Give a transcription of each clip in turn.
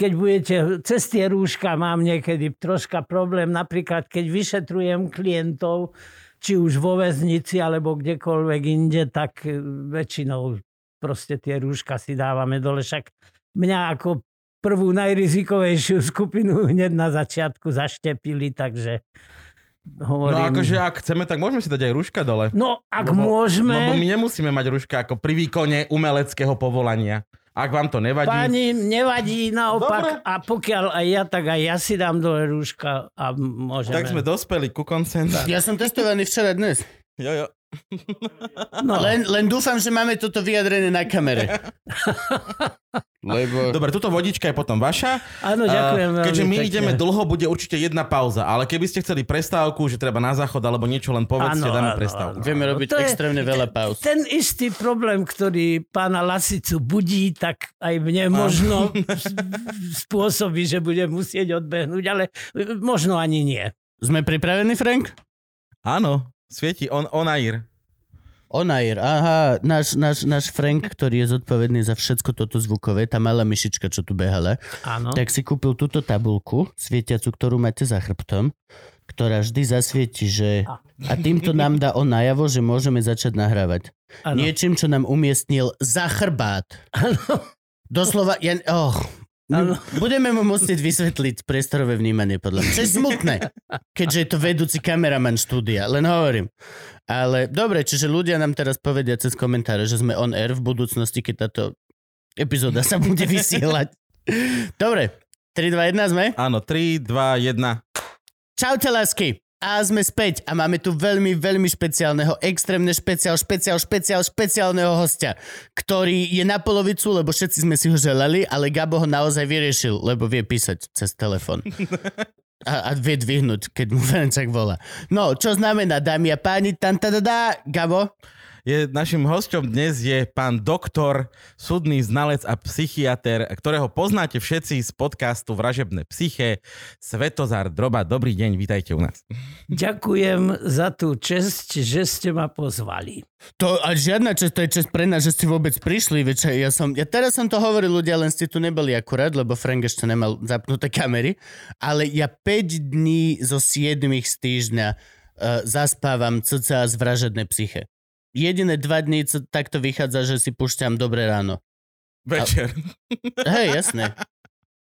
keď budete, cez tie rúška mám niekedy troška problém, napríklad keď vyšetrujem klientov, či už vo väznici alebo kdekoľvek inde, tak e, väčšinou proste tie rúška si dávame dole. Však mňa ako prvú najrizikovejšiu skupinu hneď na začiatku zaštepili, takže hovorím... No akože ak chceme, tak môžeme si dať aj rúška dole. No, ak lebo, môžeme... Lebo my nemusíme mať rúška ako pri výkone umeleckého povolania. Ak vám to nevadí... Páni, nevadí naopak Dobre. a pokiaľ aj ja, tak aj ja si dám dole rúška a môžeme. Tak sme dospeli ku koncenzu. Ja som testovaný včera dnes. Jo, jo. no, Len, len dúfam, že máme toto vyjadrené na kamere. Lebo... Dobre, túto vodička je potom vaša. áno, ďakujem A veľmi Keďže my pekne. ideme dlho, bude určite jedna pauza. Ale keby ste chceli prestávku, že treba na záchod alebo niečo, len povedzte, Áno, dáme áno, prestávku. áno. Vieme robiť To je- extrémne veľa pauz. Ten istý problém, ktorý pána Lasicu budí, tak aj mne možno spôsobí, že bude musieť odbehnúť, ale možno ani nie. Sme pripravení, Frank? Áno, svieti on, onair. Onair, aha, náš, náš, náš Frank, ktorý je zodpovedný za všetko toto zvukové, tá malá myšička, čo tu behala, Áno. tak si kúpil túto tabulku, svietiacu, ktorú máte za chrbtom, ktorá vždy zasvieti, že... A týmto nám dá on najavo, že môžeme začať nahrávať. Áno. Niečím, čo nám umiestnil za chrbát. Áno. Doslova, ja... Oh, Áno. Budeme mu musieť vysvetliť priestorové vnímanie, podľa mňa. Čo je smutné, keďže je to vedúci kameraman štúdia, len hovorím. Ale dobre, čiže ľudia nám teraz povedia cez komentáre, že sme on air v budúcnosti, keď táto epizóda sa bude vysielať. Dobre, 3, 2, 1 sme? Áno, 3, 2, 1. Čaute, lásky! A sme späť a máme tu veľmi, veľmi špeciálneho, extrémne špeciál, špeciál, špeciál, špeciálneho hostia, ktorý je na polovicu, lebo všetci sme si ho želali, ale Gabo ho naozaj vyriešil, lebo vie písať cez telefon. A, a vie dvihnúť, keď mu Ferenčak volá. No, čo znamená, dámy a páni, tadadá, Gabo? Je, našim hosťom dnes je pán doktor, súdny znalec a psychiater, ktorého poznáte všetci z podcastu Vražebné psyché, Svetozár Droba. Dobrý deň, vítajte u nás. Ďakujem za tú čest, že ste ma pozvali. To a žiadna čest, to je čest pre nás, že ste vôbec prišli. Veď ja, som, ja teraz som to hovoril ľudia, len ste tu neboli akurát, lebo Frank ešte nemal zapnuté kamery. Ale ja 5 dní zo 7 z týždňa uh, zaspávam cca z vražedné psyche. Jediné dva dní takto vychádza, že si púšťam dobré ráno. Večer. Hej, jasné.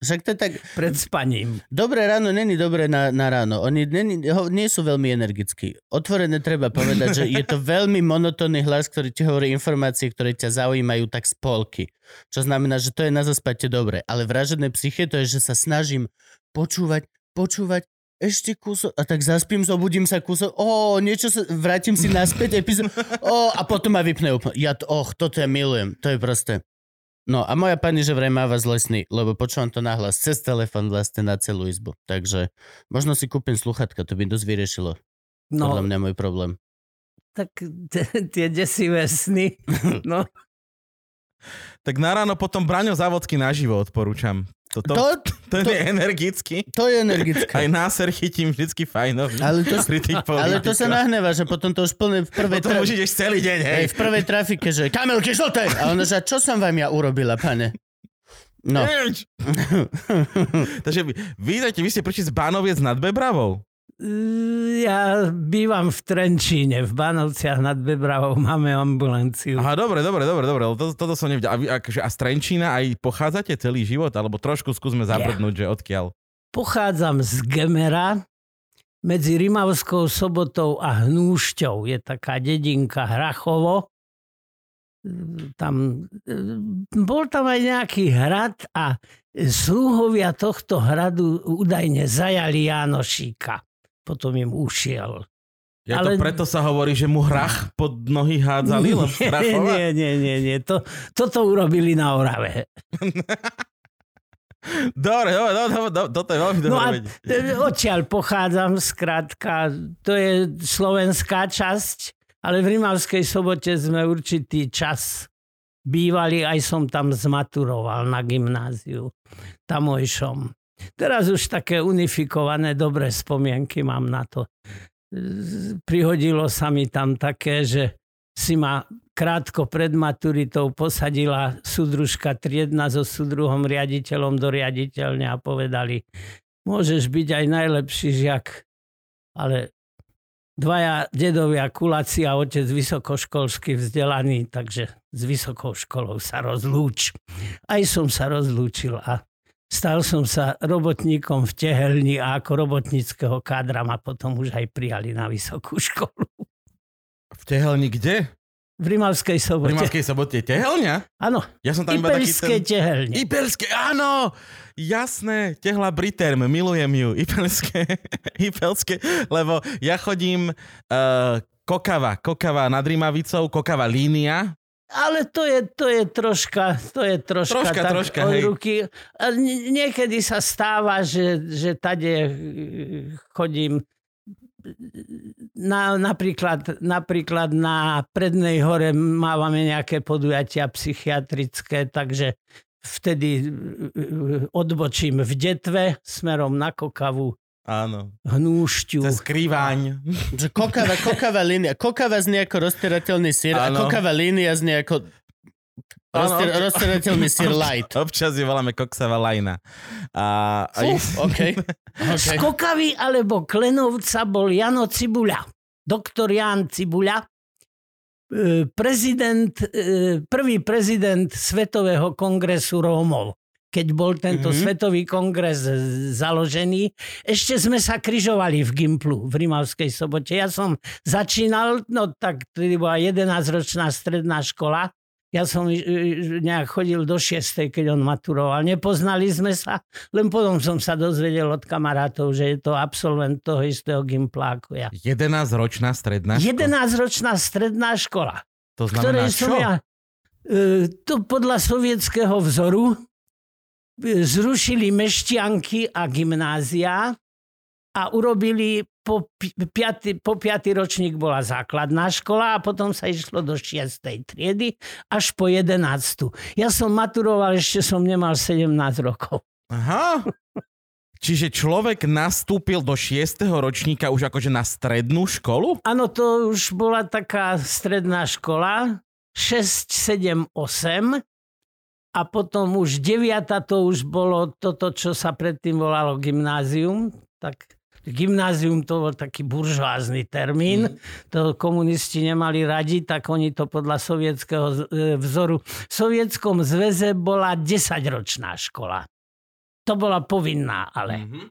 Však to je tak... Pred spaním. Dobré ráno není dobré na, na ráno. Oni není, ho, nie sú veľmi energickí. Otvorené treba povedať, že je to veľmi monotónny hlas, ktorý ti hovorí informácie, ktoré ťa zaujímajú tak z polky. Čo znamená, že to je na zaspate dobre. Ale vražedné psyche to je, že sa snažím počúvať, počúvať, ešte kúsok, a tak zaspím, zobudím sa kúsok, o, niečo sa, vrátim si naspäť epizód, o, a potom ma vypne úplne. Ja, to- och, toto ja milujem, to je proste. No a moja pani, že vraj máva zlé sny, lebo počúvam to nahlas cez telefon vlastne na celú izbu. Takže možno si kúpim sluchatka, to by dosť vyriešilo podľa No, mňa môj problém. tak t- tie desivé sny. No, Tak na ráno potom Braňo Závodský naživo odporúčam. Toto, To, to, to- je energický. to je energické. Aj náser chytím vždycky fajnový. Ale to, ale to sa nahneva, že potom to už plne v prvej, Potom tra- už ideš celý deň, hej. hej, v prvej trafike, že kamelky žlté! A ona, že čo som vám ja urobila, pane? No. Takže vy, vítajte, vy ste prišli z Bánoviec nad Bebravou. Ja bývam v Trenčíne, v Banovciach nad Bebravou, máme ambulanciu. Aha, dobre, dobre, dobre, dobre, to, toto som nevedel. A, vy, akože, a z Trenčína aj pochádzate celý život? Alebo trošku skúsme zabrdnúť, že odkiaľ? Pochádzam z Gemera, medzi Rimavskou sobotou a Hnúšťou. Je taká dedinka Hrachovo. Tam, bol tam aj nejaký hrad a sluhovia tohto hradu údajne zajali Jánošíka. Potom im ušiel. Ja Ale- to preto sa hovorí, že mu hrach pod nohy hádzali, lebo nie, nie, nie, nie, nie. To, toto urobili na Orave. Dobre, dobre, dobre, dobre, toto je veľmi No a vedieť. t- odtiaľ pochádzam, skrátka, to je slovenská časť, ale v Rimavskej sobote sme určitý čas bývali, aj som tam zmaturoval na gymnáziu tamojšom. Teraz už také unifikované dobré spomienky mám na to. Prihodilo sa mi tam také, že si ma krátko pred maturitou posadila súdružka triedna so súdruhom riaditeľom do riaditeľne a povedali, môžeš byť aj najlepší žiak, ale dvaja dedovia kuláci a otec vysokoškolsky vzdelaný, takže s vysokou školou sa rozlúč. Aj som sa rozlúčil a stal som sa robotníkom v tehelni a ako robotníckého kádra ma potom už aj prijali na vysokú školu. V tehelni kde? V Rimavskej V sobote. Rimavskej sobote. Tehelňa? Áno, Ja som tam iba taký ten... tehelne. Ipelské, áno! Jasné, tehla Briterm, milujem ju. Ipelské, Ipelské, lebo ja chodím uh, Kokava, Kokava nad Rimavicou, Kokava línia. Ale to je, to je troška, to je troška, Troška, tak troška, od hej. ruky. Niekedy sa stáva, že, že tade e, chodím na, napríklad, napríklad na Prednej hore mávame nejaké podujatia psychiatrické, takže vtedy e, odbočím v Detve smerom na Kokavu, Áno, Hnúšťu. cez Krývaň. Že kokava, kokava línia. Kokava znie ako rozterateľný sír a kokava línia znie ako rozter, ok. rozterateľný sír light. Občas ju voláme Koksava lajna. A, a Uf, OK. Z okay. Kokavy alebo Klenovca bol Jano Cibuľa. Doktor Jan Cibuľa, e, prezident, e, prvý prezident Svetového kongresu Rómov. Keď bol tento Mhm. mm-hmm. svetový kongres založený, ešte sme sa križovali v Gimplu, v Rimavskej sobote. Ja som začínal, no tak tedy bola 11-ročná stredná škola. Ja som e, e, nejak chodil do 6. keď on maturoval. Nepoznali sme sa, len potom som sa dozvedel od kamarátov, že je to absolvent toho istého Gimpla ako ja. 11-ročná stredná škola. 11-ročná stredná škola, To znamená som čo? ja... e, To podľa sovietského vzoru zrušili meštianky a gymnázia a urobili po, pi- piaty, po piatý ročník bola základná škola a potom sa išlo do 6. triedy až po 11. Ja som maturoval, ešte som nemal 17 rokov. Aha. Čiže človek nastúpil do 6. ročníka už akože na strednú školu? Áno, to už bola taká stredná škola, 6, 7, 8 a potom už 9. to už bolo toto, čo sa predtým volalo gymnázium. Tak gymnázium to bol taký buržoázny termín. Mm. To komunisti nemali radi, tak oni to podľa sovietského e, vzoru. V Sovietskom zväze bola 10-ročná škola. To bola povinná, ale. Mhm.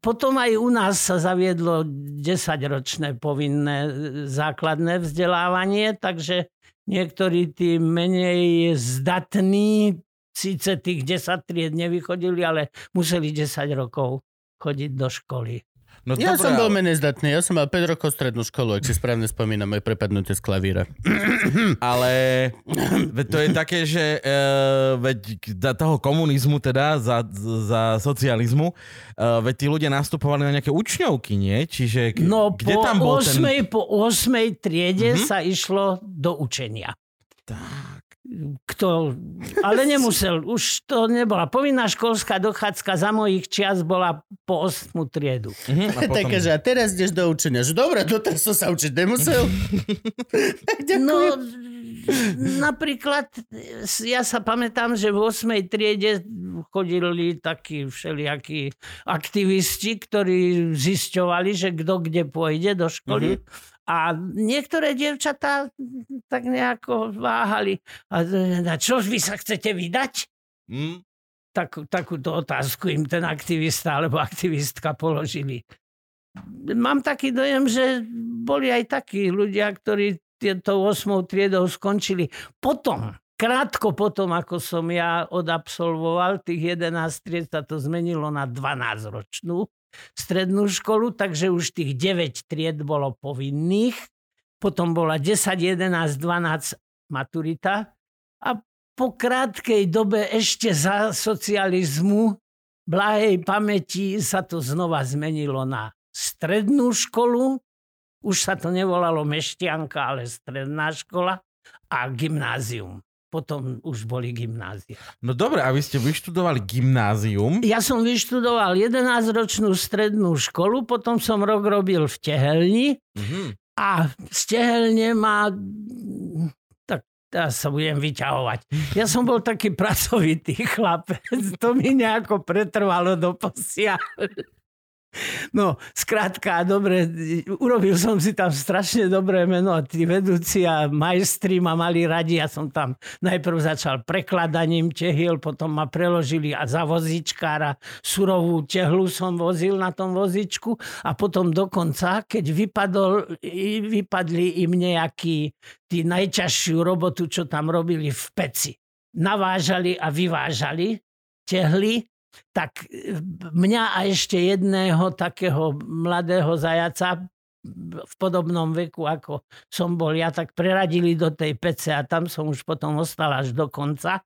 Potom aj u nás sa zaviedlo 10-ročné povinné e, základné vzdelávanie, takže niektorí tí menej zdatní síce tých 10 tried nevychodili, ale museli 10 rokov chodiť do školy. No Ja dobré, som bol ale- menej zdatný. Ja som mal 5 rokov strednú školu, ak si správne spomínam, aj prepadnutie z klavíra. Ale to je také, že uh, veď za toho komunizmu teda, za, za socializmu, uh, veď tí ľudia nastupovali na nejaké učňovky, nie? Čiže k- No kde po tam bol 8, ten... po 8 triede Mhm. sa išlo do učenia. Tak. Kto, ale nemusel, už to nebola. Povinná školská dochádzka za mojich čias bola po 8 triedu. Mhm, a potom... Také, že a teraz ideš do učenia. Že dobre, doteraz som sa učiť nemusel. No, napríklad, ja sa pamätám, že v 8. triede chodili takí všelijakí aktivisti, ktorí zisťovali, že kto kde pôjde do školy. Mm-hmm. A niektoré dievčatá tak nejako váhali. A, a čo vy sa chcete vydať? Mm, Tak, takúto otázku im ten aktivista alebo aktivistka položili. Mám taký dojem, že boli aj takí ľudia, ktorí tieto 8. triedou skončili. Potom, krátko potom, ako som ja odabsolvoval, tých 11 tried sa to zmenilo na 12-ročnú strednú školu, takže už tých 9 tried bolo povinných. Potom bola 10, 11, 12 maturita. A po krátkej dobe ešte za socializmu blahej pamäti sa to znova zmenilo na strednú školu. Už sa to nevolalo Mešťanka, ale stredná škola a gymnázium. Potom už boli gymnázia. No dobre, a vy ste vyštudovali gymnázium. Ja som vyštudoval 11-ročnú strednú školu, potom som rok robil v Tehelni Mhm. a z Tehelne ma teraz sa budem vyťahovať. Ja som bol taký pracovitý chlapec, to mi nejako pretrvalo do posia. No, skrátka, dobre, urobil som si tam strašne dobré meno a tí vedúci a majstri ma mali radi. Ja som tam najprv začal prekladaním tehiel, potom ma preložili a za vozičkára surovú tehlu som vozil na tom vozičku a potom dokonca, keď vypadol, vypadli im nejaký tí najťažšiu robotu, čo tam robili v peci. Navážali a vyvážali tehly tak e, mňa a ešte jedného takého mladého zajaca v podobnom veku, ako som bol ja, tak preradili do tej pece a tam som už potom ostal až do konca.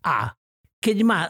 A keď ma...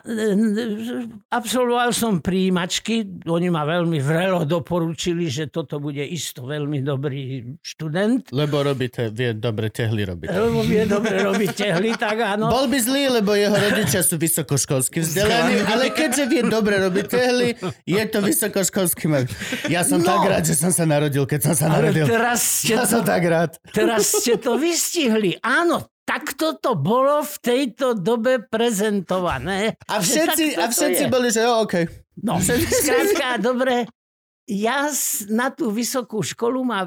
Absolvoval som príjimačky, oni ma veľmi vrelo doporučili, že toto bude isto veľmi dobrý študent. Lebo robíte, vie dobre tehly robiť. Lebo vie dobre robiť tehly, tak áno. Bol by zlý, lebo jeho rodičia sú vysokoškolsky vzdelaní, ale keďže vie dobre robiť tehly, je to vysokoškolský man. Ja som no, tak rád, že som sa narodil, keď som sa narodil. teraz ste ja to, som tak rád. Teraz ste to vystihli. Áno, takto to bolo v tejto dobe prezentované. A všetci, a všetci boli, že jo, OK. No, skrátka, dobre, ja na tú vysokú školu ma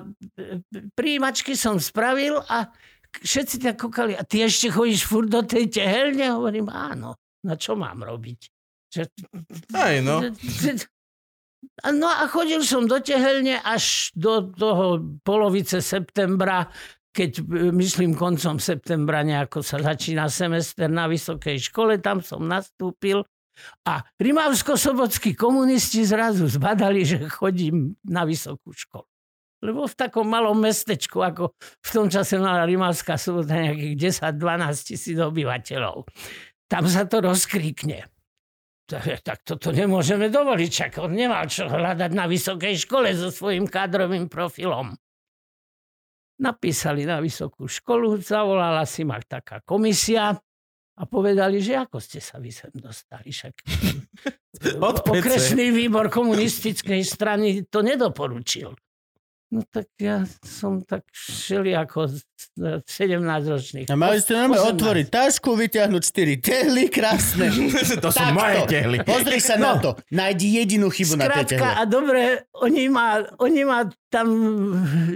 príjimačky som spravil a všetci tak kúkali, a ty ešte chodíš furt do tej tehelne? Hovorím, áno, na čo mám robiť? Že, Aj no. No a chodil som do tehelne až do toho polovice septembra keď e, myslím koncom septembra nejako sa začína semester na vysokej škole, tam som nastúpil a rimavsko-sobotskí komunisti zrazu zbadali, že chodím na vysokú školu. Lebo v takom malom mestečku, ako v tom čase mala Rimavská sobota nejakých 10-12 tisíc obyvateľov. Tam sa to rozkríkne. Tak, tak toto nemôžeme dovoliť, čak on nemal čo hľadať na vysokej škole so svojím kádrovým profilom napísali na vysokú školu, zavolala si ma taká komisia a povedali, že ako ste sa vy sem dostali. Však okresný výbor komunistickej strany to nedoporučil. No tak ja som tak šeli ako 17-ročný. A mali ste nám otvoriť tašku, vyťahnuť 4 tehly, krásne. to sú moje tehly. Pozri sa no. na to. Nájdi jedinú chybu Skrátka, na tej tehle. a dobre, oni ma, oni ma tam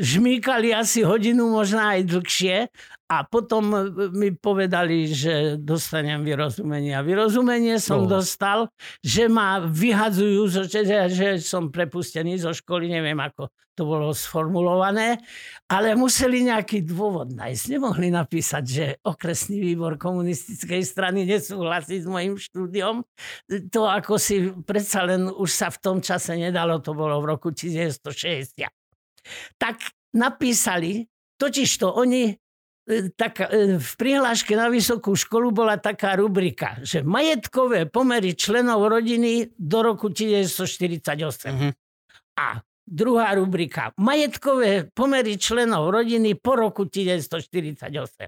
žmýkali asi hodinu, možno aj dlhšie a potom mi povedali, že dostanem vyrozumenie. A vyrozumenie som oh. dostal, že ma vyhadzujú, že, som prepustený zo školy, neviem ako to bolo sformulované, ale museli nejaký dôvod nájsť. Nemohli napísať, že okresný výbor komunistickej strany nesúhlasí s mojim štúdiom. To ako si predsa len už sa v tom čase nedalo, to bolo v roku 1960. Tak napísali, totiž to oni e, tak e, v prihláške na vysokú školu bola taká rubrika, že majetkové pomery členov rodiny do roku 1948. Mm-hmm. A Druhá rubrika. Majetkové pomery členov rodiny po roku 1948.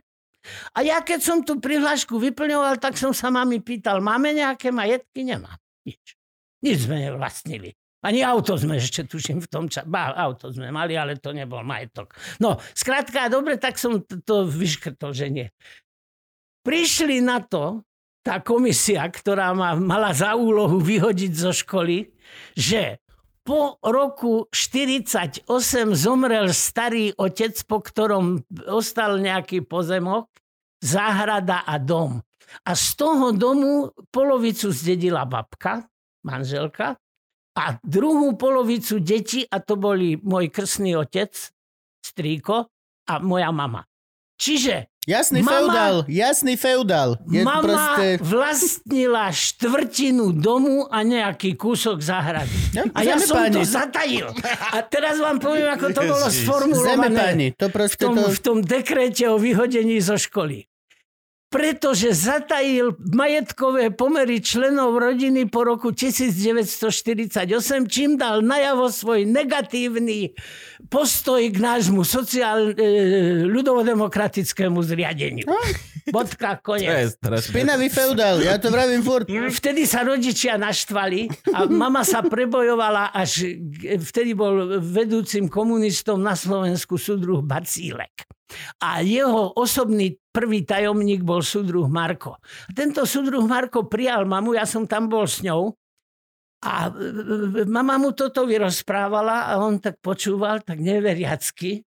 A ja keď som tú prihlášku vyplňoval, tak som sa mami pýtal, máme nejaké majetky? Nemá. Nič. Nič sme nevlastnili. Ani auto sme ešte, tuším, v tom čase. Ba, auto sme mali, ale to nebol majetok. No, skrátka, dobre, tak som to vyškrtol, že nie. Prišli na to, tá komisia, ktorá ma mala za úlohu vyhodiť zo školy, že po roku 48 zomrel starý otec, po ktorom ostal nejaký pozemok, záhrada a dom. A z toho domu polovicu zdedila babka, manželka, a druhú polovicu deti, a to boli môj krsný otec, strýko, a moja mama. Čiže Jasný mama, feudál, jasný feudál. Je mama proste... vlastnila štvrtinu domu a nejaký kúsok zahrady. Ja, a ja som páni. to zatajil. A teraz vám poviem, ako to bolo sformulované páni, to v, tom, to... v tom dekrete o vyhodení zo školy pretože zatajil majetkové pomery členov rodiny po roku 1948, čím dal najavo svoj negatívny postoj k nášmu sociál, e, ľudovodemokratickému zriadeniu. Bodka, To je koniec. Špinavý feudál, ja to vravím furt. Vtedy sa rodičia naštvali a mama sa prebojovala až, vtedy bol vedúcim komunistom na Slovensku súdruh Bacílek. A jeho osobný prvý tajomník bol súdruh Marko. Tento súdruh Marko prijal mamu, ja som tam bol s ňou a e, e, mama mu toto vyrozprávala a on tak počúval, tak neveriacky.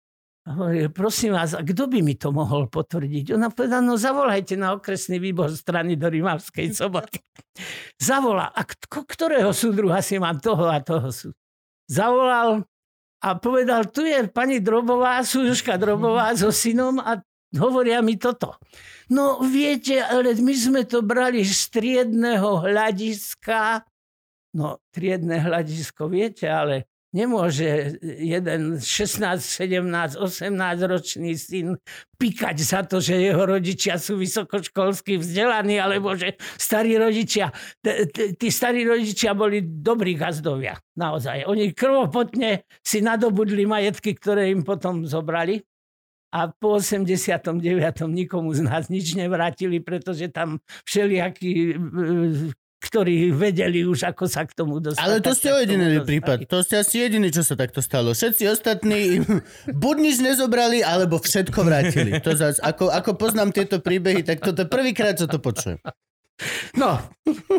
A hovoril, prosím vás, a kto by mi to mohol potvrdiť? Ona povedala, no zavolajte na okresný výbor strany do Rimavskej soboty. Zavolá, a k- ktorého súdruha si mám toho a toho sú? Zavolal a povedal, tu je pani Drobová, súduška Drobová so synom a hovoria mi toto. No viete, ale my sme to brali z triedného hľadiska. No, triedne hľadisko, viete, ale nemôže jeden 16, 17, 18 ročný syn pikať za to, že jeho rodičia sú vysokoškolsky vzdelaní, alebo že starí rodičia, tí starí rodičia boli dobrí gazdovia, naozaj. Oni krvopotne si nadobudli majetky, ktoré im potom zobrali a po 89. nikomu z nás nič nevrátili, pretože tam všelijakí ktorí vedeli už, ako sa k tomu dostať. Ale to ste jediný prípad. To ste asi jediný, čo sa takto stalo. Všetci ostatní buď nič nezobrali, alebo všetko vrátili. To zas, ako, ako poznám tieto príbehy, tak toto prvýkrát, čo to počujem. No,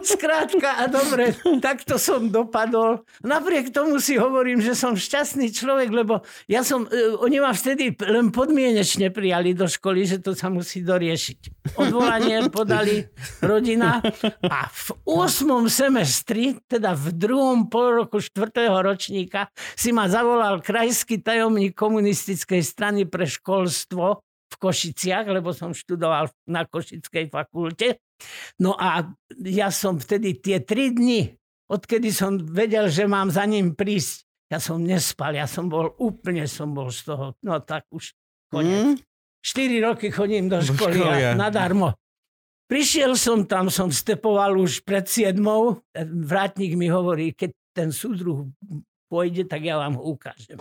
skrátka a dobre, takto som dopadol. Napriek tomu si hovorím, že som šťastný človek, lebo ja som, e, oni ma vtedy len podmienečne prijali do školy, že to sa musí doriešiť. Odvolanie podali rodina a v 8. semestri, teda v druhom pol roku 4. ročníka, si ma zavolal krajský tajomník komunistickej strany pre školstvo v Košiciach, lebo som študoval na Košickej fakulte. No a ja som vtedy tie tri dni, odkedy som vedel, že mám za ním prísť, ja som nespal, ja som bol úplne som bol z toho, no tak už koniec. Hm? 4 roky chodím do školy a- nadarmo. Prišiel som tam, som stepoval už pred siedmou. Vrátnik mi hovorí, keď ten súdruh pôjde, tak ja vám ho ukážem.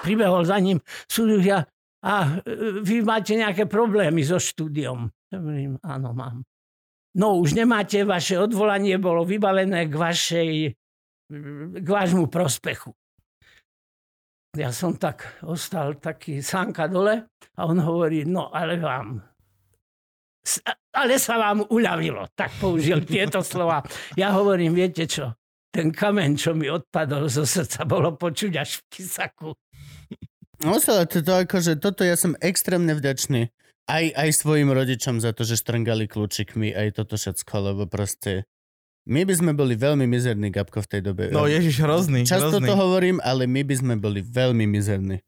Pribehol za ním súdruh ja, a e, vy máte nejaké problémy so štúdiom. Hovorím, áno, mám. No už nemáte, vaše odvolanie bolo vybavené k vašej, k vášmu prospechu. Ja som tak ostal taký sánka dole a on hovorí, no ale vám, ale sa vám uľavilo. Tak použil tieto slova. Ja hovorím, viete čo, ten kameň, čo mi odpadol zo srdca, bolo počuť až v kisaku. No sa, to, to akože, toto ja som extrémne vďačný aj, aj svojim rodičom za to, že štrngali kľúčikmi, aj toto všetko, lebo proste my by sme boli veľmi mizerní, Gabko, v tej dobe. No ježiš, hrozný, Často hrozný. to hovorím, ale my by sme boli veľmi mizerní.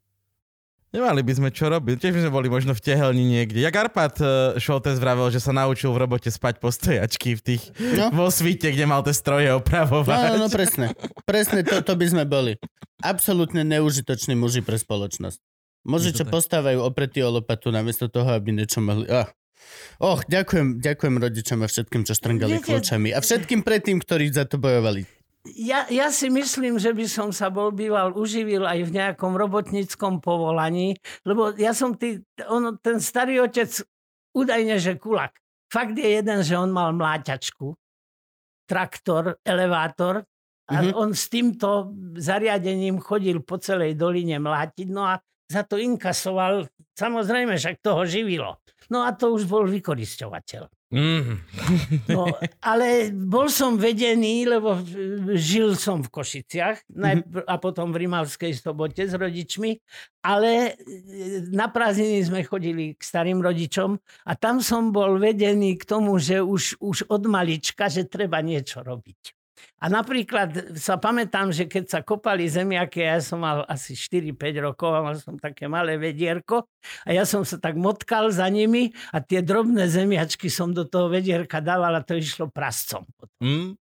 Nemali by sme čo robiť. Tiež by sme boli možno v tehelni niekde. Jak Arpad uh, Šoltes vravel, že sa naučil v robote spať po stojačky v tých, No. vo svite, kde mal tie stroje No, opravovať. no, no, presne. Presne to, to by sme boli. Absolútne neužitoční muži pre spoločnosť. Muži, čo tak. postávajú opretí o lopatu namiesto toho, aby niečo mohli... Ah. Och, ďakujem, ďakujem rodičom a všetkým, čo štrngali kľúčami. A všetkým predtým, ktorí za to bojovali. Ja, ja si myslím, že by som sa bol býval uživil aj v nejakom robotníckom povolaní, lebo ja som tý, on, ten starý otec, údajne, že kulak. Fakt je jeden, že on mal mláťačku, traktor, elevátor a Mhm. mm-hmm. on s týmto zariadením chodil po celej doline mlátiť, no a za to inkasoval, samozrejme, však toho živilo. No a to už bol vykoristovateľ. Mm. No, ale bol som vedený, lebo žil som v Košiciach najpr- a potom v Rimavskej sobote s rodičmi, ale e, na prázdniny sme chodili k starým rodičom a tam som bol vedený k tomu, že už, už od malička, že treba niečo robiť. A napríklad sa pamätám, že keď sa kopali zemiaky, ja som mal asi 4-5 rokov a mal som také malé vedierko a ja som sa tak motkal za nimi a tie drobné zemiačky som do toho vedierka dával a to išlo prascom. Mm.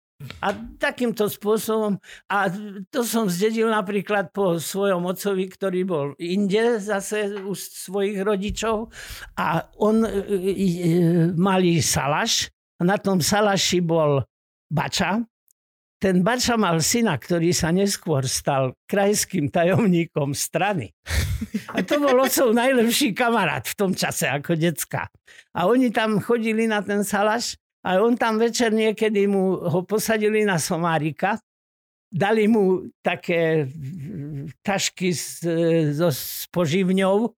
A takýmto spôsobom, a to som zdedil napríklad po svojom otcovi, ktorý bol inde zase u svojich rodičov a on e, e, malý salaš a na tom salaši bol bača. Ten bača mal syna, ktorý sa neskôr stal krajským tajomníkom strany. A to bol otcov najlepší kamarát v tom čase ako decka. A oni tam chodili na ten salaš a on tam večer niekedy mu ho posadili na somárika, dali mu také tašky s, so, s poživňou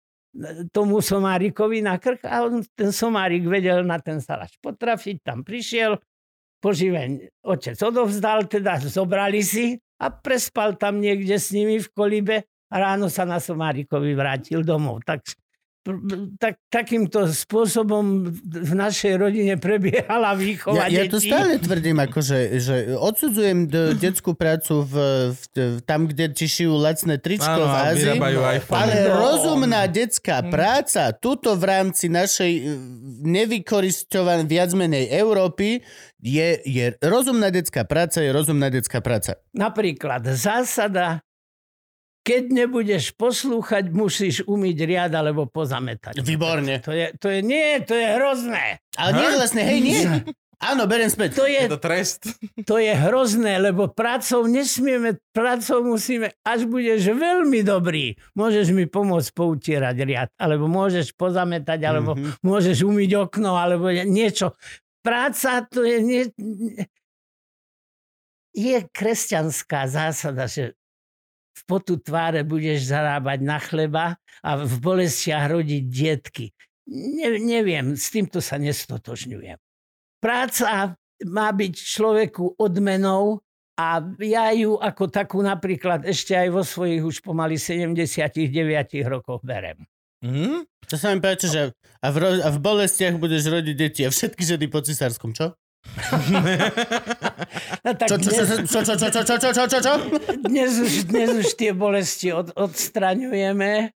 tomu somárikovi na krk a on, ten somárik vedel na ten salaš potrafiť, tam prišiel, poživeň otec odovzdal, teda zobrali si a prespal tam niekde s nimi v kolibe a ráno sa na Somárikovi vrátil domov. Tak tak, takýmto spôsobom v našej rodine prebiehala výchova ja, ja to stále tvrdím, akože, že odsudzujem d- detskú prácu v, v, v, tam, kde ti šijú lacné tričko v Ázii, ale rozumná detská hm. práca tuto v rámci našej e, nevykoristovanej viac menej Európy je, je rozumná detská práca, je rozumná detská práca. Napríklad zásada keď nebudeš poslúchať, musíš umyť riad alebo pozametať. Výborne. To je, to je, nie, to je hrozné. Ale nie vlastne, hej, nie. Áno, beriem späť. To je, je to trest. To je hrozné, lebo prácou nesmieme, prácou musíme, až budeš veľmi dobrý, môžeš mi pomôcť poutierať riad, alebo môžeš pozametať, alebo mm-hmm. môžeš umyť okno, alebo niečo. Práca to je... Nie, je kresťanská zásada, že v potu tváre budeš zarábať na chleba a v bolestiach rodiť dietky. Ne, neviem, s týmto sa nestotožňujem. Práca má byť človeku odmenou a ja ju ako takú napríklad ešte aj vo svojich už pomaly 79 rokoch berem. Mm? To sa mi páči, že a v, ro- a v bolestiach budeš rodiť deti a všetky ženy po cisárskom, čo? Tak čo, čo, čo, čo, čo, čo, čo, čo, čo, čo, čo? Dnes už, dnes už tie bolesti od, odstraňujeme.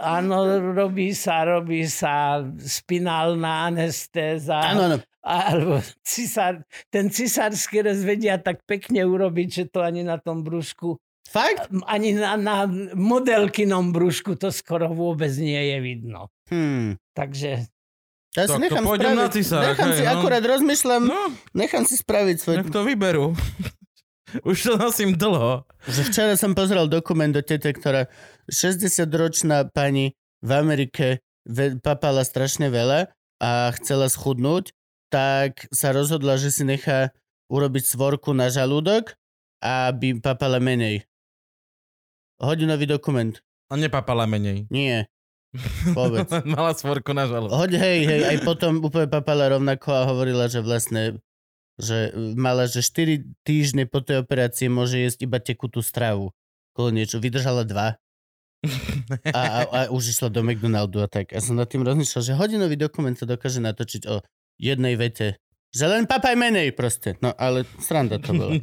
Áno, robí sa, robí sa spinálna anestéza. Áno, áno. Alebo cisár, ten cisársky rez vedia tak pekne urobiť, že to ani na tom brúšku Fakt? Ani na, na modelkinom brúšku to skoro vôbec nie je vidno. Hmm. Takže ja si nechám to spraviť, na cisára, nechám si, no. akurát rozmýšľam, no, nechám si spraviť svoj... Nech to vyberú. Už to nosím dlho. Že včera som pozrel dokument do tete, ktorá 60-ročná pani v Amerike papala strašne veľa a chcela schudnúť, tak sa rozhodla, že si nechá urobiť svorku na žalúdok, aby papala menej. Hodinový dokument. A nepapala menej. Nie. Vôbec. Mala svorku na žalúdok. Hoď, hej, hej, aj potom úplne papala rovnako a hovorila, že vlastne že mala, že 4 týždne po tej operácii môže jesť iba tekutú stravu. Kolo niečo. Vydržala dva. A, a, a už išla do McDonaldu a tak. A som nad tým rozmýšľal, že hodinový dokument sa dokáže natočiť o jednej vete. Že len papaj menej proste. No ale sranda to bolo.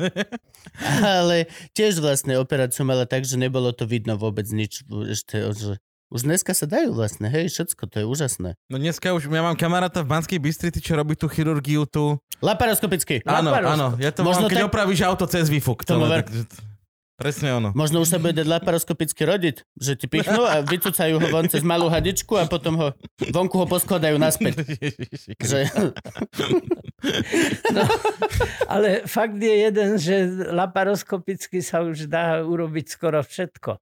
ale tiež vlastne operáciu mala tak, že nebolo to vidno vôbec nič. Ešte, že už dneska sa dajú vlastne, hej, všetko, to je úžasné. No dneska už, ja mám kamaráta v Banskej Bystrici, čo robí tú chirurgiu tu. Laparoskopicky. Áno, áno, ja to Možno mám, keď tak... opravíš auto cez výfuk. Tomu ver... tak, presne ono. Možno už sa bude dať laparoskopicky rodiť, že ti pichnú a vycúcajú ho von cez malú hadičku a potom ho vonku ho poskladajú naspäť. že... no, ale fakt je jeden, že laparoskopicky sa už dá urobiť skoro všetko.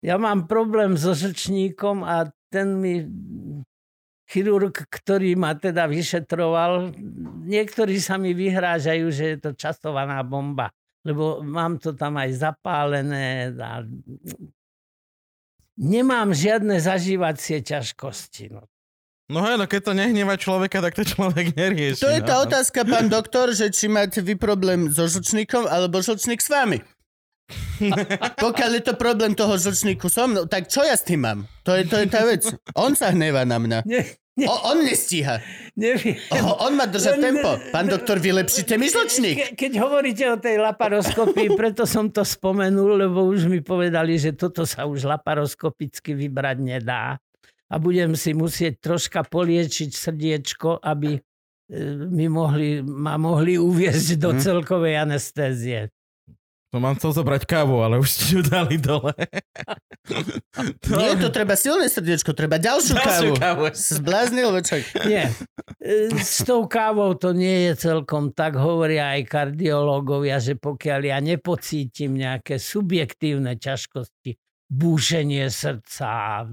Ja mám problém so žlčníkom a ten mi chirurg, ktorý ma teda vyšetroval, niektorí sa mi vyhrážajú, že je to časovaná bomba, lebo mám to tam aj zapálené a nemám žiadne zažívacie ťažkosti. No. No hej, no keď to nehneva človeka, tak to človek nerieši. To je no. tá otázka, pán doktor, že či máte vy problém so žlčníkom, alebo žlčník s vami. Pokiaľ je to problém toho žlčníku so mnou, tak čo ja s tým mám? To je, to je tá vec. On sa hnevá na mňa. Nie, nie. O, on nestíha. Neviem. O, on má držať Len, tempo. Pán doktor, vylepšite mi žlčník. Ke, keď hovoríte o tej laparoskopii, preto som to spomenul, lebo už mi povedali, že toto sa už laparoskopicky vybrať nedá. A budem si musieť troška poliečiť srdiečko, aby e, mi mohli, ma mohli uviezť do mhm. celkovej anestézie. To mám chcel zobrať kávu, ale už ste ju dali dole. to... Nie, to treba silné srdiečko, treba ďalšiu, ďalšiu kávu. kávu. Zbláznil večer. Nie. E, s tou kávou to nie je celkom tak, hovoria aj kardiológovia, že pokiaľ ja nepocítim nejaké subjektívne ťažkosti búšenie srdca,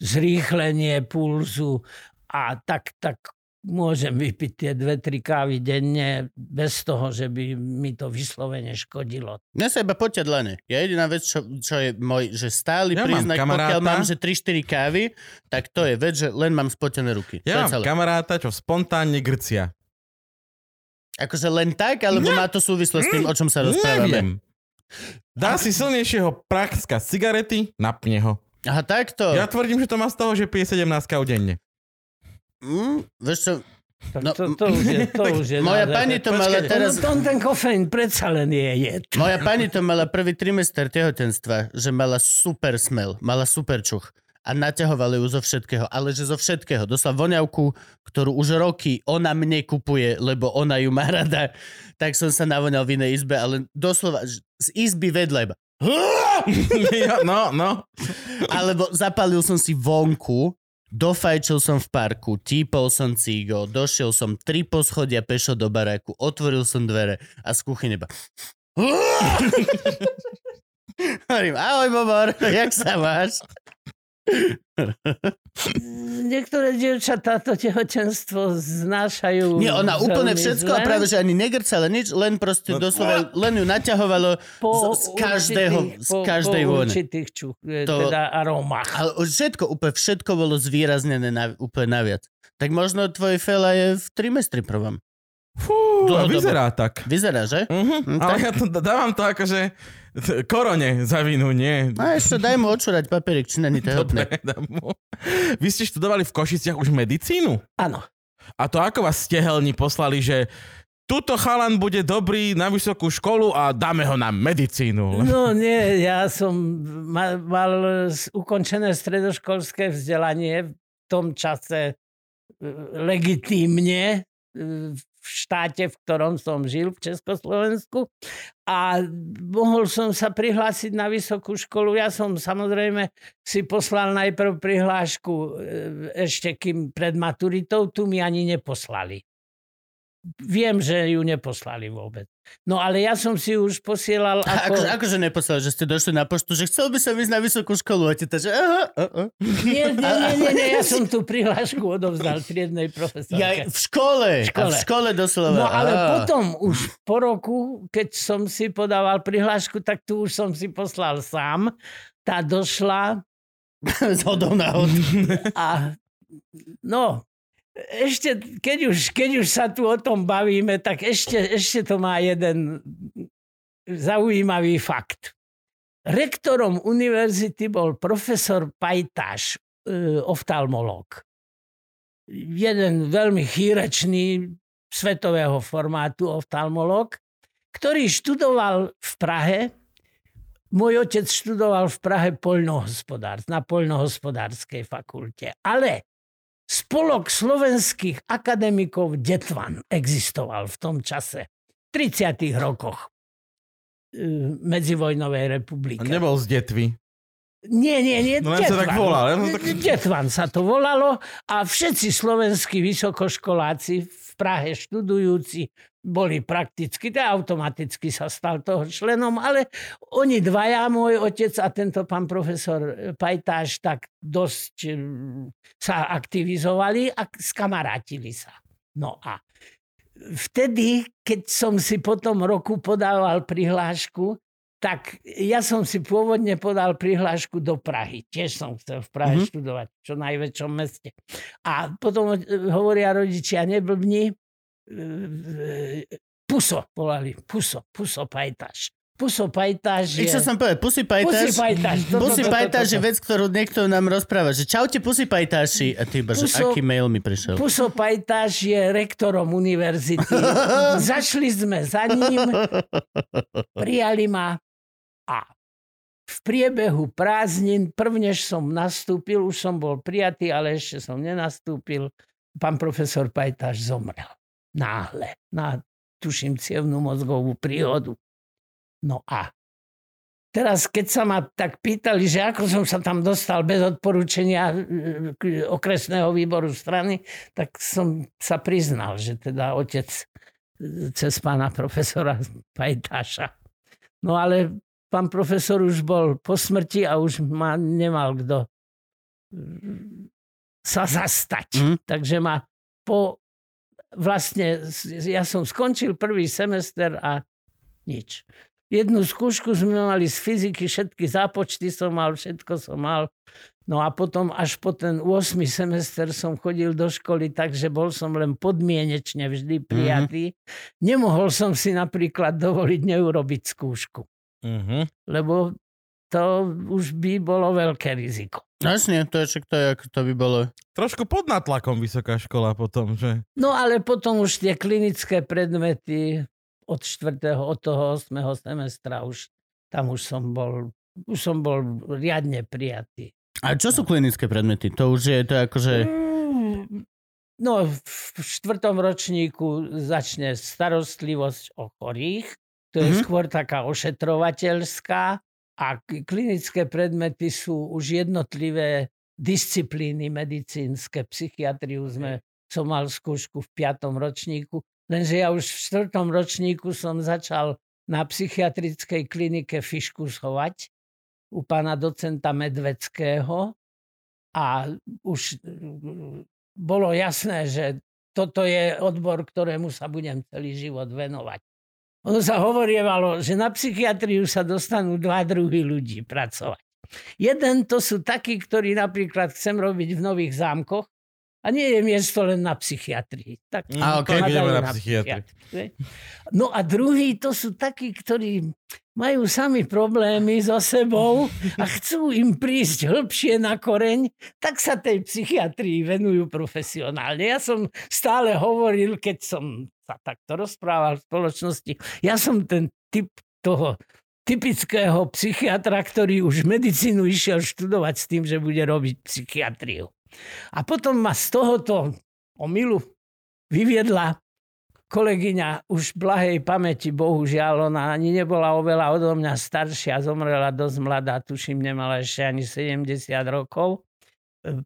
zrýchlenie pulzu a tak, tak môžem vypiť tie dve, tri kávy denne bez toho, že by mi to vyslovene škodilo. Mňa sa iba poťať len. Ja jediná vec, čo, čo je môj, že stály Ja mám príznak, kamaráta. pokiaľ mám, že 3-4 kávy, tak to je vec, že len mám spotené ruky. Ja mám celé. kamaráta, čo spontánne grcia. Akože len tak, alebo má to súvislosť s tým, o čom sa rozprávame? Neviem. Dá si silnejšieho praxka z cigarety, napne ho. Aha, takto. Ja tvrdím, že to má z toho, že pije 17 káv denne. Mm, vieš čo, Tak No, to, to, už je, to už je moja naozaj- pani to mala Počkaj. teraz... No, to, ten kofeín predsa len je jed. Moja pani to mala prvý trimester tehotenstva, že mala super smel, mala super čuch. A naťahovali ju zo všetkého, ale že zo všetkého. Dosla voňavku, ktorú už roky ona mne kupuje, lebo ona ju má rada. Tak som sa navoňal v inej izbe, ale doslova z izby vedľa iba. No, no. Alebo zapalil som si vonku, dofajčil som v parku, típol som cigo, došiel som tri poschodia pešo do baráku, otvoril som dvere a z kuchyne iba... Hovorím, ahoj Bobor, jak sa máš? Niektoré dievčatá to tehotenstvo znášajú Nie, ona úplne všetko a zle. práve, že ani negrcala nič, len proste No. doslova, len ju naťahovalo po z, z každého, určitých- z po, každej po vône. určitých čuch, e, To- teda arómach. Ale všetko, úplne všetko bolo zvýraznené na, úplne naviac. Tak možno tvoj fela je v trimestri prvom. Fú, Dlhodobo. vyzerá tak. Vyzerá, že? Uh-huh. Hm, Ale tak. ja to dávam to akože t- korone za vinu, nie. A ešte daj mu odšúrať papierik, či není. Dobre, dám mu. Vy ste študovali v Košiciach už medicínu? Áno. A to ako vás stehelni poslali, že tuto chalan bude dobrý na vysokú školu a dáme ho na medicínu. No nie, ja som ma, mal s- ukončené stredoškolské vzdelanie v tom čase e, legitímne e, v štáte, v ktorom som žil, v Československu. A mohol som sa prihlásiť na vysokú školu. Ja som samozrejme si poslal najprv prihlášku e, ešte kým pred maturitou, tu mi ani neposlali. Viem, že ju neposlali vôbec. No ale ja som si už posielal A ako... Ako, akože neposlal, že ste došli na poštu, že chcel by som ísť na vysokú školu a ti to, že aha, aha. Nie, nie, nie, nie, nie, ja som tú prihlášku odovzdal triednej profesorke. Ja, v škole. V škole. A v škole doslova. No ale Á. potom už po roku, keď som si podával prihlášku, tak tu už som si poslal sám. Tá došla hodou náhod. a no, ešte, keď už, keď už sa tu o tom bavíme, tak ešte, ešte to má jeden zaujímavý fakt. Rektorom univerzity bol profesor Pajtáš, e, oftalmológ. Jeden veľmi chýrečný svetového formátu oftalmológ, ktorý študoval v Prahe. Môj otec študoval v Prahe poľnohospodár, na poľnohospodárskej fakulte. Ale spolok slovenských akademikov Detvan existoval v tom čase. V 30. rokoch e, medzivojnovej republiky. Nebol z detvy. Nie, nie, nie. No len sa tak len sa tak- Detvan sa to volalo a všetci slovenskí vysokoškoláci v Prahe študujúci boli prakticky, to automaticky sa stal toho členom, ale oni dvaja, môj otec a tento pán profesor Pajtáš, tak dosť mm, sa aktivizovali a skamarátili sa. No a vtedy, keď som si po tom roku podával prihlášku, tak ja som si pôvodne podal prihlášku do Prahy. Tiež som chcel v Prahe Mhm. mm-hmm. študovať, v čo najväčšom meste. A potom e, hovoria rodičia, neblbni, e, Puso volali, Puso, Puso Pajtaš. Puso Pajtaš je... Čo som povedal, Pusy Pussy Pajtáš. Pajtaš. toto, Pusy toto, Pajtáš je vec, ktorú niekto nám rozpráva, že čaute Pusy Pajtáši. A ty iba, že Puso- aký mail mi prišiel. Puso Pajtaš je rektorom univerzity. Zašli sme za ním, prijali ma a v priebehu prázdnin, prvnež som nastúpil, už som bol prijatý, ale ešte som nenastúpil, pán profesor Pajtaš zomrel. Náhle. Na, tuším, cievnú mozgovú príhodu. No a teraz, keď sa ma tak pýtali, že ako som sa tam dostal bez odporúčania e, okresného výboru strany, tak som sa priznal, že teda otec e, cez pána profesora Pajtáša. No ale pán profesor už bol po smrti a už ma nemal kto mm, sa zastať. Mhm. Takže ma po vlastne, ja som skončil prvý semester a nič. Jednu skúšku sme mali z fyziky, všetky zápočty som mal, všetko som mal. No a potom až po ten 8. semester som chodil do školy, takže bol som len podmienečne vždy prijatý. Nemohol som si napríklad dovoliť neurobiť skúšku, Uh-huh. lebo to už by bolo veľké riziko. Jasne, to je, však to, je, to by bolo. Trošku pod natlakom vysoká škola potom, že? No ale potom už tie klinické predmety od 4. od toho 8. semestra už tam už som bol, už som bol riadne prijatý. A čo sú klinické predmety? To už je to akože... No, v štvrtom ročníku začne starostlivosť o chorých, to je Mhm. skôr taká ošetrovateľská a klinické predmety sú už jednotlivé disciplíny medicínske, psychiatriu sme, som mal skúšku v piatom ročníku, lenže ja už v štvrtom ročníku som začal na psychiatrickej klinike fiškusovať u pána docenta Medveckého a už mm, bolo jasné, že toto je odbor, ktorému sa budem celý život venovať. Ono sa hovorievalo, že na psychiatriu sa dostanú dva druhy ľudí pracovať. Jeden to sú takí, ktorí napríklad chcem robiť v Nových zámkoch a nie je miesto len na psychiatrii. Tak A, okej, hľadajú ideme na psychiatriu. psychiatrii. No a druhý to sú takí, ktorí majú sami problémy so sebou a chcú im prísť hĺbšie na koreň, tak sa tej psychiatrii venujú profesionálne. Ja som stále hovoril, keď som sa takto rozprával v spoločnosti, ja som ten typ toho typického psychiatra, ktorý už medicínu išiel študovať s tým, že bude robiť psychiatriu. A potom ma z tohoto omilu vyviedla kolegyňa už blahej pamäti, bohužiaľ, ona ani nebola oveľa odo mňa staršia, zomrela dosť mladá, tuším, nemala ešte ani 70 rokov.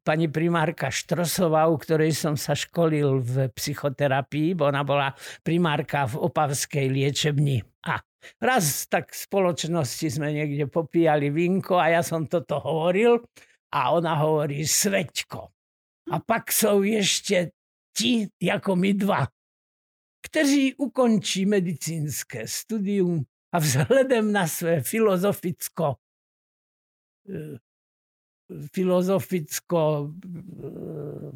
Pani primárka Štrosová, u ktorej som sa školil v psychoterapii, bo ona bola primárka v Opavskej liečebni. A raz tak v spoločnosti sme niekde popíjali vinko a ja som toto hovoril a ona hovorí Sveťko. A pak sú ešte ti, ako my dva, kteří ukončí medicínske studium a vzhledem na své filozoficko eh, filozoficko eh,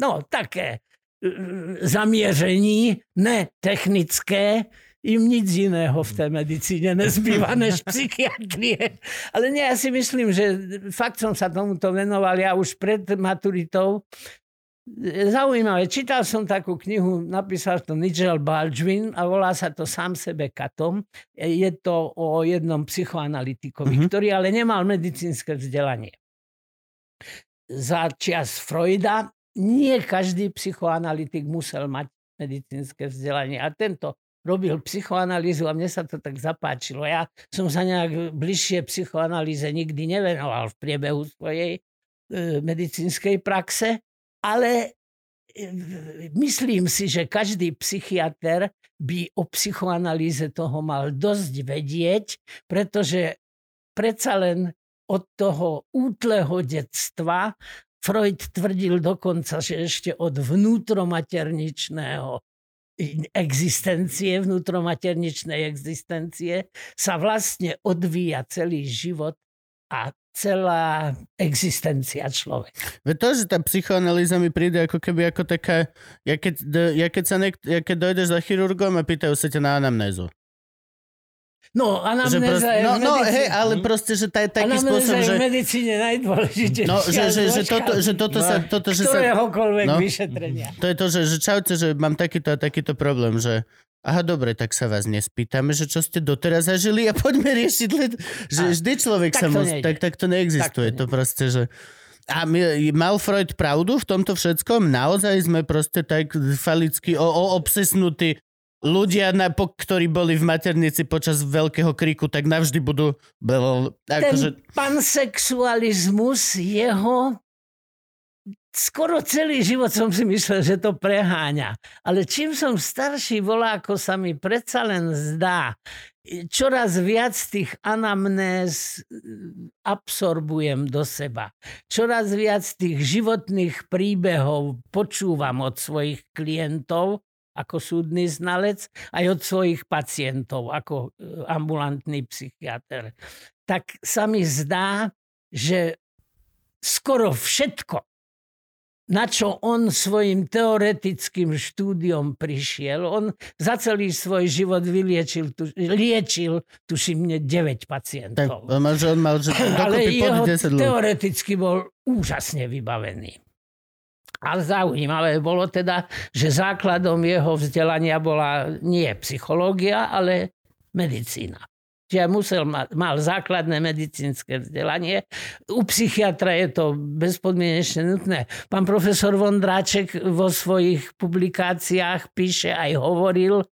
no také eh, zamieření, ne technické, im nic iného v tej medicíne nezbýva než psychiatrie. Ale nie, ja si myslím, že fakt som sa tomuto venoval ja už pred maturitou. Zaujímavé, čítal som takú knihu, napísal to Nigel Baldwin a volá sa to Sám sebe katom. Je to o jednom psychoanalytikovi, Mhm. mm-hmm. ktorý ale nemal medicínske vzdelanie. Za čas Freuda nie každý psychoanalytik musel mať medicínske vzdelanie a tento robil psychoanalýzu a mne sa to tak zapáčilo. Ja som sa nejak bližšie psychoanalýze nikdy nevenoval v priebehu svojej e, medicínskej praxe, ale e, myslím si, že každý psychiatr by o psychoanalýze toho mal dosť vedieť, pretože predsa len od toho útleho detstva Freud tvrdil dokonca, že ešte od vnútromaterničného existencie, vnútromaterničnej existencie sa vlastne odvíja celý život a celá existencia človeka. Veď to, že tá psychoanalýza mi príde ako keby ako taká, ja keď, ja keď, sa nek, ja keď dojdeš za chirurgom a pýtajú sa ťa na anamnézu. No, proste, anamnéza je no, no hej, ale proste, že tá je taký spôsob, že... v medicíne najdôležitejšia No, že, že, že, toto, že toto sa... Toto, že ktoréhokoľvek No. vyšetrenia. to je to, že, že čaute, že mám takýto a takýto problém, že aha, dobre, tak sa vás nespýtame, že čo ste doteraz zažili a poďme riešiť, len, že A, vždy človek tak sa musí, nejde. tak, tak to neexistuje, Tak to to, proste, že a my, mal Freud pravdu v tomto všetkom? Naozaj sme proste tak falicky o, o, obsesnutí ľudia, na, po, ktorí boli v maternici počas veľkého kriku, tak navždy budú... Bl, Ten akože, pansexualizmus jeho skoro celý život som si myslel, že to preháňa. Ale čím som starší, volá, ako sa mi predsa len zdá, čoraz viac tých anamnéz absorbujem do seba. Čoraz viac tých životných príbehov počúvam od svojich klientov ako súdny znalec, aj od svojich pacientov ako e, ambulantný psychiatr. Tak sa mi zdá, že skoro všetko, na čo on svojim teoretickým štúdiom prišiel. On za celý svoj život vyliečil, tu, liečil, tuším, mne 9 pacientov. Tak, že on mal, že Ale jeho 10 ľudí. teoreticky bol úžasne vybavený. A zaujímavé bolo teda, že základom jeho vzdelania bola nie psychológia, ale medicína. Čiže musel ma, mal základné medicínske vzdelanie. U psychiatra je to bezpodmienečne nutné. Pán profesor Vondráček vo svojich publikáciách píše aj hovoril e,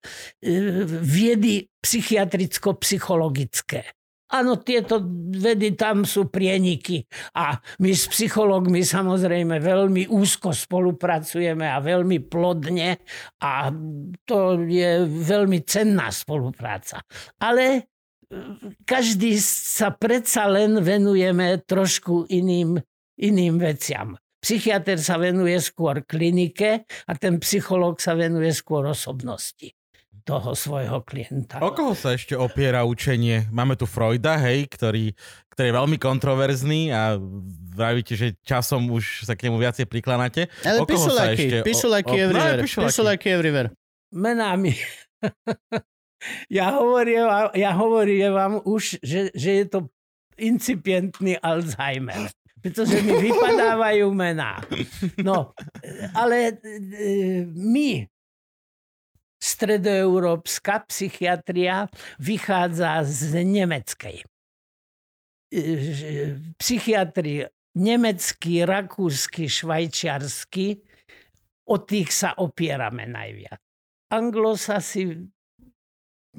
viedy psychiatricko-psychologické. Áno, tieto vedy tam sú prieniky. A my s psychológmi samozrejme veľmi úzko spolupracujeme a veľmi plodne a to je veľmi cenná spolupráca. Ale každý sa predsa len venujeme trošku iným, iným veciam. Psychiatr sa venuje skôr klinike a ten psychológ sa venuje skôr osobnosti toho svojho klienta. O koho sa ešte opiera učenie? Máme tu Freuda, hej, ktorý, ktorý je veľmi kontroverzný a vravíte, že časom už sa k nemu viacej prikláňate. Ale o koho sa ešte... pišulaky o, o, everywhere. No, pišulaky. Pišulaky everywhere. Menami. ja hovorím, ja hovorím vám už, že, že je to incipientný Alzheimer. Pretože mi vypadávajú mená. No, ale e, my, stredoeurópska psychiatria, vychádza z nemeckej. E, Psychiatri nemecký, rakúsky, švajčiarsky, o tých sa opierame najviac. Anglosasi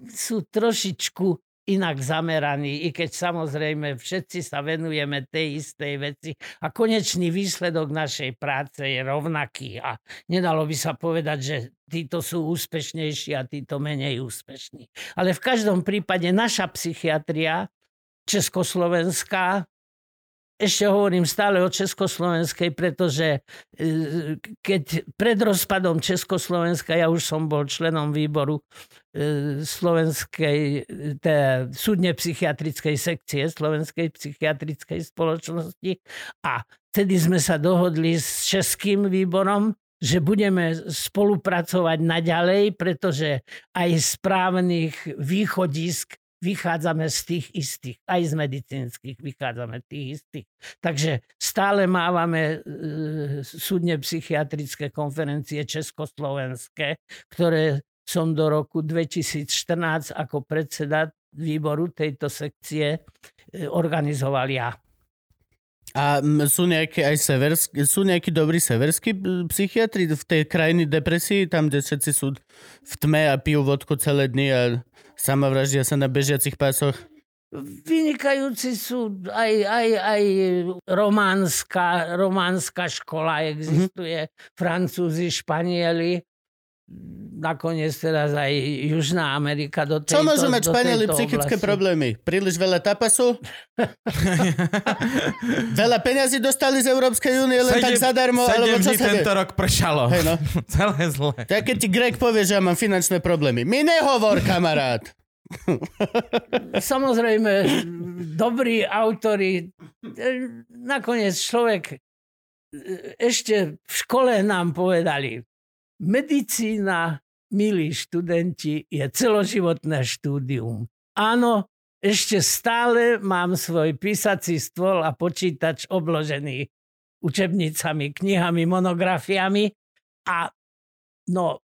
sú trošičku inak zameraní, i keď samozrejme všetci sa venujeme tej istej veci a konečný výsledok našej práce je rovnaký a nedalo by sa povedať, že títo sú úspešnejší a títo menej úspešní. Ale v každom prípade naša psychiatria, československá, ešte hovorím stále o Československej, pretože e, keď pred rozpadom Československa, ja už som bol členom výboru e, slovenskej, teda súdne psychiatrickej sekcie Slovenskej psychiatrickej spoločnosti. A vtedy sme sa dohodli s Českým výborom, že budeme spolupracovať naďalej, pretože aj z právnych východisk vychádzame z tých istých, aj z medicínskych vychádzame tých istých. Takže stále mávame e, súdne psychiatrické konferencie československé, ktoré som do roku 2014 ako predseda výboru tejto sekcie e, organizoval ja. A sú nejaké aj severskí, sú nejakí dobrí severskí psychiatri v tej krajiny depresii, tam, kde všetci sú v tme a pijú vodku celé dny a samovraždia sa na bežiacich pásoch? Vynikajúci sú aj, aj, aj románska, románska škola existuje, Francúzi, Španieli, nakoniec teraz aj Južná Amerika do tejto Čo môžu mať Španieli psychické oblasti. problémy? Príliš veľa tapasu? veľa peňazí dostali z Európskej únie len tak zadarmo? Alebo sedem čo dní tento rok pršalo. Hej, no. Celé zle. Tak keď ti Greg povie, že ja mám finančné problémy. Mi nehovor, kamarát. Samozrejme, dobrí autori, e, nakoniec človek e, ešte v škole nám povedali, medicína, milí študenti, je celoživotné štúdium. Áno, ešte stále mám svoj písací stôl a počítač obložený učebnicami, knihami, monografiami a no,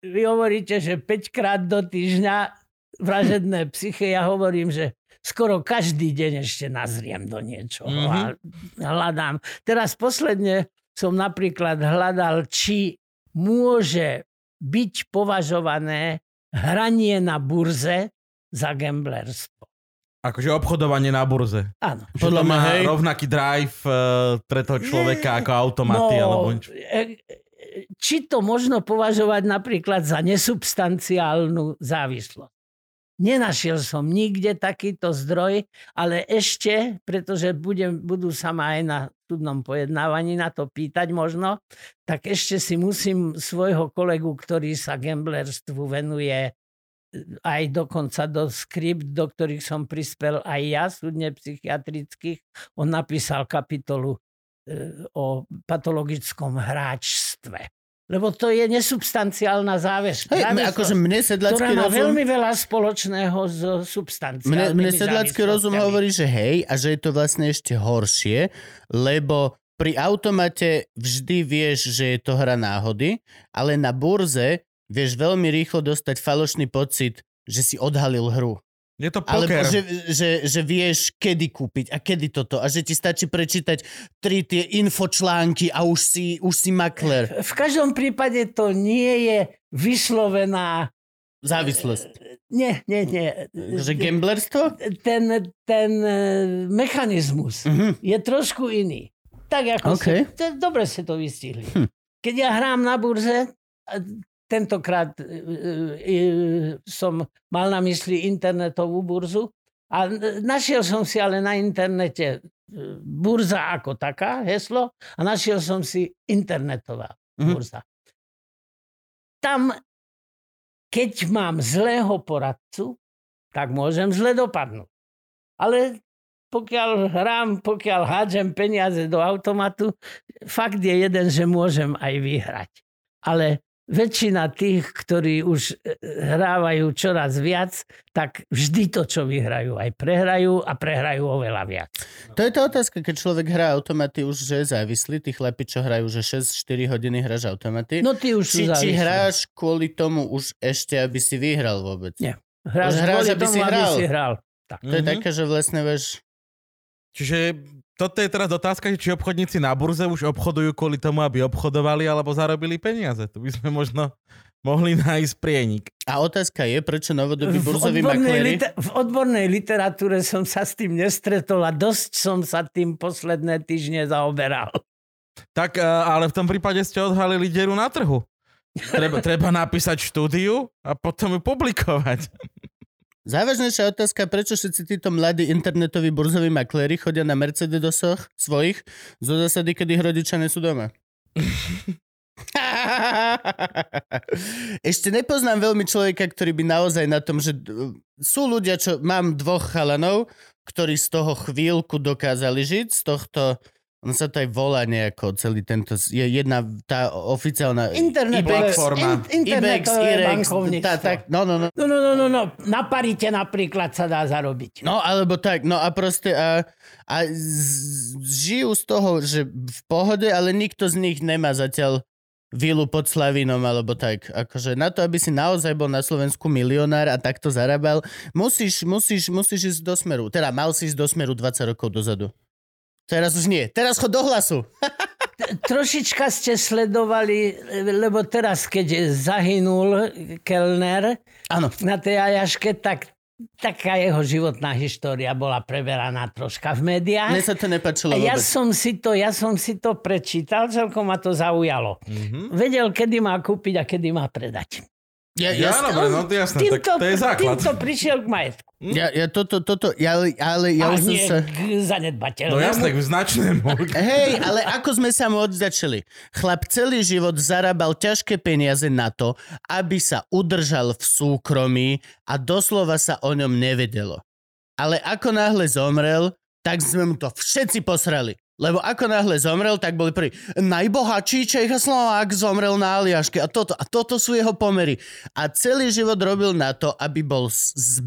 vy hovoríte, že 5 krát do týždňa vražedné psyche, ja hovorím, že skoro každý deň ešte nazriem do niečoho Mhm. a hľadám. Teraz posledne som napríklad hľadal, či môže byť považované hranie na burze za gamblerstvo. Akože obchodovanie na burze. Áno. Že Podľa to má hej. rovnaký drive uh, pre toho človeka ako automaty. no, alebo nič. e- e- či to možno považovať napríklad za nesubstanciálnu závislosť. Nenašiel som nikde takýto zdroj, ale ešte, pretože budem, budú sa ma aj na súdnom pojednávaní na to pýtať možno, tak ešte si musím svojho kolegu, ktorý sa gamblerstvu venuje, aj dokonca do skript, do ktorých som prispel aj ja, súdne psychiatrických. On napísal kapitolu e, o patologickom hráčstve. Lebo to je nesubstanciálna záväzka. Hej, akože mne sedlacký ktorá má rozum... veľmi veľa spoločného s substanciálnymi Mne, mne sedlacký rozum hovorí, že hej, a že je to vlastne ešte horšie, lebo pri automate vždy vieš, že je to hra náhody, ale na burze vieš veľmi rýchlo dostať falošný pocit, že si odhalil hru. Je to Alebo poker. že, že, že vieš, kedy kúpiť a kedy toto. A že ti stačí prečítať tri tie infočlánky a už si, už si makler. V každom prípade to nie je vyslovená... Závislosť. Nie, nie, nie. Že gamblerstvo? Ten, ten e, mechanizmus Mhm. je trošku iný. Tak ako OK. si, to, dobre ste to vystihli. Hm. Keď ja hrám na burze, tentokrát e, e, som mal na mysli internetovú burzu a našiel som si ale na internete e, burza ako taká, heslo, a našiel som si internetová Mhm. burza. Tam, keď mám zlého poradcu, tak môžem zle dopadnúť. Ale pokiaľ hrám, pokiaľ hádžem peniaze do automatu, fakt je jeden, že môžem aj vyhrať. Ale väčšina tých, ktorí už e, hrávajú čoraz viac, tak vždy to, čo vyhrajú, aj prehrajú a prehrajú oveľa viac. To je tá otázka, keď človek hrá automaty už, že je závislý. Tí chlapi, čo hrajú, že 6-4 hodiny hráš automaty. No ty už sú či, či hráš kvôli tomu už ešte, aby si vyhral vôbec? Nie. Hráš, Už hráš, kvôli aby tomu, si hral. Aby si hral. Tak. To je Mhm. také, že vlastne vieš... Čiže toto je teraz otázka, že či obchodníci na burze už obchodujú kvôli tomu, aby obchodovali alebo zarobili peniaze. Tu by sme možno mohli nájsť prienik. A otázka je, prečo novodobí burzoví makléri... liter- v odbornej literatúre som sa s tým nestretol a dosť som sa tým posledné týždne zaoberal. Tak, eh, ale v tom prípade ste odhalili dieru na trhu. Treba, treba napísať štúdiu a potom ju publikovať. Závažnejšia otázka, prečo všetci títo mladí internetoví burzoví makléri chodia na Mercedesoch svojich zo zásady, kedy ich rodičia sú doma. Ešte nepoznám veľmi človeka, ktorý by naozaj na tom, že d- sú ľudia, čo mám dvoch chalanov, ktorí z toho chvíľku dokázali žiť, z tohto on sa to aj volá nejako, celý tento, je jedna tá oficiálna Internetové, platforma. in, internetové Ibex, bankovníctvo. tá, tak, no, no, no. No, no, no, no, no. Na parite napríklad sa dá zarobiť. No, alebo tak, no a proste a, a z, žijú z toho, že v pohode, ale nikto z nich nemá zatiaľ vilu pod Slavinom, alebo tak. Akože na to, aby si naozaj bol na Slovensku milionár a takto zarábal, musíš, musíš, musíš ísť do smeru. Teda mal si ísť do smeru 20 rokov dozadu. Teraz už nie. Teraz chod do hlasu. Trošička ste sledovali, lebo teraz, keď zahynul Kellner Áno. na tej Ajaške, tak taká jeho životná história bola preberaná troška v médiách. Mne sa to nepačilo A ja vôbec. som, si to, ja som si to prečítal, celkom ma to zaujalo. Mhm. Vedel, kedy má kúpiť a kedy má predať. Ja, Ja, ja, dobre, no to jasné, tak to je základ. týmto prišiel k majetku. ja, ja toto, toto, ja, ale ja a už som sa... zanedbateľnému. No jasné, k značnému. Hej, ale ako sme sa mu odzačili? Chlap celý život zarábal ťažké peniaze na to, aby sa udržal v súkromí a doslova sa o ňom nevedelo. Ale ako náhle zomrel, tak sme mu to všetci posrali. Lebo ako náhle zomrel, tak boli prvý. Najbohatší Čech a Slovák zomrel na Aliaške a toto, a toto sú jeho pomery. A celý život robil na to, aby bol z-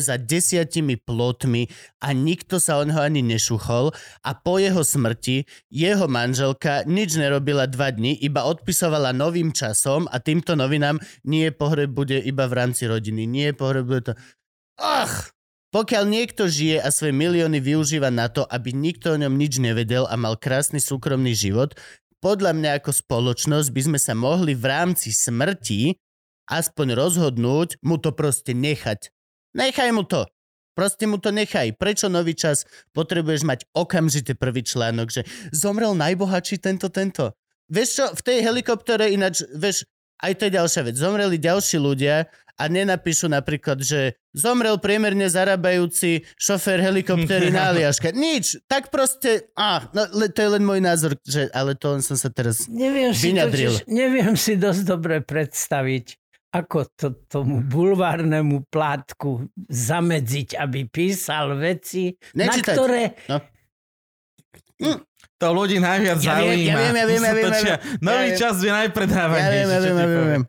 za desiatimi plotmi a nikto sa o neho ani nešuchol a po jeho smrti jeho manželka nič nerobila dva dni, iba odpisovala novým časom a týmto novinám nie pohreb bude iba v rámci rodiny, nie pohreb bude to... Ach! Pokiaľ niekto žije a svoje milióny využíva na to, aby nikto o ňom nič nevedel a mal krásny súkromný život, podľa mňa ako spoločnosť by sme sa mohli v rámci smrti aspoň rozhodnúť mu to proste nechať. Nechaj mu to. Proste mu to nechaj. Prečo nový čas potrebuješ mať okamžite prvý článok, že zomrel najbohatší tento, tento. Vieš čo, v tej helikoptere ináč, vieš, aj to je ďalšia vec. Zomreli ďalší ľudia a nenapíšu napríklad, že zomrel priemerne zarábajúci šofér helikoptery na Aliaške. Nič. Tak proste, á, no, le, to je len môj názor, že, ale to len som sa teraz Neviem si, vyňadril. totiž, neviem si dosť dobre predstaviť, ako to tomu bulvárnemu plátku zamedziť, aby písal veci, na Nečítať. ktoré... To ľudí najviac Ja viem, zaujíma. ja viem, ja viem, ja viem, ja viem. Nový Ja čas je najpredávanejší. Ja viem, ja viem, ja viem,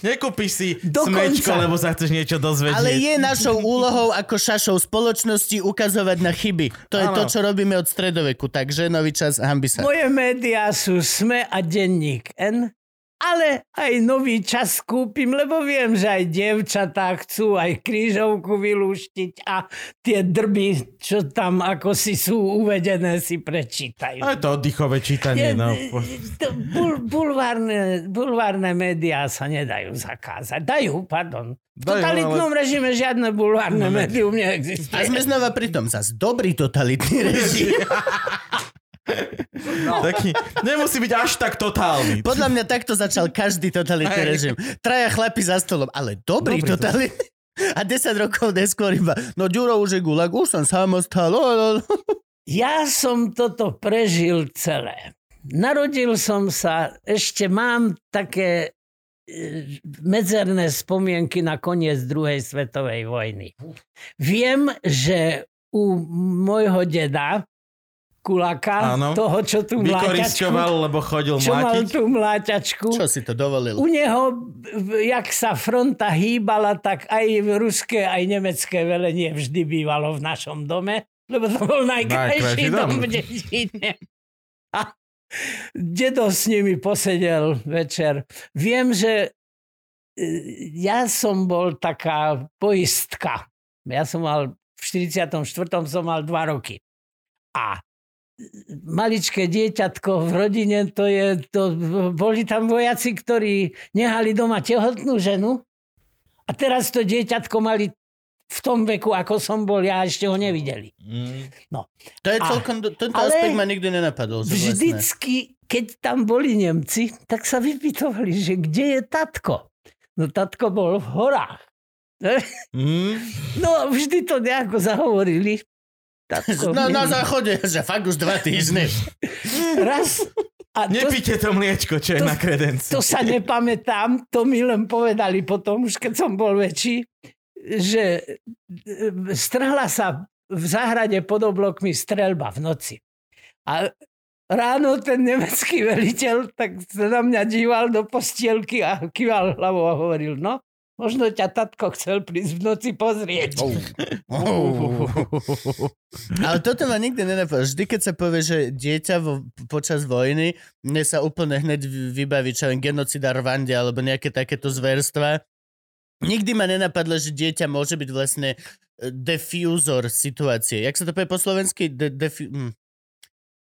Nekúpiš si Dokonca. smečko, lebo sa chceš niečo dozvedieť. Ale je našou úlohou ako šašou spoločnosti ukazovať na chyby. To je Áno. to, čo robíme od stredoveku. Takže nový čas, hambi sa. Moje médiá sú SME a denník N, ale aj nový čas kúpim, lebo viem, že aj dievčatá chcú aj krížovku vylúštiť a tie drby, čo tam ako si sú uvedené, si prečítajú. Ale to oddychové čítanie, Je- no. to bul, bulvárne, bulvárne médiá sa nedajú zakázať. Dajú, pardon. V totalitnom režime žiadne bulvárne médium neexistuje. A sme znova pri tom. Zas dobrý totalitný režim. Taký, nemusí byť až tak totálny. Podľa mňa takto začal každý totalitný Hej. režim. Traja chlapi za stolom, ale dobrý, Dobrý totalitný. A 10 rokov neskôr iba, no Ďuro už je gulag, už som sám ostal. lo, lo, lo. Ja som toto prežil celé. Narodil som sa, ešte mám také e, medzerné spomienky na koniec druhej svetovej vojny. Viem, že u môjho deda, Kulaka, Áno. toho, čo tu mláťačku, lebo chodil čo mal mlátiť. tú mláťačku, Čo si to dovolil? u neho, jak sa fronta hýbala, tak aj v ruské, aj nemecké velenie vždy bývalo v našom dome, lebo to bol Najkrajší najkrajší dom. dom v dedine. A dedo s nimi posedel večer. Viem, že e, ja som bol taká poistka. Ja som mal, v 44. som mal dva roky. A maličké dieťatko v rodine, to je, to, boli tam vojaci, ktorí nehali doma tehotnú ženu a teraz to dieťatko mali v tom veku, ako som bol, ja ešte ho nevideli. Mm. To je A- celkom, tento ale aspekt ma nikdy nenapadol. Vlastne. Vždycky, keď tam boli Nemci, tak sa vypytovali, že kde je tatko? No tatko bol v horách. Mm. No vždy to nejako zahovorili. Tatko, No, na záchode, že fakt už dva týždne. Raz. A to, Nepíte to mliečko, čo je to- na kredenci. to sa nepamätám, to mi len povedali potom, už keď som bol väčší, že e, strhla sa v záhrade pod oblokmi strelba v noci. A ráno ten nemecký veliteľ tak sa na mňa díval do postielky a kýval hlavou a hovoril, no, možno ťa tatko chcel prísť v noci pozrieť. Ale toto ma nikdy nenapadlo. Vždy, keď sa povie, že dieťa vo, počas vojny, mne sa úplne hneď vybaví, čo len genocida Rwande alebo nejaké takéto zverstva. Nikdy ma nenapadlo, že dieťa môže byť vlastne e, defúzor situácie. Jak sa to povie po slovensky? De, defu, hm.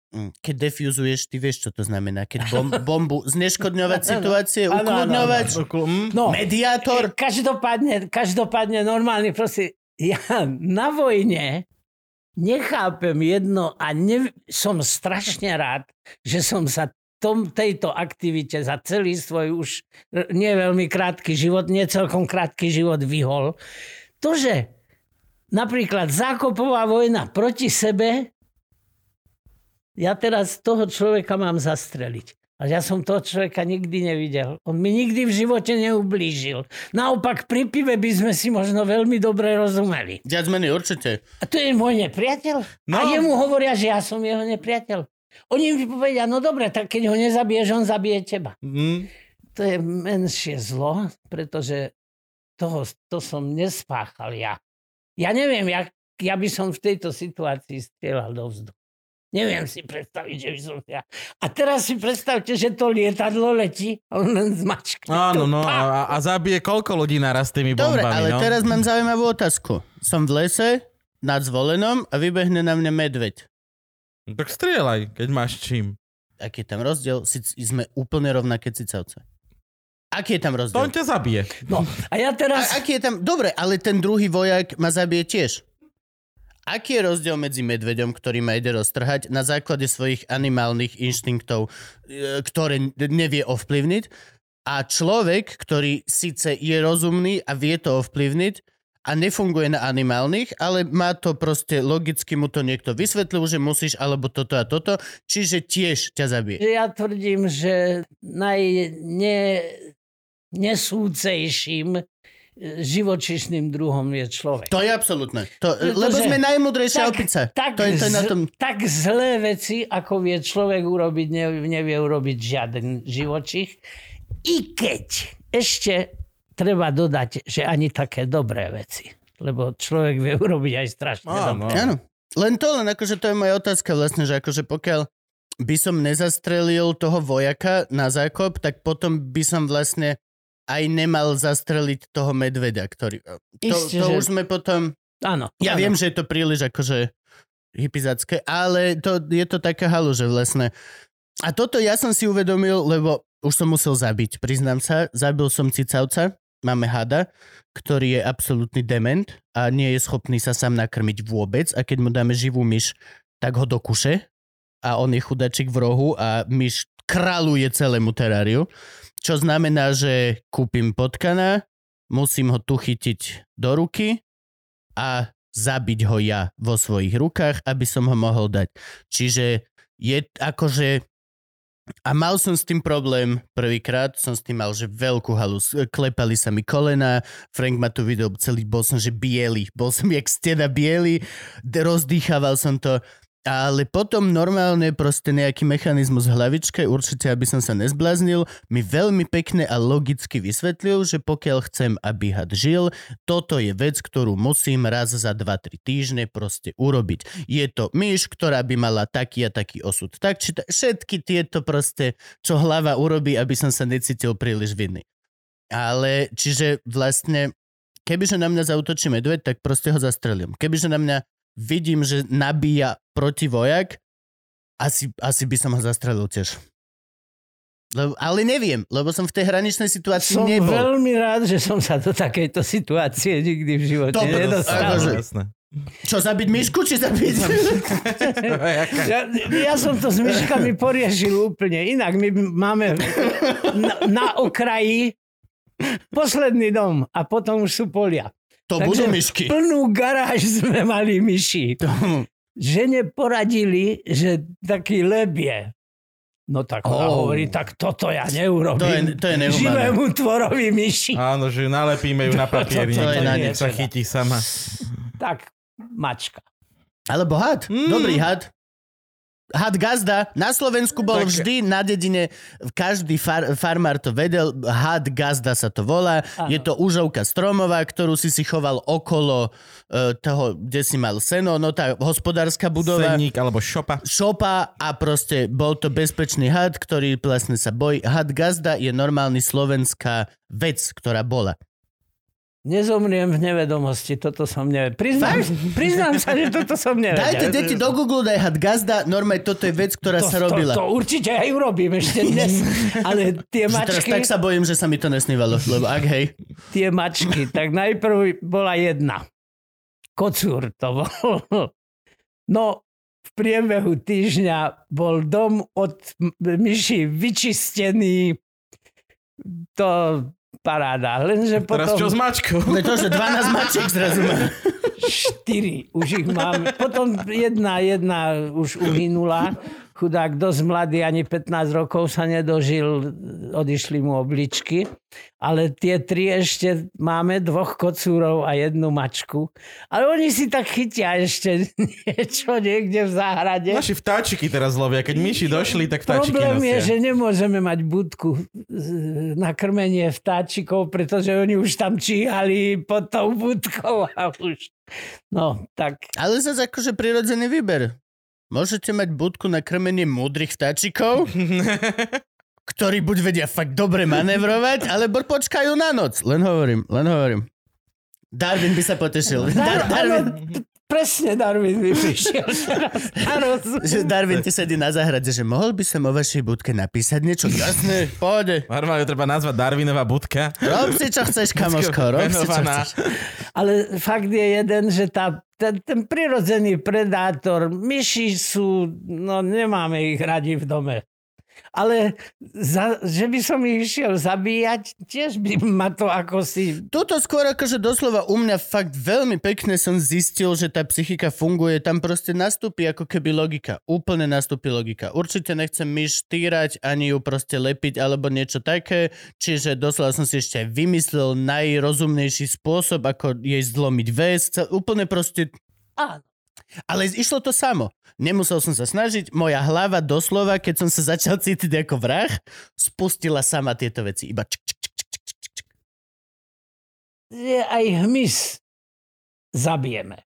Hm, Keď defúzuješ, ty vieš, čo to znamená. Keď bom, bombu zneškodňovať situácie, ukludňovať. Mm. No, Mediátor. Každopádne, každopádne normálne, proste, ja na vojne nechápem jedno a ne, som strašne rád, že som sa tom, tejto aktivite za celý svoj už nie veľmi krátky život, nie celkom krátky život vyhol. To, že napríklad zákopová vojna proti sebe, ja teraz toho človeka mám zastreliť. A ja som toho človeka nikdy nevidel. On mi nikdy v živote neublížil. Naopak pri pive by sme si možno veľmi dobre rozumeli. Viac menej určite. A to je môj nepriateľ? No. A jemu hovoria, že ja som jeho nepriateľ. Oni mi povedia, no dobre, tak keď ho nezabiješ, on zabije teba. Mm. To je menšie zlo, pretože toho, to som nespáchal ja. Ja neviem, jak, ja by som v tejto situácii strieľal do vzduchu. Neviem si predstaviť, že by som ja... A teraz si predstavte, že to lietadlo letí a on len zmačkne. Áno, to, no a, a zabije koľko ľudí naraz tými Dobre, bombami, ale no? teraz mám zaujímavú otázku. Som v lese, nad zvolenom a vybehne na mňa medveď. Tak strieľaj, keď máš čím. Aký je tam rozdiel? Si, sme úplne rovnaké cicavce. Aký je tam To on rozdiel? ťa zabije. No, a ja teraz... A, aký je tam... Dobre, ale ten druhý vojak ma zabije tiež. Aký je rozdiel medzi medveďom, ktorý ma ide roztrhať na základe svojich animálnych inštinktov, e, ktoré nevie ovplyvniť, a človek, ktorý síce je rozumný a vie to ovplyvniť, a nefunguje na animálnych, ale má to proste, logicky mu to niekto vysvetlil, že musíš alebo toto a toto, čiže tiež ťa zabije. Ja tvrdím, že naj, ne, nesúcejším živočišným druhom je človek. To je absolútne. To, Pretože lebo sme najmudrejšia tak- opica. Tak, to je to na z- tom... tak zlé veci, ako vie človek urobiť, ne, nevie urobiť žiaden živočich. I keď ešte treba dodať, že ani také dobré veci. Lebo človek vie urobiť aj strašne dobré. Áno. Len to, len akože to je moja otázka vlastne, že akože pokiaľ by som nezastrelil toho vojaka na zákop, tak potom by som vlastne aj nemal zastreliť toho medveďa, ktorý... To, Isté, to že- už sme potom... Áno. Ja áno. viem, že je to príliš akože hypizacké, ale to, je to taká halu, že vlastne... A toto ja som si uvedomil, lebo už som musel zabiť, priznám sa. Zabil som cicavca, máme hada, ktorý je absolútny dement a nie je schopný sa sám nakrmiť vôbec a keď mu dáme živú myš, tak ho dokuše a on je chudačik v rohu a myš kraluje celému teráriu. Čo znamená, že kúpim potkana, musím ho tu chytiť do ruky a zabiť ho ja vo svojich rukách, aby som ho mohol dať. Čiže je akože... A mal som s tým problém prvýkrát, som s tým mal, že veľkú halu, s- klepali sa mi kolena, Frank ma tu videl celý, bol som že biely, bol som jak stena biely, rozdýchaval som to, ale potom normálne proste nejaký mechanizmus hlavičke, určite aby som sa nezbláznil, mi veľmi pekne a logicky vysvetlil, že pokiaľ chcem, aby had žil, toto je vec, ktorú musím raz za 2-3 týždne proste urobiť. Je to myš, ktorá by mala taký a taký osud. Tak, či ta, všetky tieto proste, čo hlava urobí, aby som sa necítil príliš vinný. Ale, čiže vlastne, kebyže na mňa zautočí medveď, tak proste ho zastrelím. Kebyže na mňa vidím, že nabíja protivojak, asi, asi by som ho zastrelil tiež. Lebo, ale neviem, lebo som v tej hraničnej situácii Som nebol. veľmi rád, že som sa do takejto situácie nikdy v živote To bolo- nedostal. akože-. Čo, zabiť myšku, či zabiť... Ja, ja som to s myškami poriešil úplne inak. My máme na, na okraji posledný dom a potom už sú polia. To Takže budú myšky. Plnú garáž sme mali myši. Žene poradili, že taký leb je. No tak ona Oh. hovorí, tak toto ja To je, neurobím. to je nehumané. Živému tvorovi myši. Áno, že nalepíme ju na papier, To- to- to je na sa chytí sama. Tak, mačka. Alebo had. Mm. Dobrý had. Had gazda. Na Slovensku bol Tak- vždy na dedine, každý far, farmár to vedel, had gazda sa to volá. Áno. Je to užovka stromová, ktorú si si choval okolo uh, toho, kde si mal seno, no tá hospodárska budova. Senník alebo šopa. šopa a proste bol to bezpečný had, ktorý vlastne sa bojí. Had gazda je normálny slovenská vec, ktorá bola. Nezomriem v nevedomosti, toto som nevedel. Priznám, priznám sa, že toto som nevedel. Dajte deti do Google, daj had gazda, normálne toto je vec, ktorá to, sa robila. To, to určite aj urobím ešte dnes. Ale tie Že teraz mačky, tak sa bojím, že sa mi to nesnívalo, lebo ak hej. tie mačky, tak najprv bola jedna. Kocúr to bol. No, v priebehu týždňa bol dom od myši vyčistený. To paráda. Lenže Teraz čo s potom mačkou? Ale to, že 12 mačiek zrazu má. štyri už ich máme. Potom jedna, jedna už uhynula. Chudák dosť mladý, ani 15 rokov sa nedožil, odišli mu obličky. Ale tie tri ešte máme, dvoch kocúrov a jednu mačku. Ale oni si tak chytia ešte niečo niekde v záhrade. Naši vtáčiky teraz lovia. Keď myši došli, tak vtáčiky Problém je, nosia. že nemôžeme mať budku na krmenie vtáčikov, pretože oni už tam číhali pod tou budkou a už... No, tak Ale zase akože prirodzený výber. Môžete mať budku na krmenie múdrych vtáčikov, ktorí buď vedia fakt dobre manevrovať, alebo počkajú na noc. Len hovorím, len hovorím. Darwin by sa potešil. Dar- Dar, Darwin, presne Darwin mi prišiel teraz že Darwin ti sedí na záhrade, že mohol by som o vašej budke napísať niečo? Jasné, pôjde. Normálne treba nazvať Darwinová budka. Rob si, čo chceš, kamoško, rob si, čo Venovaná. chceš. Ale fakt je jeden, že tá ten, ten prirodzený predátor, myši sú, no nemáme ich radi v dome. Ale za, že by som ich išiel zabíjať, tiež by ma to ako si... Toto skôr akože doslova u mňa fakt veľmi pekne som zistil, že tá psychika funguje. Tam proste nastúpi ako keby logika. Úplne nastúpi logika. Určite nechcem myš týrať, ani ju proste lepiť alebo niečo také. Čiže doslova som si ešte aj vymyslel najrozumnejší spôsob, ako jej zlomiť väz. Úplne proste... Áno. Ale išlo to samo. Nemusel som sa snažiť. Moja hlava doslova, keď som sa začal cítiť ako vrah, spustila sama tieto veci. Iba čk, čk, čk, čk, čk, čk, aj hmyz zabijeme.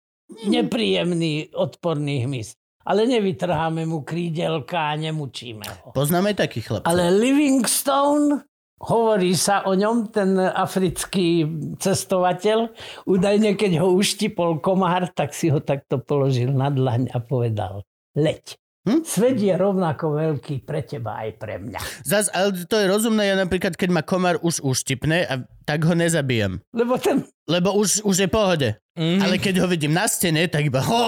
Nepríjemný, odporný hmyz. Ale nevytrháme mu krídelka a nemučíme ho. Poznáme takých chlapcov. Ale Livingstone, hovorí sa o ňom, ten africký cestovateľ, údajne keď ho uštipol komár, tak si ho takto položil na dlaň a povedal, leď. Hm? Svet je rovnako veľký pre teba aj pre mňa. Zas, ale to je rozumné, ja napríklad, keď ma komár už uštipne, a tak ho nezabijem. Lebo ten... Lebo už, už je pohode. Mhm. Ale keď ho vidím na stene, tak iba... Ho,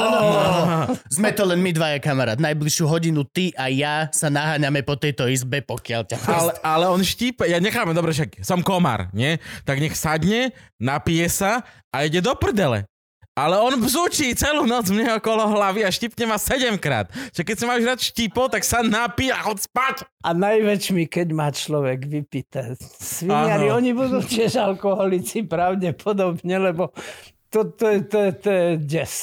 sme to len my dvaja kamarát. Najbližšiu hodinu ty a ja sa naháňame po tejto izbe, pokiaľ ťa... Ale, ale on štípe, ja necháme, dobre, však som komár, nie? Tak nech sadne, napije sa a ide do prdele. Ale on bzučí celú noc mne okolo hlavy a štipne ma sedemkrát. Čiže keď si máš rád štipo, tak sa napí a chod spať. A najväčšmi, keď má človek vypité. Sviniari, oni budú tiež alkoholici pravdepodobne, lebo to, to, je, to, to je des.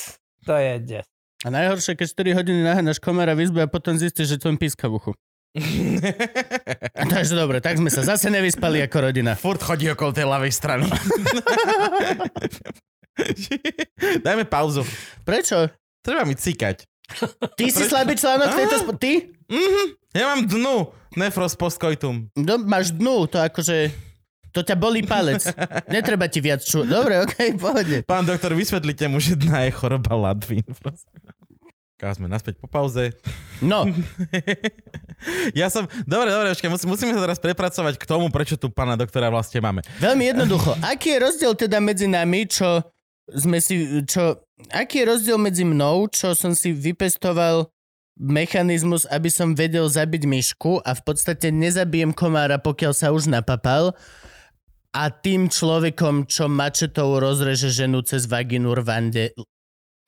To je des. A najhoršie, keď 4 hodiny naháňaš komára v izbe a potom zistíš, že to len píska v uchu. Takže dobre, tak sme sa zase nevyspali ako rodina. Furt chodí okolo tej ľavej strany. Dajme pauzu. Prečo? Treba mi cikať. Ty si slabý článok tejto... Spo- ty? Mhm, ja mám dnu. Nefros postcoitum. No, máš dnu, to akože... To ťa bolí palec. Netreba ti viac ču... Dobre, okej, okay, pohode. Pán doktor, vysvetlite mu, že dna je choroba ladvín. Ká sme naspäť po pauze. No, Ja som... Dobre, dobre, počkaj, musí, musíme sa teraz prepracovať k tomu, prečo tu pána doktora vlastne máme. veľmi jednoducho. Aký je rozdiel teda medzi nami, čo sme si... Čo, aký je rozdiel medzi mnou, čo som si vypestoval mechanizmus, aby som vedel zabiť myšku a v podstate nezabijem komára, pokiaľ sa už napapal a tým človekom, čo mačetou rozreže ženu cez vaginu rvande,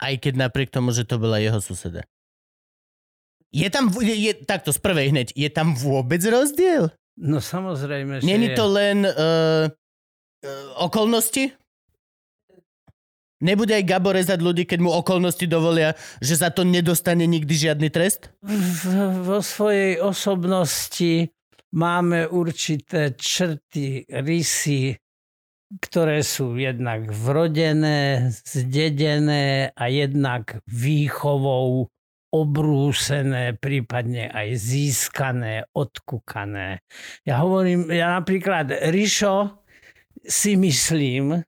aj keď napriek tomu, že to bola jeho suseda. Je tam, je, je, takto z prvej hneď, je tam vôbec rozdiel? No samozrejme, že Není je. to len uh, uh, okolnosti? Nebude aj Gabo rezať ľudí, keď mu okolnosti dovolia, že za to nedostane nikdy žiadny trest? v, vo svojej osobnosti máme určité črty, rysy, ktoré sú jednak vrodené, zdedené a jednak výchovou obrúsené, prípadne aj získané, odkukané. Ja hovorím, ja napríklad Rišo si myslím,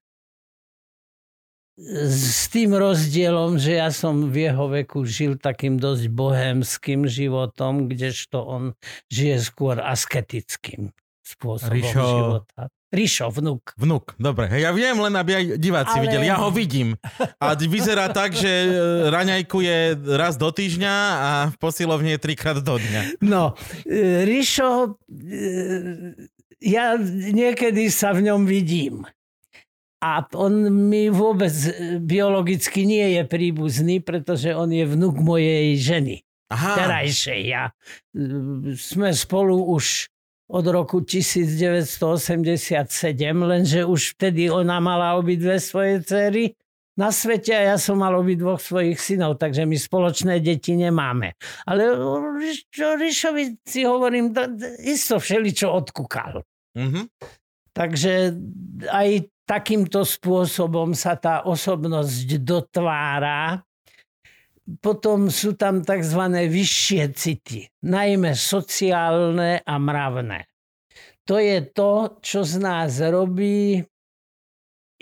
s tým rozdielom, že ja som v jeho veku žil takým dosť bohémským životom, kdežto on žije skôr asketickým spôsobom Rišo- života. Rišo, vnuk. Vnuk, dobre. Ja viem, len aby aj diváci Ale- videli. Ja ho vidím. A vyzerá tak, že e, raňajkuje raz do týždňa a v posilovni je trikrát do dňa. No, e, Rišo, e, ja niekedy sa v ňom vidím. A on mi vôbec e, biologicky nie je príbuzný, pretože on je vnuk mojej ženy. Aha, terajšej. Ja, e, sme spolu už od roku 1987, lenže už vtedy ona mala obidve svoje cery na svete a ja som mal obidvoch svojich synov, takže my spoločné deti nemáme. Ale o Riš- o Rišovi si hovorím, to- to isto všeličo odkúkal. Mhm. Takže aj takýmto spôsobom sa tá osobnosť dotvára. Potom sú tam tzv. vyššie city, najmä sociálne a mravné. To je to, čo z nás robí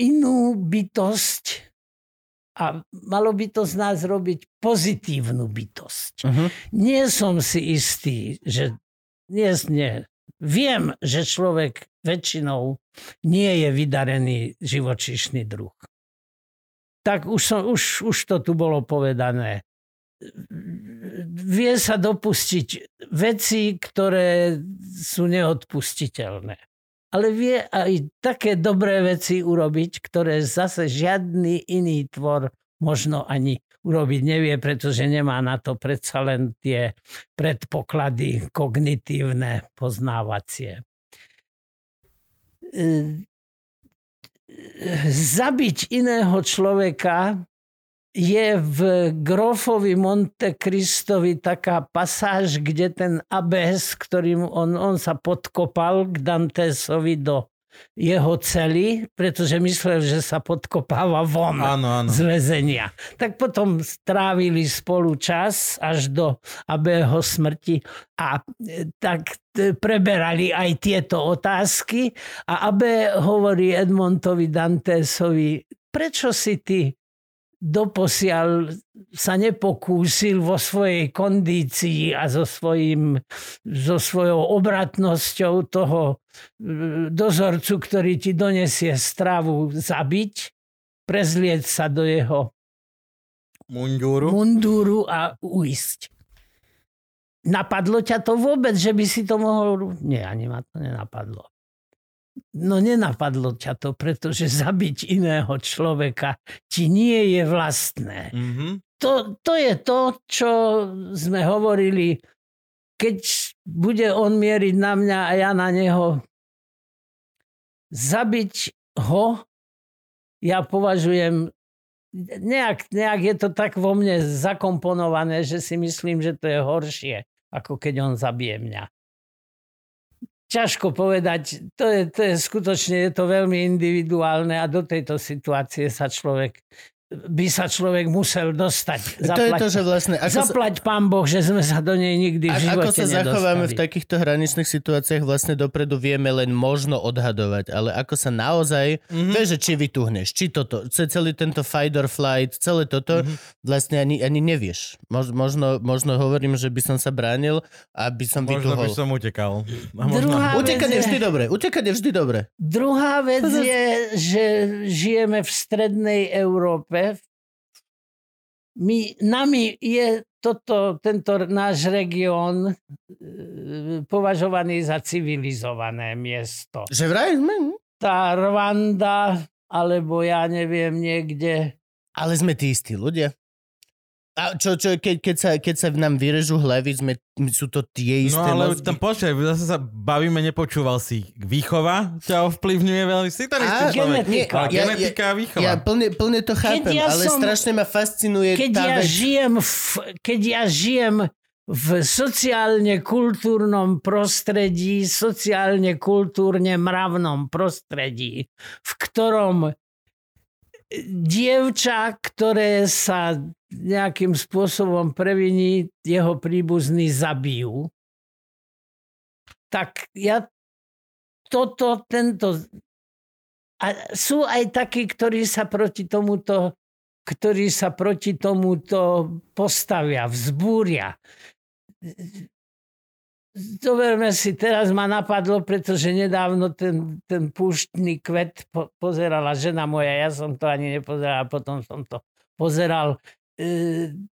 inú bytosť a malo by to z nás robiť pozitívnu bytosť. Uh-huh. Nie som si istý, že nie, nie. Viem, že človek väčšinou nie je vydarený živočíšny druh. tak už, som, už, už to tu bolo povedané. Vie sa dopustiť veci, ktoré sú neodpustiteľné. Ale vie aj také dobré veci urobiť, ktoré zase žiadny iný tvor možno ani urobiť nevie, pretože nemá na to predsa len tie predpoklady kognitívne, poznávacie. Zabiť iného človeka je v Grofovi Monte Cristovi taká pasáž, kde ten Abes, ktorým on, on sa podkopal k Dantesovi do jeho cely, pretože myslel, že sa podkopáva von áno, áno. z väzenia. Tak potom strávili spolu čas až do Abeho smrti a e, tak e, preberali aj tieto otázky a Abe hovorí Edmontovi Dantesovi, prečo si ty doposiaľ sa nepokúsil vo svojej kondícii a so, svojím, so svojou obratnosťou toho dozorcu, ktorý ti donesie stravu, zabiť, prezlieť sa do jeho mundúru, mundúru a uísť. Napadlo ťa to vôbec, že by si to mohol... Nie, ani ma to nenapadlo. No nenapadlo ťa to, pretože zabiť iného človeka ti nie je vlastné. Mm-hmm. To, to je to, čo sme hovorili, keď bude on mieriť na mňa a ja na neho. Zabiť ho, ja považujem, nejak, nejak je to tak vo mne zakomponované, že si myslím, že to je horšie, ako keď on zabije mňa ťažko povedať, to je, to je skutočne je to veľmi individuálne a do tejto situácie sa človek by sa človek musel dostať. Zaplať, to je to, že vlastne... Ako zaplať sa, pán Boh, že sme sa do nej nikdy v živote Ako sa nedostali. zachováme v takýchto hraničných situáciách, vlastne dopredu vieme len možno odhadovať, ale ako sa naozaj... Mm-hmm. Vieš, že či vytuhneš, či toto, celý tento fight or flight, celé toto, mm-hmm. vlastne ani, ani nevieš. Mož, možno, možno hovorím, že by som sa bránil a by som možno vytuhol. by som utekal. možno... Utekať je vždy dobre. Utekať je vždy dobre. Druhá vec je, že žijeme v strednej Európe, my, nami je toto, tento náš región e, považovaný za civilizované miesto. Že vraj sme? Hm? Tá Rwanda, alebo ja neviem, niekde. Ale sme tí istí ľudia. A čo, čo keď, keď, sa, keď sa v nám vyrežú hlavy, sme, sú to tie isté No ale mozgy? tam počkaj, zase sa bavíme, nepočúval si. Výchova ťa ovplyvňuje veľmi. Si to Á, genetika. Ale Ja- genetika a výchova. Ja plne, plne to chápem, ja ale som- strašne ma fascinuje Keď tá ja, vec. žijem v, keď ja žijem v sociálne kultúrnom prostredí, sociálne kultúrne mravnom prostredí, v ktorom dievča, ktoré sa nejakým spôsobom previní, jeho príbuzní zabijú, tak ja toto, tento... A sú aj takí, ktorí sa proti tomuto ktorí sa proti tomuto postavia, vzbúria. Zoberme si, teraz ma napadlo, pretože nedávno ten, ten púštny kvet po, pozerala žena moja, ja som to ani nepozeral, potom som to pozeral. E,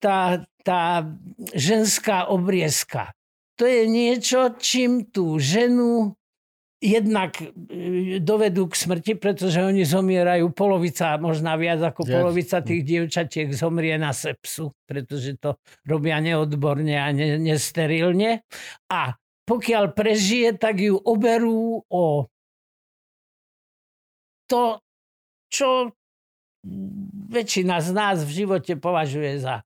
tá, tá ženská obriezka, to je niečo, čím tú ženu jednak e, dovedú k smrti, pretože oni zomierajú, polovica, možná viac ako polovica tých dievčatiek zomrie na sepsu, pretože to robia neodborne a ne, nesterilne. A pokiaľ prežije, tak ju oberú o to, čo väčšina z nás v živote považuje za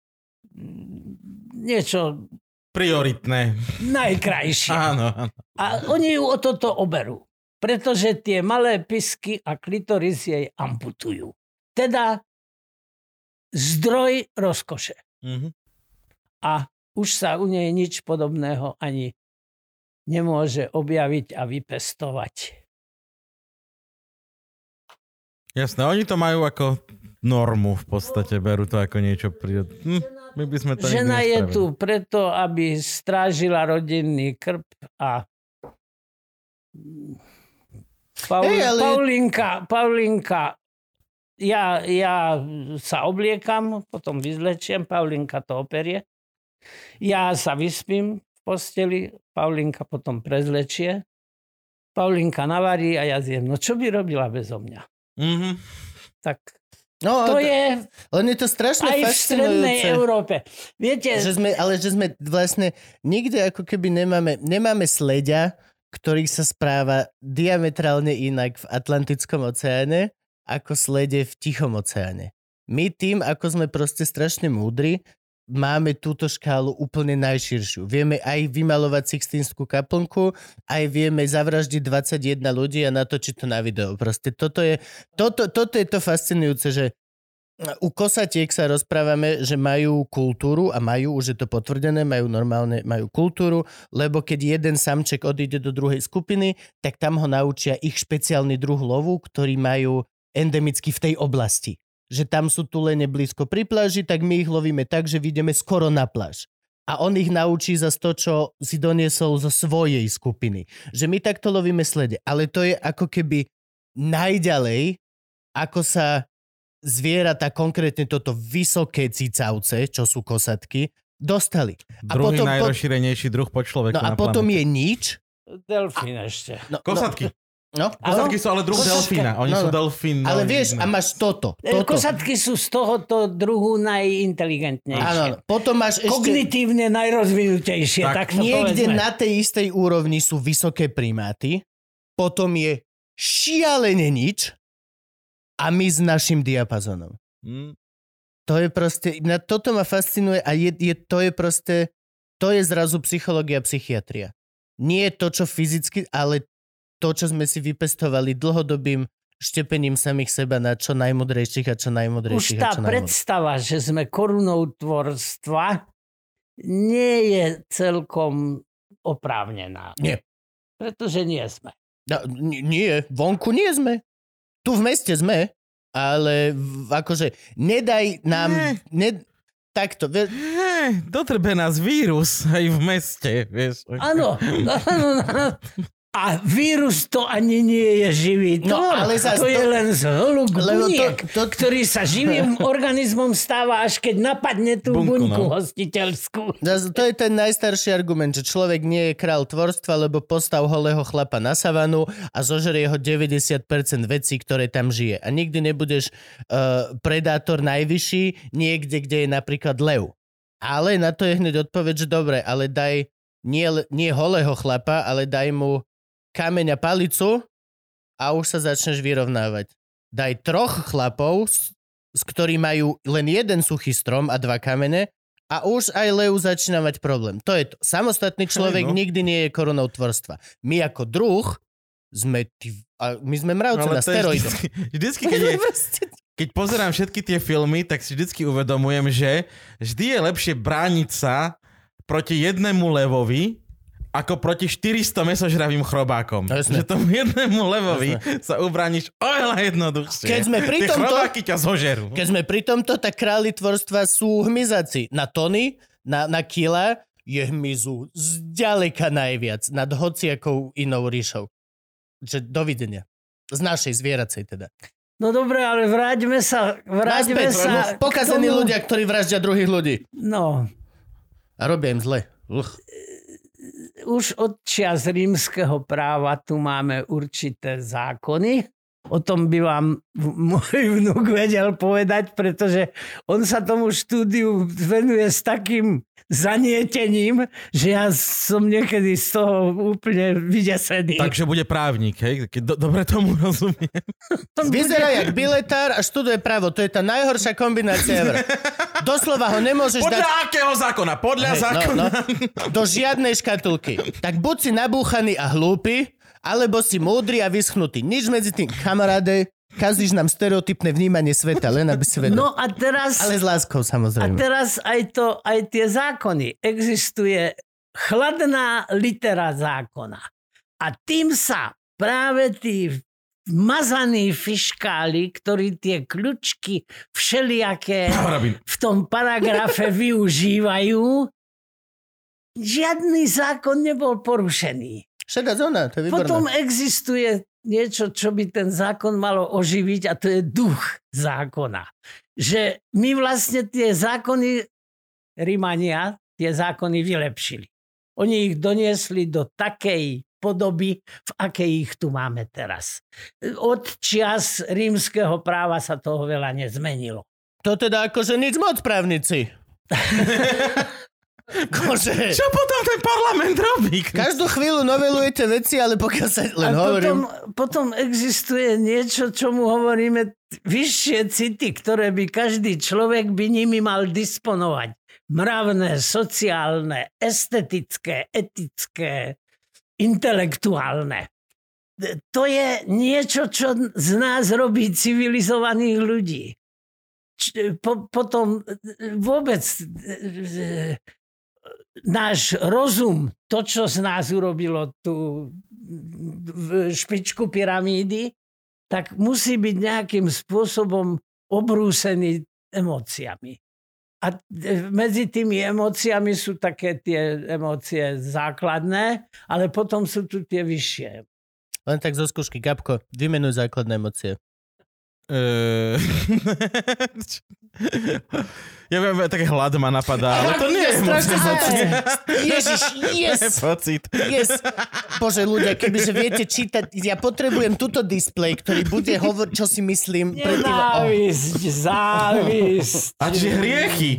mm, niečo Prioritné. najkrajšie. Áno, áno. A oni ju o toto oberú. Pretože tie malé pisky a klitoris jej amputujú. Teda zdroj rozkoše. Mhm. A už sa u nej nič podobného ani nemôže objaviť a vypestovať. Jasné, oni to majú ako normu v podstate, berú to ako niečo prírodné. Hm, my by sme to Žena je tu preto, aby strážila rodinný krb a Paul, Hej, ale- Paulinka, Paulinka ja, ja sa obliekam, potom vyzlečiem, Paulinka to operie. Ja sa vyspím v posteli, Paulinka potom prezlečie. Paulinka navarí a ja zjem. No čo by robila bezo mňa? Mhm. Tak No, to je on je to strašne aj v strednej. Európe. Viete, Že sme, ale že sme vlastne nikde ako keby nemáme, nemáme sleďa, ktorý sa správa diametrálne inak v Atlantickom oceáne, ako slede v Tichom oceáne. My tým, ako sme proste strašne múdri, máme túto škálu úplne najširšiu. Vieme aj vymalovať Sixtínskú kaplnku, aj vieme zavraždiť 21 ľudí a natočiť to na video. Proste toto je, toto, toto je to fascinujúce, že u kosatiek sa rozprávame, že majú kultúru a majú, už je to potvrdené, majú normálne, majú kultúru, lebo keď jeden samček odíde do druhej skupiny, tak tam ho naučia ich špeciálny druh lovu, ktorý majú endemicky v tej oblasti. Že tam sú tulene blízko pri pláži, tak my ich lovíme tak, že vidíme skoro na pláž. A on ich naučí za to, čo si doniesol zo svojej skupiny. Že my takto lovíme slede. Ale to je ako keby najďalej, ako sa zvieratá, konkrétne toto vysoké cicavce, čo sú kosatky, dostali. A Druhý potom- najrozšírenejší druh po človeku No a na potom planete. je nič. delfín ešte. No, Kosatky. No, no, Kosatky sú ale druh Kosatka. delfína. Oni No, sú no. delfín. ale vieš, a máš toto. E, toto. Kosatky sú z tohoto druhu najinteligentnejšie. Áno, potom máš ešte... Kognitívne najrozvinutejšie, Tak. tak, to Niekde povedzme. na tej istej úrovni sú vysoké primáty, potom je šialene nič a my s našim diapazonom. Mm. To je proste, na toto ma fascinuje a je, je, to je proste, to je zrazu psychológia, psychiatria. Nie to, čo fyzicky, ale to, čo sme si vypestovali dlhodobým štepením samých seba na čo najmudrejších a čo Už najmudrejších tá a čo predstava, že sme korunou tvorstva, nie je celkom oprávnená. Nie. Pretože nie sme. No, nie, vonku nie sme. Tu v meste sme, ale v, akože nedaj nám... Ne. Ne, takto, vie, Eh, Dotrbe nás vírus aj v meste, vieš. Áno. A vírus to ani nie je živý No, tvor. ale zas to je to- len zhluk Lebo to- buniek, to- ktorý sa živým organizmom stáva, až keď napadne tú Bunku, buňku no. hostiteľskú. Zas To je ten najstarší argument, že človek nie je král tvorstva, lebo postav holého chlapa na savanu a zožerie ho 90% vecí, ktoré tam žije. A nikdy nebudeš uh, predátor najvyšší niekde, kde je napríklad lev. Ale na to je hneď odpoveď, že dobre, ale daj nie, nie holého chlapa, ale daj mu kameň a palicu a už sa začneš vyrovnávať. Daj troch chlapov, s, s ktorí majú len jeden suchý strom a dva kamene a už aj Leu začína mať problém. To je to. Samostatný človek no. nikdy nie je koronou tvorstva. My ako druh sme, a my sme mravce na to je steroidoch. vždycky, vždycky keď, je, keď pozerám všetky tie filmy, tak si vždycky uvedomujem, že vždy je lepšie brániť sa proti jednému levovi, ako proti 400 mesožravým chrobákom. No jasné. že tomu jednému levovi sa ubrániš oveľa jednoduchšie. Keď sme pri Tie tomto- chrobáky ťa zožerú. Keď sme pri tomto, tak králi tvorstva sú hmyzaci. Na tony, na, na kila je hmyzu zďaleka najviac nad hociakou inou ríšou. Že dovidenia. Z našej zvieracej teda. No dobre, ale vráťme sa, vráťme Naspäť, sa k pokazení tomu- ľudia, ktorí vraždia druhých ľudí. No, A robia im zle. Uch. Už od čias rímskeho práva tu máme určité zákony. O tom by vám môj vnúk vedel povedať, pretože on sa tomu štúdiu venuje s takým zanietením, že ja som niekedy z toho úplne vydesený. Takže bude právnik, hej? Do, dobre tomu rozumiem. Vyzerá jak biletár a študuje právo. To je tá najhoršia kombinácia ever. Doslova ho nemôžeš Podľa dať akého zákona? Podľa Hej, zákona. No, no, do žiadnej škatulky. Tak buď si nabúchaný a hlúpy, alebo si múdry a vyschnutý. Nič medzi tým, kamaráde, kazíš nám stereotypné vnímanie sveta, len aby si vedel. No a teraz... Ale s láskou, A samozrejme. teraz aj, to, aj tie zákony. Existuje chladná litera zákona. A tým sa práve tí mazaní fiškáli, ktorí tie kľúčky všelijaké Robin. v tom paragrafe využívajú, žiadny zákon nebol porušený. Šedá zóna, to je výborné. Potom existuje niečo, čo by ten zákon malo oživiť a to je duch zákona. Že my vlastne tie zákony Rímania, tie zákony vylepšili. Oni ich doniesli do takej podoby, v akej ich tu máme teraz. Od čias rímskeho práva sa toho veľa nezmenilo. To teda akože nič moc právnici. Kože. Čo potom ten parlament robí? Každú chvíľu novelujete veci, ale pokiaľ sa len A hovorím... potom, potom existuje niečo, čomu hovoríme vyššie city, ktoré by každý človek by nimi mal disponovať. Mravné, sociálne, estetické, etické, intelektuálne. To je niečo, čo z nás robí civilizovaných ľudí. Č- po, potom vôbec e, náš rozum, to, čo z nás urobilo tú špičku pyramídy, tak musí byť nejakým spôsobom obrúsený emóciami. A medzi tými emóciami sú také tie emócie základné, ale potom sú tu tie vyššie. Len tak zo skúšky, Gabko, vymenuj základné emócie. Ja viem, také hlad ma napadá, ale to nie je moc emócie. Ježiš, yes, Pocit. yes. Bože, ľudia, kebyže viete čítať, ja potrebujem túto displej, ktorý bude hovoriť, čo si myslím. predtým- oh. Závisť. A čiže hriechy.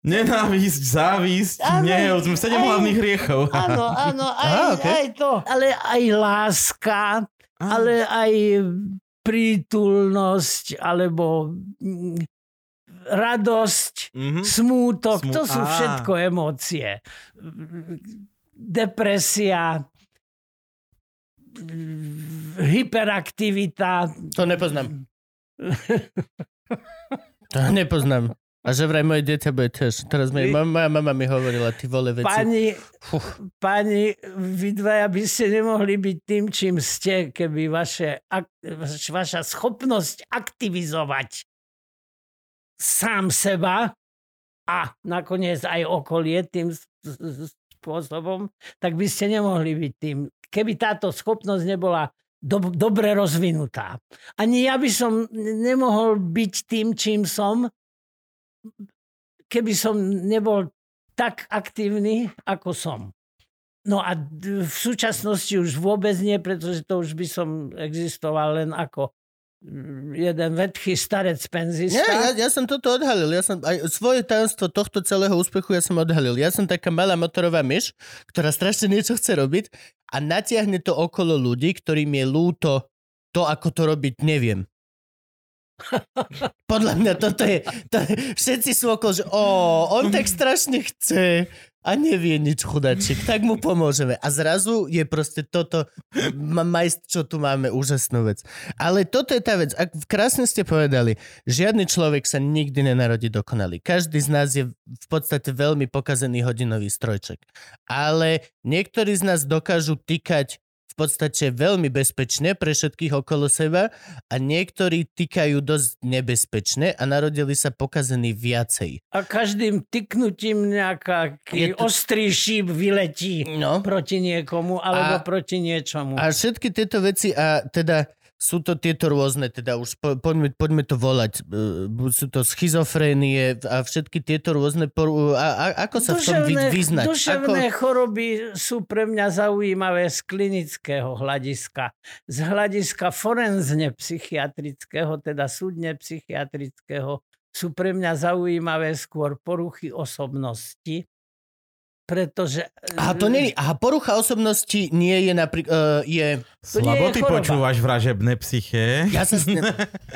Nenávisť, závisť, Áno, neúcť. Sedem aj- hlavných hriechov. Áno, áno, aj, Á, okej. aj to. Ale aj láska, ale aj prítulnosť, alebo radosť, Mhm. smútok, Smú- to sú Á. všetko emócie. Depresia, hyperaktivita. To nepoznám. To nepoznám. A že vraj moje dieťa bude tiež. Teraz mi, Vy- moja mama mi hovorila, ty vole veci. Pani, pani, vy dvaja by ste nemohli byť tým, čím ste, keby vaše, ak, vaš- vaša schopnosť aktivizovať sám seba a nakoniec aj okolie tým spôsobom, tak by ste nemohli byť tým. Keby táto schopnosť nebola do, dobre rozvinutá. Ani ja by som nemohol byť tým, čím som, keby som nebol tak aktívny, ako som. No a v súčasnosti už vôbec nie, pretože to už by som existoval len ako jeden vedchý starec penzista. Nie, ja, ja som toto odhalil. Ja som, aj svoje tajomstvo tohto celého úspechu ja som odhalil. Ja som taká malá motorová myš, ktorá strašne niečo chce robiť a natiahne to okolo ľudí, ktorým je lúto to, ako to robiť, neviem. Podľa mňa toto je, to všetci sú okolo, že o, on tak strašne chce a nevie nič chudačik, tak mu pomôžeme. A zrazu je proste toto, ma- majst, čo tu máme, úžasnú vec. Ale toto je tá vec, ak krásne ste povedali, žiadny človek sa nikdy nenarodí dokonalý. Každý z nás je v podstate veľmi pokazený hodinový strojček. Ale niektorí z nás dokážu týkať podstate veľmi bezpečne pre všetkých okolo seba a niektorí týkajú dosť nebezpečne a narodili sa pokazení viacej. A každým tyknutím nejaký to- ostrý šíp vyletí No. proti niekomu alebo A- proti niečomu. A všetky tieto veci a teda sú to tieto rôzne, teda už po, poďme, poďme to volať, e, sú to schizofrénie a všetky tieto rôzne, poru- a, a, ako sa v tom vy, vyznať? duševné Ako, choroby sú pre mňa zaujímavé z klinického hľadiska. Z hľadiska forenzne psychiatrického, teda súdne psychiatrického, sú pre mňa zaujímavé skôr poruchy osobnosti, pretože... aha, to nie, aha, porucha osobnosti nie je napríklad, uh, je, To nie Slabo je ty počúvaš vražebné psyché. ja sa s tým,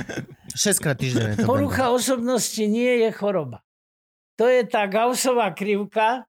šestkrát týždenne to Porucha osobnosti nie je choroba. To je tá Gaussová krivka,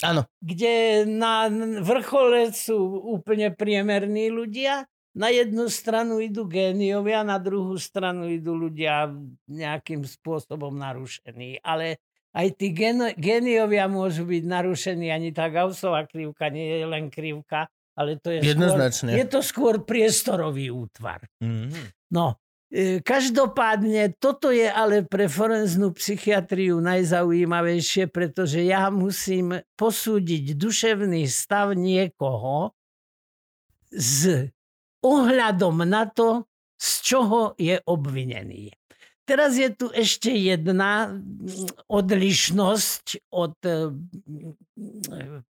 Áno, kde na vrchole sú úplne priemerní ľudia, na jednu stranu idú géniovia, na druhú stranu idú ľudia nejakým spôsobom narušení. Ale aj tí geno- géniovia môžu byť narušení, ani tá Gaussová krivka nie je len krivka, ale to je Jednoznačne. skôr, je to skôr priestorový útvar. Mhm. No, e, každopádne toto je ale pre forenznú psychiatriu najzaujímavejšie, pretože ja musím posúdiť duševný stav niekoho s ohľadom na to, z čoho je obvinený. Teraz je tu ešte jedna odlišnosť od e,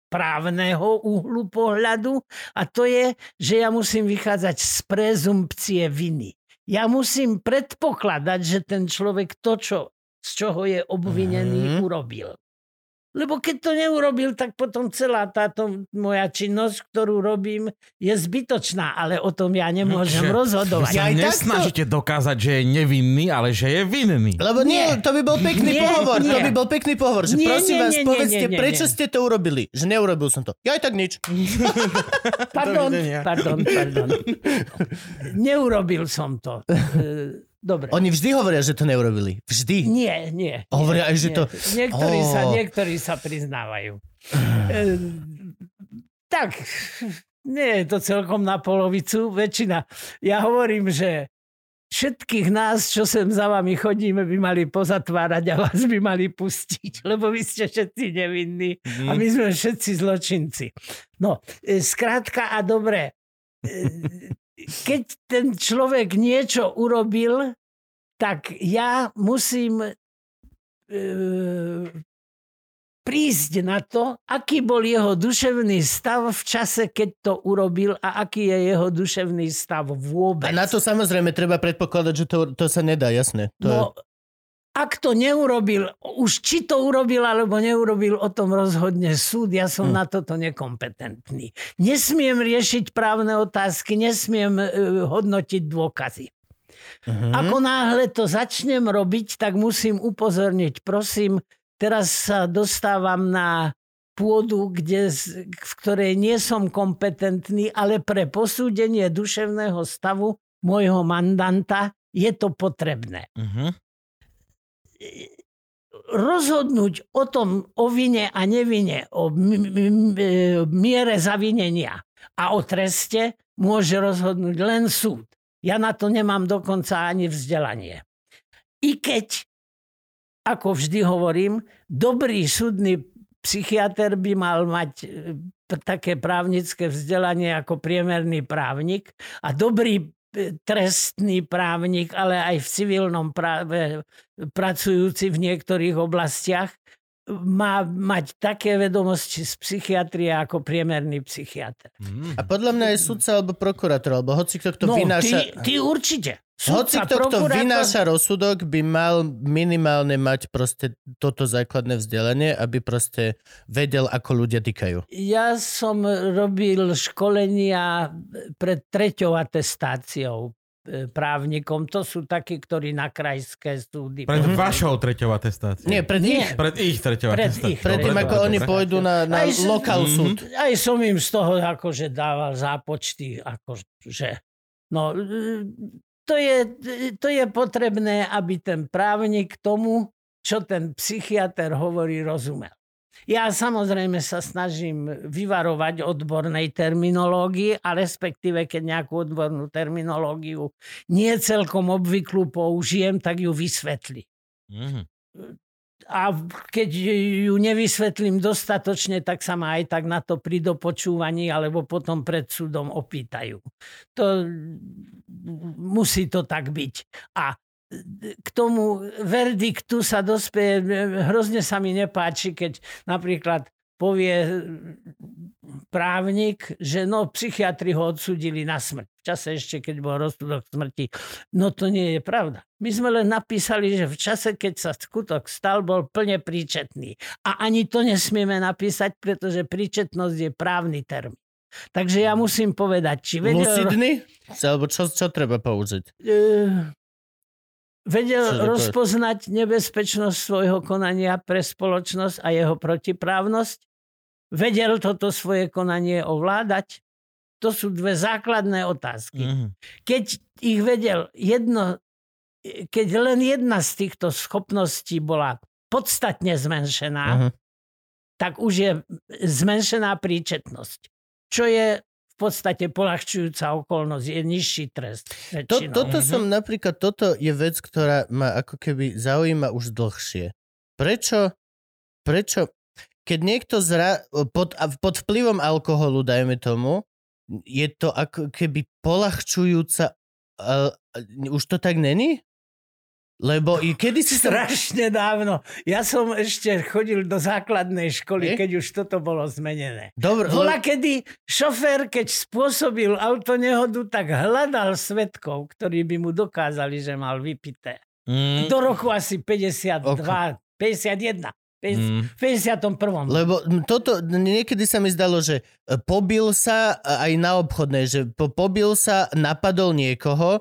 právneho uhlu pohľadu a to je, že ja musím vychádzať z prezumpcie viny. Ja musím predpokladať, že ten človek to, čo, z čoho je obvinený, mm. urobil. Lebo keď to neurobil, tak potom celá táto moja činnosť, ktorú robím, je zbytočná. Ale o tom ja nemôžem no, rozhodovať. Vy sa ja nesnažíte takto... dokázať, že je nevinný, ale že je vinný. Lebo nie, nie to by bol pekný nie, pohovor. Nie. To by bol pekný pohovor. Že nie, prosím nie, vás, nie, povedzte, nie, nie, prečo nie. ste to urobili? Že neurobil som to. Ja aj tak nič. pardon, pardon, pardon. Neurobil som to. Dobre. Oni vždy hovoria, že to neurobili. Vždy. Nie, nie. Hovoria aj, že to... Niektorí, oh. sa, niektorí sa priznávajú. e, tak, nie je to celkom na polovicu. Väčšina. Ja hovorím, že všetkých nás, čo sem za vami chodíme, by mali pozatvárať a vás by mali pustiť, lebo vy ste všetci nevinní mm. a my sme všetci zločinci. No, e, skrátka a dobre, e, keď ten človek niečo urobil, tak ja musím e, prísť na to, aký bol jeho duševný stav v čase, keď to urobil a aký je jeho duševný stav vôbec. A na to samozrejme treba predpokladať, že to, to sa nedá, jasné. To no, je ak to neurobil, už či to urobil alebo neurobil, o tom rozhodne súd. Ja som hmm. na toto nekompetentný. Nesmiem riešiť právne otázky, nesmiem uh, hodnotiť dôkazy. Uh-huh. Ako náhle to začnem robiť, tak musím upozorniť. Prosím, teraz sa dostávam na pôdu, kde, v ktorej nie som kompetentný, ale pre posúdenie duševného stavu môjho mandanta je to potrebné. Uh-huh rozhodnúť o tom, o vine a nevine, o miere zavinenia a o treste môže rozhodnúť len súd. Ja na to nemám dokonca ani vzdelanie. I keď, ako vždy hovorím, dobrý súdny psychiatr by mal mať e, také právnické vzdelanie ako priemerný právnik a dobrý trestný právnik, ale aj v civilnom práve pracujúci v niektorých oblastiach, má mať také vedomosti z psychiatrie ako priemerný psychiatr. A podľa mňa je sudca alebo prokurátor, alebo hoci kto, kto no, vynáša... Ty, ty určite. Hoci kto, kto vynáša rozsudok, by mal minimálne mať proste toto základné vzdelanie, aby proste vedel, ako ľudia týkajú. Ja som robil školenia pred treťou atestáciou právnikom. To sú takí, ktorí na krajské súdy... Pred mm-hmm. vašou treťou atestáciou. Nie, pred Nie. ich. Pred ich treťou pred atestáciou. Ich, pred tým, ako oni pôjdu na, na aj, lokál mm-hmm. súd. Aj som im z toho akože dával zápočty, akože... No, to je, to je potrebné, aby ten právnik tomu, čo ten psychiatr hovorí, rozumel. Ja samozrejme sa snažím vyvarovať odbornej terminológii a respektíve, keď nejakú odbornú terminológiu nie celkom obvyklú použijem, tak ju vysvetli. Mm-hmm a keď ju nevysvetlím dostatočne, tak sa ma aj tak na to pri dopočúvaní alebo potom pred súdom opýtajú. To musí to tak byť. A k tomu verdiktu sa dospeje, hrozne sa mi nepáči, keď napríklad povie právnik, že no, psychiatri ho odsudili na smrť. V čase ešte, keď bol rozsudok smrti. No to nie je pravda. My sme len napísali, že v čase, keď sa skutok stal, bol plne príčetný. A ani to nesmieme napísať, pretože príčetnosť je právny termín. Takže ja musím povedať, či vedel... Lucidný? Alebo čo, čo treba použiť? Uh, vedel Čiže rozpoznať to... nebezpečnosť svojho konania pre spoločnosť a jeho protiprávnosť? Vedel toto svoje konanie ovládať? To sú dve základné otázky. Mm-hmm. Keď ich vedel jedno, keď len jedna z týchto schopností bola podstatne zmenšená, mm-hmm. tak už je zmenšená príčetnosť. Čo je podstate polahčujúca okolnosť, je nižší trest. To, toto som napríklad, toto je vec, ktorá ma ako keby zaujíma už dlhšie. Prečo, prečo keď niekto zra, pod, pod vplyvom alkoholu, dajme tomu, je to ako keby polahčujúca... Uh, už to tak není? Lebo i kedy si. Strašne dávno. Ja som ešte chodil do základnej školy, E? keď už toto bolo zmenené. Dobre, Bola le- kedy šofér, keď spôsobil autonehodu, tak hľadal svetkov, ktorí by mu dokázali, že mal vypité. Mm, Do roku asi 52, 51. mm. V 51. Lebo toto, niekedy sa mi zdalo, že e, pobil sa e, aj na obchodnej, že po, pobil sa, napadol niekoho,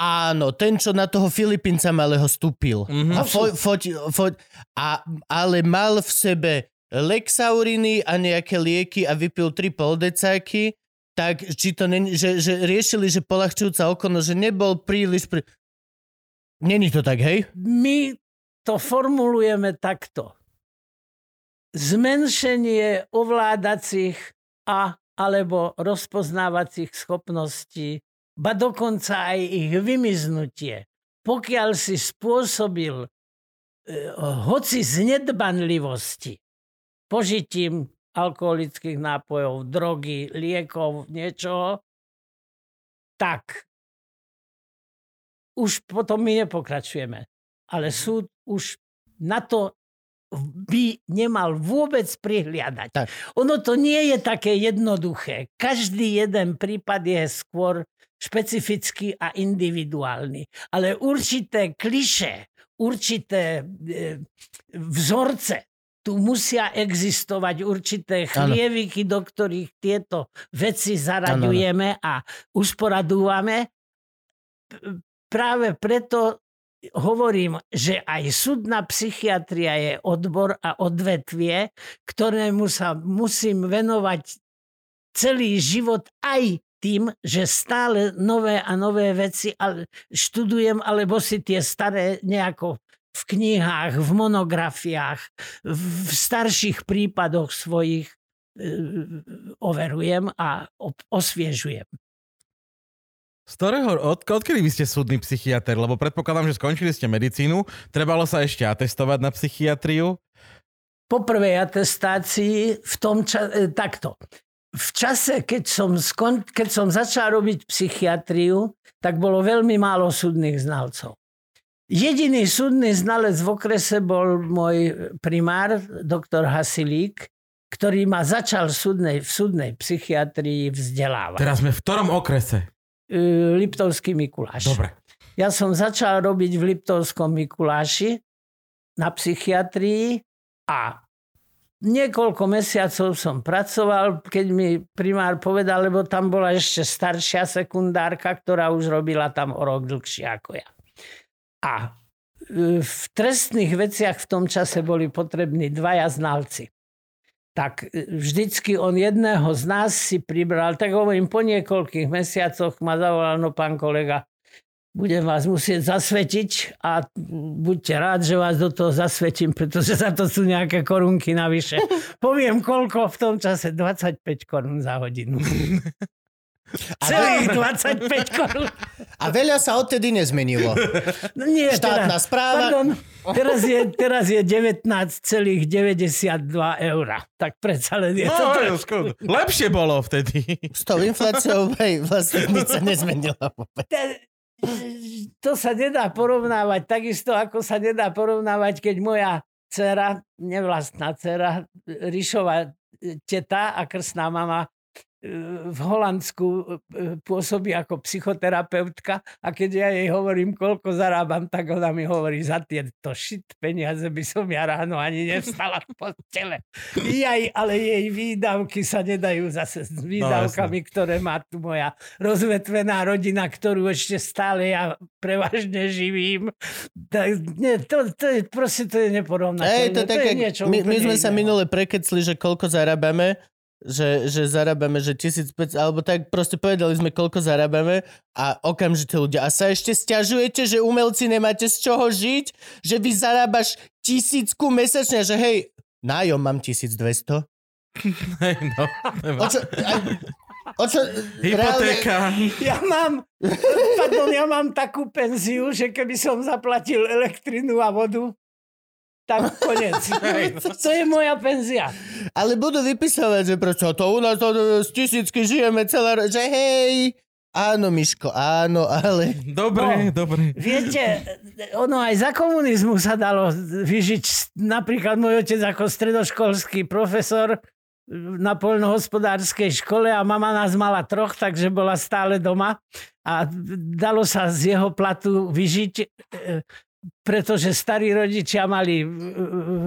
áno, ten, čo na toho Filipínca malého stúpil. Mhm. A fo, foť, foť, a, ale mal v sebe Lexauriny a nejaké lieky a vypil tri poldecáky, tak či to není, že, že riešili, že polahčujúca okolnosť, že nebol príliš... Pri... Není to tak, hej? My to formulujeme takto. Zmenšenie ovládacích a alebo rozpoznávacích schopností, ba dokonca aj ich vymiznutie. Pokiaľ si spôsobil e, hoci z nedbanlivosti požitím alkoholických nápojov, drogy, liekov, niečoho, tak už potom my nepokračujeme. Ale súd už na to by nemal vôbec prihliadať. Tak. Ono to nie je také jednoduché. Každý jeden prípad je skôr špecifický a individuálny. Ale určité kliše, určité e, vzorce, tu musia existovať určité chlieviky, do ktorých tieto veci zaraďujeme a usporadúvame. Práve preto hovorím, že aj súdna psychiatria je odbor a odvetvie, ktorému sa musím venovať celý život aj tým, že stále nové a nové veci ale študujem, alebo si tie staré nejako v knihách, v monografiách, v starších prípadoch svojich e, overujem a osviežujem. Z ktorého, od, odkedy vy ste súdny psychiatr? Lebo predpokladám, že skončili ste medicínu, trebalo sa ešte atestovať na psychiatriu. po prvej atestácii v tom čase, takto. V čase, keď som, skon, keď som začal robiť psychiatriu, tak bolo veľmi málo súdnych znalcov. Jediný súdny znalec v okrese bol môj primár, doktor Hasilík, ktorý ma začal v súdnej, v súdnej psychiatrii vzdelávať. Teraz sme v ktorom okrese? Liptovský Mikuláš. Dobre. Ja som začal robiť v Liptovskom Mikuláši na psychiatrii a niekoľko mesiacov som pracoval, keď mi primár povedal, lebo tam bola ešte staršia sekundárka, ktorá už robila tam o rok dlhšie ako ja. A e, v trestných veciach v tom čase boli potrební dvaja znalci. Tak e, vždycky on jedného z nás si pribral, tak hovorím, po niekoľkých mesiacoch ma zavolal, no pán kolega, budem vás musieť zasvetiť a buďte rád, že vás do toho zasvetím, pretože za to sú nejaké korunky navyše. Poviem koľko v tom čase, 25 korún za hodinu. Celých 25 korún. A veľa sa odtedy nezmenilo. No nie, Štátna teraz, správa. Pardon, teraz je, teraz je 19,92 eur. Tak predsa len je to... No, skoro. Lepšie bolo vtedy. S tou infláciou hej, vlastne nič sa nezmenilo to sa nedá porovnávať, takisto ako sa nedá porovnávať, keď moja dcera, nevlastná dcera, Ríšova teta a krstná mama v Holandsku e, pôsobí ako psychoterapeutka a keď ja jej hovorím, koľko zarábam, tak ona mi hovorí, za tieto shit peniaze by som ja ráno ani nevstala v postele. Jaj, ale jej výdavky sa nedajú zase s výdavkami, ktoré má tu moja rozvetvená rodina, ktorú ešte stále ja prevažne živím. Tak, nie, to, to je, proste to je neporovnateľné. Ej, to, to tak, je niečo my, my sme sa minule prekecli, že koľko zarábame, že, že zarábame, že 1500, alebo tak proste povedali sme, koľko zarábame a okamžite ľudia. A sa ešte stiažujete, že umelci nemáte z čoho žiť? Že vy zarábaš tisícku mesačne, že hej, nájom mám 1200. Hej, no. O čo, o čo Hypotéka. Ja mám, pardon, ja mám takú penziu, že keby som zaplatil elektrinu a vodu, tak konec. to je moja penzia. Ale budú vypisovať, že prečo to u nás to, z tisícky žijeme celá... ro- Že hej, áno, Miško, áno, ale... Dobre, No. dobre. Viete, ono aj za komunizmu sa dalo vyžiť. Napríklad môj otec ako stredoškolský profesor na poľnohospodárskej škole a mama nás mala troch, takže bola stále doma a dalo sa z jeho platu vyžiť, e, pretože starí rodičia mali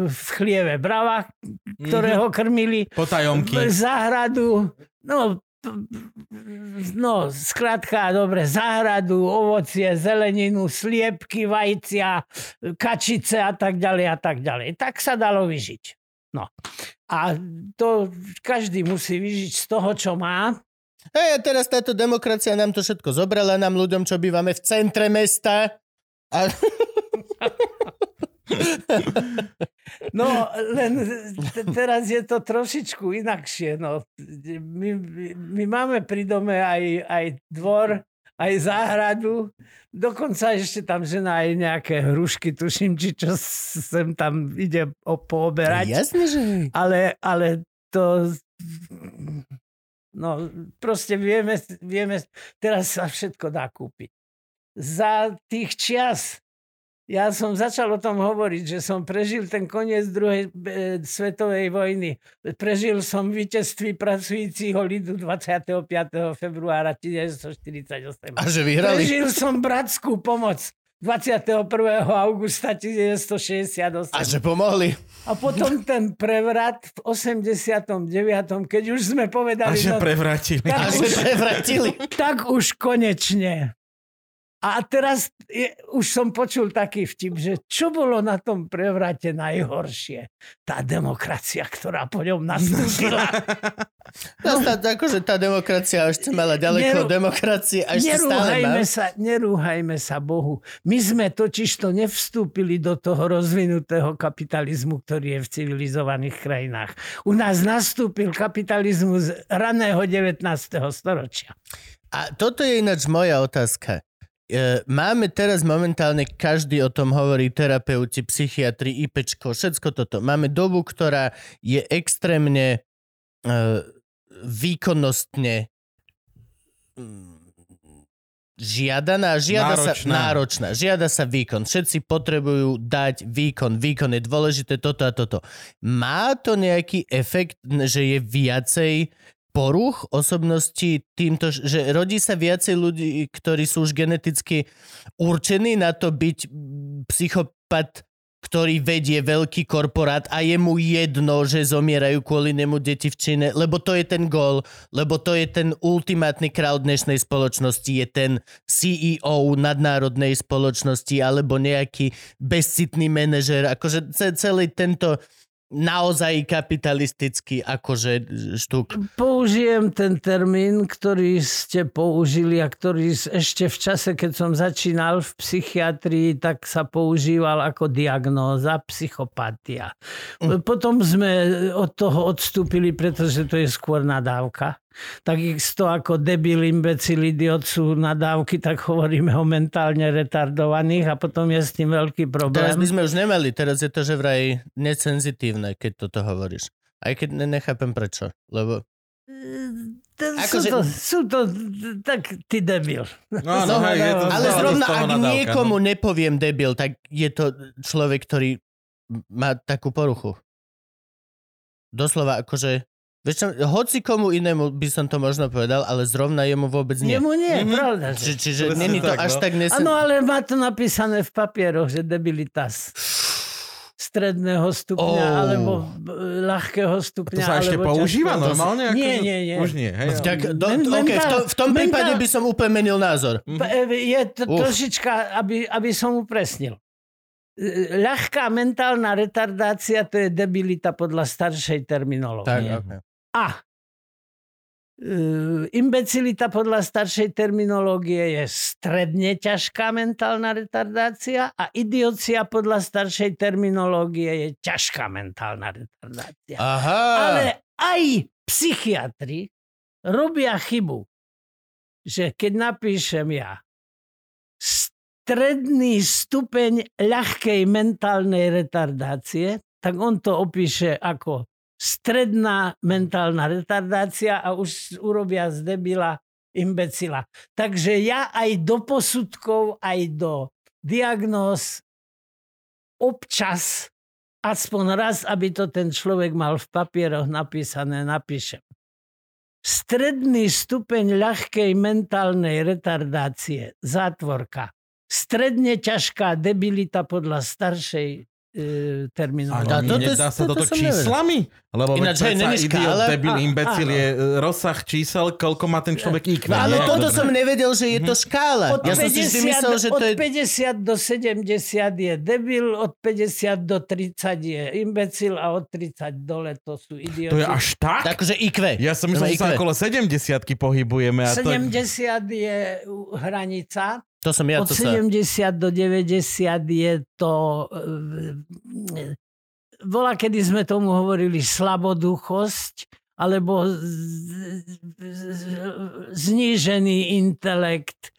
v chlieve brava, ktoré ho krmili, Potajomky. záhradu, no, no, skrátka, dobre, záhradu, ovocie, zeleninu, sliepky, vajcia, kačice a tak ďalej a tak ďalej. Tak sa dalo vyžiť. No. A to každý musí vyžiť z toho, čo má. Hej, a teraz táto demokracia nám to všetko zobrala nám ľuďom, čo bývame v centre mesta. A... No, len t- teraz je to trošičku inakšie. No. My, my máme pri dome aj, aj dvor, aj záhradu. Dokonca ešte tam žena aj nejaké hrušky, tuším, či čo sem tam ide pooberať. Jasne, že. Ale, ale to... No, proste vieme, vieme, teraz sa všetko dá kúpiť. Za tých čias, ja som začal o tom hovoriť, že som prežil ten koniec druhej e, svetovej vojny. Prežil som víťazství pracujúciho lidu 25. februára 1948. A že vyhrali. Prežil som bratskú pomoc 21. augusta 1968. A že pomohli. A potom ten prevrat v 89., keď už sme A povedali, že no, prevrátili. A tak, že už, prevratili. tak už konečne. A teraz je, už som počul taký vtip, že čo bolo na tom prevrate najhoršie? Tá demokracia, ktorá po ňom nastúpila. No, tá, akože tá demokracia ešte mala ďaleko Neru- demokracie a ešte stále má. Sa, nerúhajme sa Bohu. My sme totiž to nevstúpili do toho rozvinutého kapitalizmu, ktorý je v civilizovaných krajinách. U nás nastúpil kapitalizmus raného 19. storočia. A toto je ináč moja otázka. E, Máme teraz momentálne, každý o tom hovorí, terapeuti, psychiatri, IPčko, všetko toto. Máme dobu, ktorá je extrémne e, výkonnostne mm, žiadaná, žiada Náročná. sa náročná, žiada sa výkon. Všetci potrebujú dať výkon. Výkon je dôležité, toto a toto. Má to nejaký efekt, že je viacej poruch osobnosti týmto, že rodí sa viacej ľudí, ktorí sú už geneticky určení na to byť psychopat, ktorý vedie veľký korporát a je mu jedno, že zomierajú kvôli nemu deti v Číne, lebo to je ten gól, lebo to je ten ultimátny král dnešnej spoločnosti, je ten CEO nadnárodnej spoločnosti alebo nejaký bezcitný manažer. Akože ce- celý tento naozaj kapitalistický akože štuk. Použijem ten termín, ktorý ste použili a ktorý ešte v čase, keď som začínal v psychiatrii, tak sa používal ako diagnóza psychopatia. Potom sme od toho odstúpili, pretože to je skôr nadávka. Takisto ako debil, imbecil, idiot sú nadávky, tak hovoríme o mentálne retardovaných a potom je s tým veľký Teraz by problém. sme už nemali, teraz je to že vraj nesenzitívne, keď toto hovoríš. Aj keď ne- nechápem prečo, lebo... To, sú, Akože- to, sú to, tak ty debil. No, no, hej, je to Ale zrovna ak nadávka, niekomu no. nepoviem debil, tak je to človek, ktorý má takú poruchu. Doslova akože... Vieš čo, hoci komu inému by som to možno povedal, ale zrovna jemu vôbec nie. Jemu nie, Mhm. pravda. Či, Že... čiže není to tak, až no. tak nesen... Áno, ale má to napísané v papieroch, že debilitas stredného stupňa Oh. alebo e, ľahkého To stupňa. sa ešte používa ťažkého. normálne? Ako, Nie, že- nie, nie. Už nie, hej. Tak, do, Men- okay, v, to, v tom mentál- prípade by som úplne menil názor. Pa- e, Je to Uf. trošička, aby, aby som upresnil. E, Ľahká mentálna retardácia to je debilita podľa staršej terminológie. okay. A e, imbecilita podľa staršej terminológie je stredne ťažká mentálna retardácia a idiocia podľa staršej terminológie je ťažká mentálna retardácia. Aha. Ale aj psychiatri robia chybu, že keď napíšem ja stredný stupeň ľahkej mentálnej retardácie, tak on to opíše ako stredná mentálna retardácia a už urobia z debila imbecila. Takže ja aj do posudkov, aj do diagnóz občas, aspoň raz, aby to ten človek mal v papieroch napísané, napíšem. Stredný stupeň ľahkej mentálnej retardácie, zátvorka. Stredne ťažká debilita podľa staršej e, terminológie. Ale toto- nedá sa toto som nevedel. číslami? Lebo Ináč, hej, není idiot, škála. debil, imbecil je rozsah čísel, koľko má ten človek IQ. No, ale nie? toto Dobre. som nevedel, že je to škála. Od, Ja som si myslel, že to od je... 50 do 70 je debil, od 50 do 30 je imbecil a od 30 dole to sú idioti. To je až tak? Takže IQ. Ja som myslel, že sa okolo 70 pohybujeme. A to... 70 je uh, hranica, To som ja, od to sa... 70 do 90 je to... e, Bola, kedy sme tomu hovorili slaboduchosť, alebo znížený intelekt.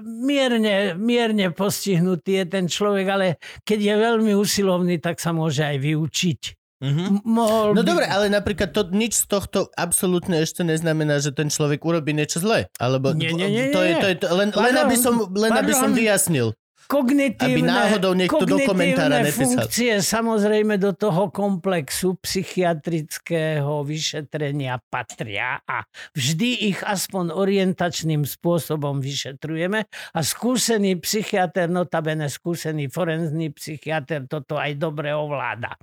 Mierne, mierne postihnutý je ten človek, ale keď je veľmi usilovný, tak sa môže aj vyučiť. Mhm. M- Mohol No by- dobre, ale napríklad to, nič z tohto absolútne ešte neznamená, že ten človek urobí niečo zlé. Alebo Nie, nie, nie, to je, nie. to je, to, len, len, Pardon, aby som, len aby som vyjasnil. kognitívne, Aby náhodou niekto do komentára nepísal. funkcie samozrejme do toho komplexu psychiatrického vyšetrenia patria a vždy ich aspoň orientačným spôsobom vyšetrujeme a skúsený psychiatr, notabene skúsený forenzný psychiatr toto aj dobre ovláda.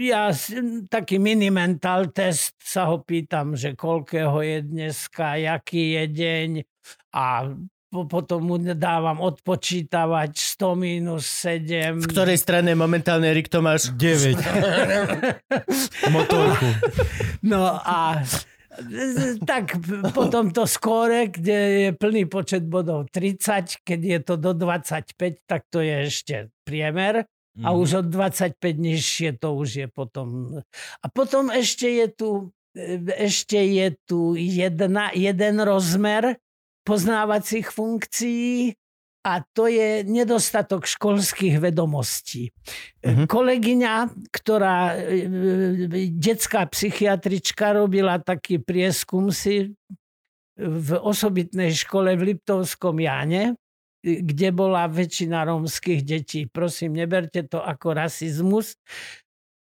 Ja taký mini-mental test sa ho pýtam, že koľkého je dneska, jaký je deň a po- potom mu dávam odpočítavať 100 minus 7. V ktorej strane momentálne Erik Tomáš? 9. Motorku. No a tak potom to skóre, kde je plný počet bodov 30, keď je to do 25, tak to je ešte priemer. Mhm. A už od 25 nižšie to už je potom. A potom ešte je tu, e, ešte je tu jedna, jeden rozmer poznávacích funkcií a to je nedostatok školských vedomostí. Mhm. Kolegyňa, ktorá e, detská psychiatrička robila taký prieskum si v osobitnej škole v Liptovskom Jáne, e, kde bola väčšina rómskych detí. Prosím, neberte to ako rasizmus.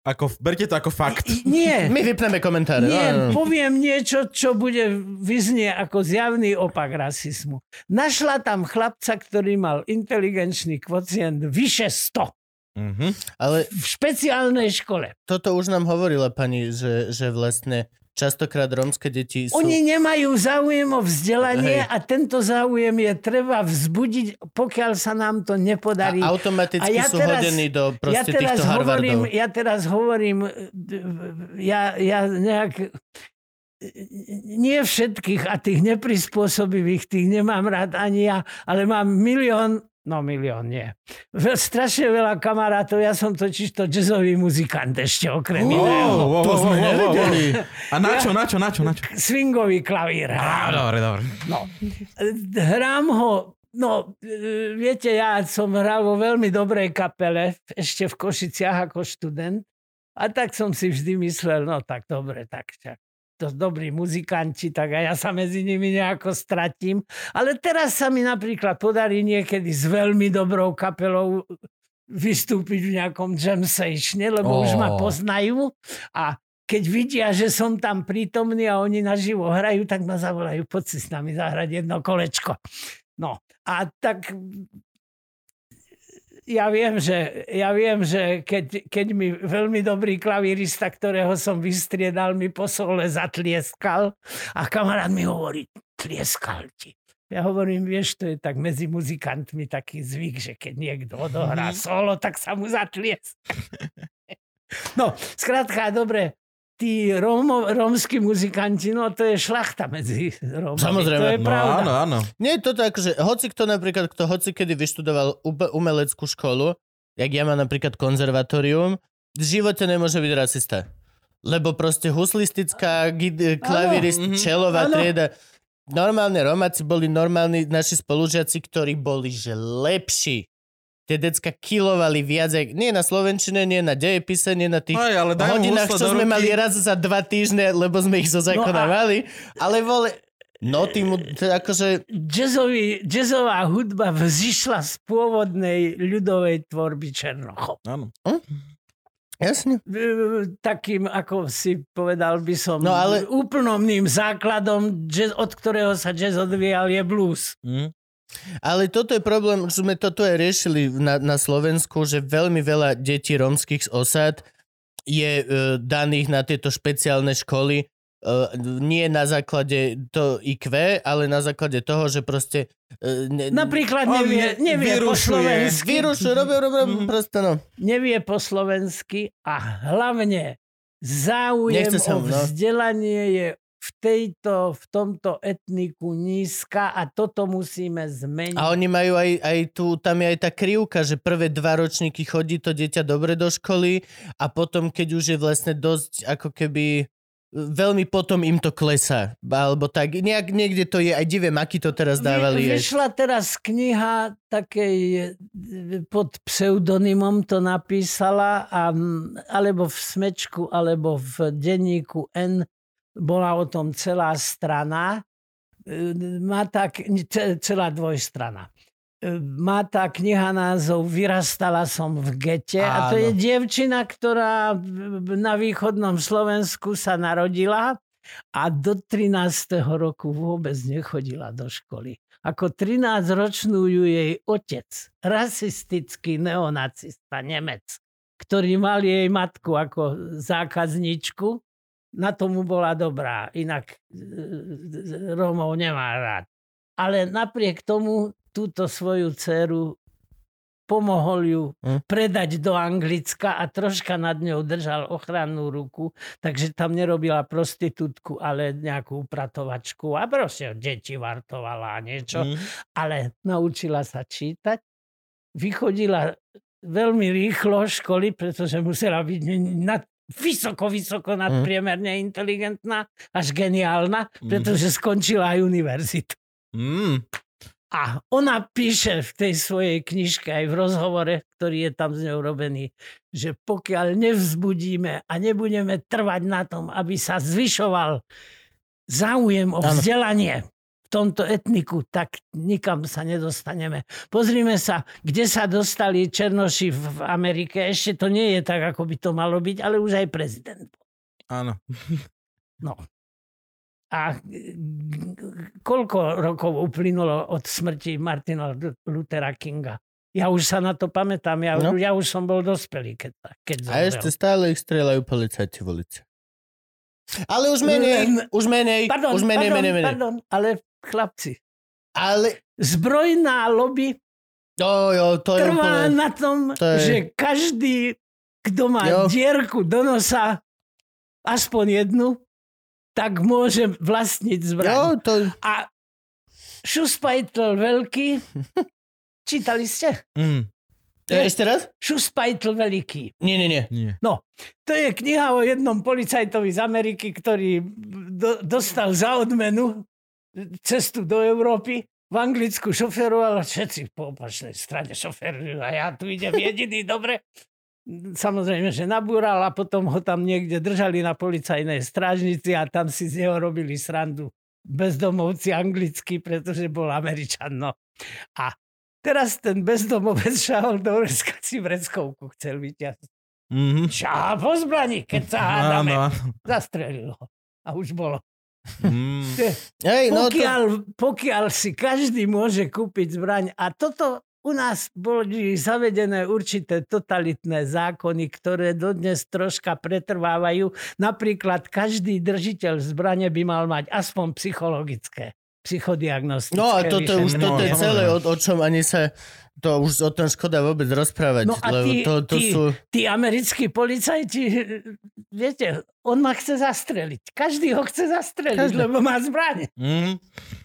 Ako, berte to ako fakt. Nie, My vypneme komentáre. nie, poviem niečo, čo bude vyznie ako zjavný opak rasizmu. Našla tam chlapca, ktorý mal inteligenčný kvocient vyše 100 Mhm. Ale v špeciálnej škole. toto už nám hovorila pani, že, že vlastne častokrát rómske deti sú... Oni nemajú záujem o vzdelanie Hej. a tento záujem je treba vzbudiť, pokiaľ sa nám to nepodarí. a automaticky A ja sú teraz- hodení do ja proste teraz týchto hovorím, Harvardov. ja teraz hovorím, ja, ja nejak nie všetkých a tých neprispôsobivých, tých nemám rád ani ja, ale mám milión, no milión nie. Strašne veľa kamarátov, ja som totiž to jazzový muzikant ešte okrem iného. wow, to wow, sme nevedeli. A na čo, na čo, na čo, na čo? Swingový klavír. Á, dobre, dobre. No, hrám ho, no, e, viete, ja som hral vo veľmi dobrej kapele, ešte v Košiciach ako študent. A tak som si vždy myslel, no tak dobre, tak čak, to dobrí muzikanti, tak a ja sa medzi nimi nejako stratím. Ale teraz sa mi napríklad podarí niekedy s veľmi dobrou kapelou vystúpiť v nejakom jam sessione, lebo už ma poznajú a keď vidia, že som tam prítomný a oni naživo hrajú, tak ma zavolajú, poď si s nami zahrať jedno kolečko. No a tak ja viem, že, ja viem, že keď, keď mi veľmi dobrý klavírista, ktorého som vystriedal, mi po sole zatlieskal a kamarát mi hovorí, tlieskal ti. Ja hovorím, vieš, to je tak medzi muzikantmi taký zvyk, že keď niekto odohrá solo, tak sa mu zatlieska. No, skrátka, dobre, tí Rómo, rómsky muzikanti, no to je šlachta medzi Rómami. Samozrejme. To je No pravda. áno, áno. Nie je to tak, že hoci kto napríklad, kto hoci kedy vyštudoval umeleckú školu, jak ja mám napríklad konzervatórium, v živote nemôže byť rasista. Lebo proste huslistická, gid- klavirist, mhm. čelová Áno. trieda, normálne Romáci boli normálni naši spolužiaci, ktorí boli že lepší. Tie decka kilovali viac, nie na Slovenčine, nie na dejepise, nie na tých Aj, ale mu hodinách, čo sme mali raz za dva týždne, lebo sme ich zo zákona No a- mali. Ale vole, no tým, to je akože, Jazzový, jazzová hudba vzýšla z pôvodnej ľudovej tvorby Černochov. Áno. jasne. E, Takým, ako si povedal by som, No ale- úplnomným základom, jazz, od ktorého sa jazz odvíjal, je blues. Mm. Ale toto je problém, že sme toto aj riešili na, na Slovensku, že veľmi veľa detí rómskych z osad je e, daných na tieto špeciálne školy e, nie na základe to IQ, ale na základe toho, že proste e, ne, Napríklad nevie, nevie po vyrušuje. slovensky. Vyrušu, robia, robia, Mhm. proste no. Nevie po slovensky a hlavne záujem Nechce sa o no. vzdelanie je v tejto, v tomto etniku nízka a toto musíme zmeniť. A oni majú aj, aj tu, tam je aj tá krivka, že prvé dva ročníky chodí to dieťa dobre do školy a potom, keď už je vlastne dosť ako keby veľmi potom im to klesá. Alebo tak, nejak, niekde to je, aj diviem, aký to teraz dávali. Vy, vyšla teraz kniha takej pod pseudonymom to napísala, a, alebo v Smečku, alebo v denníku N bola o tom celá strana. E, Má tak, ce- celá dvojstrana. E, Má tá kniha názov Vyrastala som v gete a to je dievčina, ktorá na východnom Slovensku sa narodila a do 13. roku vôbec nechodila do školy. Ako 13-ročnú ju jej otec, rasistický neonacista Nemec, ktorý mal jej matku ako zákazničku, na tomu bola dobrá, inak e, Rómov nemá rád. Ale napriek tomu túto svoju dceru pomohol ju Hm. predať do Anglicka a troška nad ňou držal ochrannú ruku, takže tam nerobila prostitútku, ale nejakú upratovačku a proste deti vartovala a niečo Mm. ale naučila sa čítať. Vychodila veľmi rýchlo školy, pretože musela byť nad, vysoko, vysoko nadpriemerne inteligentná, až geniálna, pretože skončila aj univerzitu. Mm. A ona píše v tej svojej knižke, aj v rozhovore, ktorý je tam s ňou robený, že pokiaľ nevzbudíme a nebudeme trvať na tom, aby sa zvyšoval záujem o vzdelanie tomto etniku, tak nikam sa nedostaneme. Pozrime sa, kde sa dostali Černoši v Amerike. Ešte to nie je tak, ako by to malo byť, ale už aj prezident. Áno. No. A koľko rokov uplynulo od smrti Martina Luthera Kinga? Ja už sa na to pamätám, ja, No. ja už som bol dospelý, keď, keď A ešte stále ich strieľajú policajti v ulici. Ale už menej, Len- už menej, Pardon, už menej, pardon, menej, menej. pardon, ale chlapci, Ale, zbrojná lobby jo, jo, to je trvá úplne... na tom, to je- že každý, kto má Jo. dierku do nosa, aspoň jednu, tak môže vlastniť zbraň. Jo, to... A Šuspajtl veľký, čítali ste? Mm. E, Ešte raz? Šuspajtl veľký. Nie, nie, nie. Nie. To je kniha o jednom policajtovi z Ameriky, ktorý do, dostal za odmenu cestu do Európy. V Anglicku šoferoval a všetci po opačnej strane šoferujú a ja tu idem jediný, dobre. Samozrejme, že nabúral a potom ho tam niekde držali na policajnej strážnici a tam si z neho robili srandu bezdomovci anglicky, pretože bol Američan. No. A teraz ten bezdomovec šahol do vreska si vreckovku chcel vyťahnuť. Mm-hmm. Šáha po zbrani, keď sa hádame. Zastrelil ho. A už bolo. Mm. Hej, no to... Pokiaľ, pokiaľ si každý môže kúpiť zbraň a toto u nás boli zavedené určité totalitné zákony, ktoré dodnes troška pretrvávajú. Napríklad každý držiteľ zbrane by mal mať aspoň psychologické, psychodiagnostické No a toto už, toto je No, celé, o, o čom ani sa, to už o tom škoda vôbec rozprávať, No a lebo tí- to, to tí- sú... Tí americkí policajti, viete, on ma chce zastreliť. Každý ho chce zastreliť, Každý. lebo má zbraň. Mm.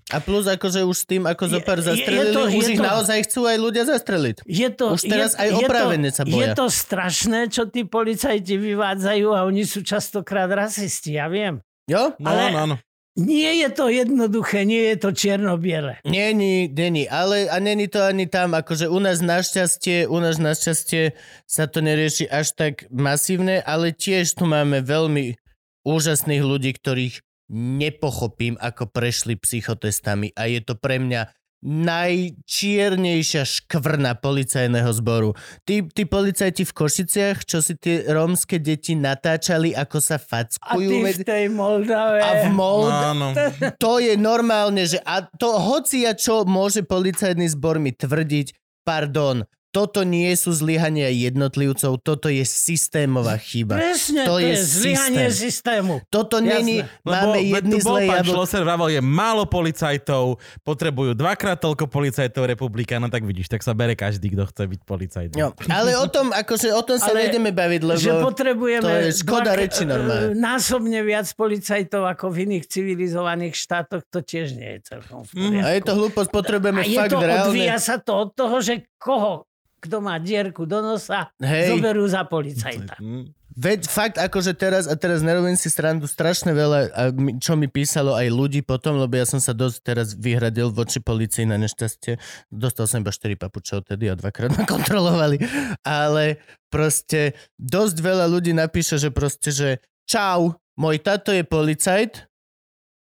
A plus akože už s tým, ako Je- zo pár je- je zastrelili, to- už je ich to- naozaj chcú aj ľudia zastreliť. Je to, Už teraz je, aj je to- oprávene sa boja. Je to strašné, čo tí policajti vyvádzajú a oni sú častokrát rasisti, ja viem. Jo? No, Ale- áno, áno. Nie je to jednoduché, nie je to čierno-biele. Není, není, ale a není to ani tam, akože u nás našťastie, u nás našťastie sa to nerieši až tak masívne, ale tiež tu máme veľmi úžasných ľudí, ktorých nepochopím, ako prešli psychotestami a je to pre mňa najčiernejšia škvrna policajného zboru. Tí, tí policajti v Košiciach, čo si tie rómske deti natáčali, ako sa A fackujú. ty v medzi- tej Moldave. a v Mold... Áno. To je normálne, že a to hocia čo môže policajný zbor mi tvrdiť, pardon, toto nie sú zlyhania jednotlivcov, toto je systémová chyba. Presne, To to, je je zlyhanie systému. Toto Jasné. není, máme veď jedny zlé pán. Šloser vravel, je málo policajtov, potrebujú dvakrát toľko policajtov republika, no tak vidíš, tak sa bere každý, kto chce byť policajt. Jo, ale o tom, akože o tom sa Ale nejdeme baviť, lebo... že potrebujeme to je škoda dvak- reči normálne. e, násobne viac policajtov ako v iných civilizovaných štátoch, to tiež nie je celkom v poriadku. A je to hlúposť, potrebujeme A je fakt to, reálne... odvíja sa to od toho, že koho, kto má dierku do nosa, Hej. zoberú za policajta. Hm. Veď fakt akože teraz, a teraz nerobím si srandu, strašne veľa, a mi- čo mi písalo aj ľudí potom, lebo ja som sa dosť teraz vyhradil voči policii na nešťastie. Dostal som iba 4 papuče odtedy a dvakrát ma kontrolovali. Ale proste dosť veľa ľudí napíše, že proste, že čau, môj tato je policajt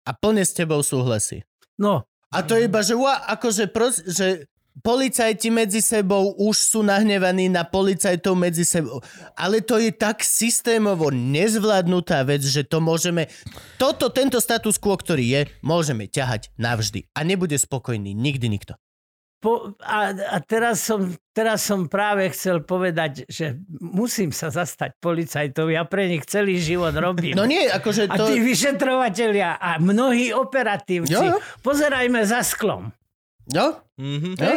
a plne s tebou súhlasí. No, A to je iba, že, ua, akože pros, že policajti medzi sebou už sú nahnevaní na policajtov medzi sebou. Ale to je tak systémovo nezvládnutá vec, že to môžeme... Toto, tento status quo, ktorý je, môžeme ťahať navždy. A nebude spokojný nikdy nikto. po, a, a teraz, som, teraz som práve chcel povedať, že musím sa zastať policajtov. Ja pre nich celý život robím. No nie, akože A to... tí vyšetrovatelia a mnohí operatívci, jo. pozerajme za sklom. No, Mhm. no.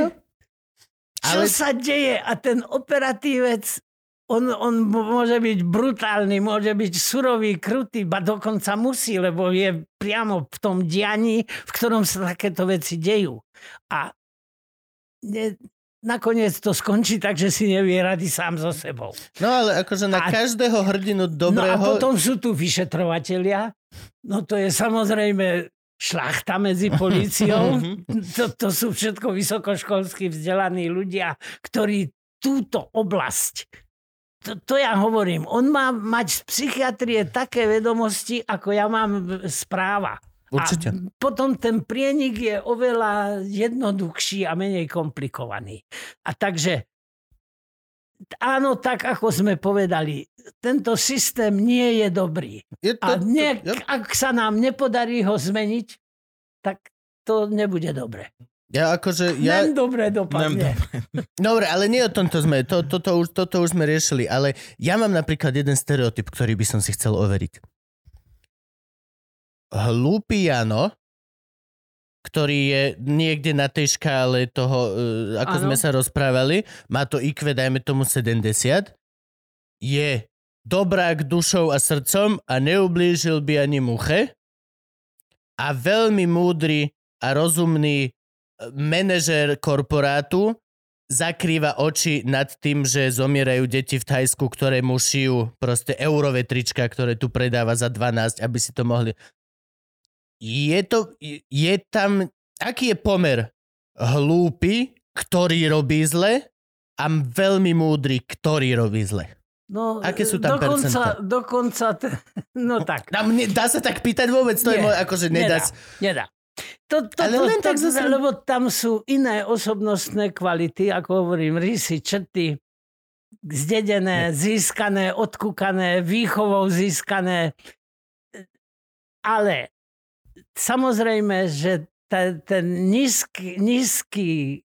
Čo Ale- sa deje? A ten operatívec, on, on môže byť brutálny, môže byť surový, krutý, ba dokonca musí, lebo je priamo v tom dianí, v ktorom sa takéto veci dejú. A ne, nakoniec to skončí tak, že si nevie rady sám so sebou. no ale akože na A- každého hrdinu No a dobrého... potom sú tu vyšetrovatelia. No to je samozrejme šlachta medzi políciou. to, to sú všetko vysokoškolsky vzdelaní ľudia, ktorí túto oblasť to, to ja hovorím. On má mať z psychiatrie také vedomosti, ako ja mám z práva. Určite. A potom ten prienik je oveľa jednoduchší a menej komplikovaný. A takže áno, tak ako sme povedali, tento systém nie je dobrý. Je A nie, ja, ak sa nám nepodarí ho zmeniť, tak to nebude dobre. ja akože... Ja... Len dobre dopadne. Dobre, ale nie o tomto sme, to, to, to, už, toto už sme riešili, ale ja mám napríklad jeden stereotyp, ktorý by som si chcel overiť. Hlúpy Jano, ktorý je niekde na tej škále toho, uh, ako Áno. sme sa rozprávali, má to IQ, dajme tomu 70, je dobrák dušou a srdcom a neublížil by ani muche. A veľmi múdry a rozumný e, manažér korporátu zakrýva oči nad tým, že zomierajú deti v Thajsku, ktoré mu šijú proste eurové trička, ktoré tu predáva za 12, aby si to mohli... Je to... Je tam... Aký je pomer? Hlúpy, ktorý robí zle a veľmi múdry, ktorý robí zle. No, Aké sú tam dokonca, percentá? dokonca, t- no tak. Dá, mne, dá sa tak pýtať vôbec? To je Nie, môj, akože nedá. Nedá. To, to, Ale to, len to, tak zase- Lebo tam sú iné osobnostné kvality, ako hovorím, rysy, črty, zdedené, získané, odkúkané, výchovou získané. Ale samozrejme, že ten, ten nízky, nízky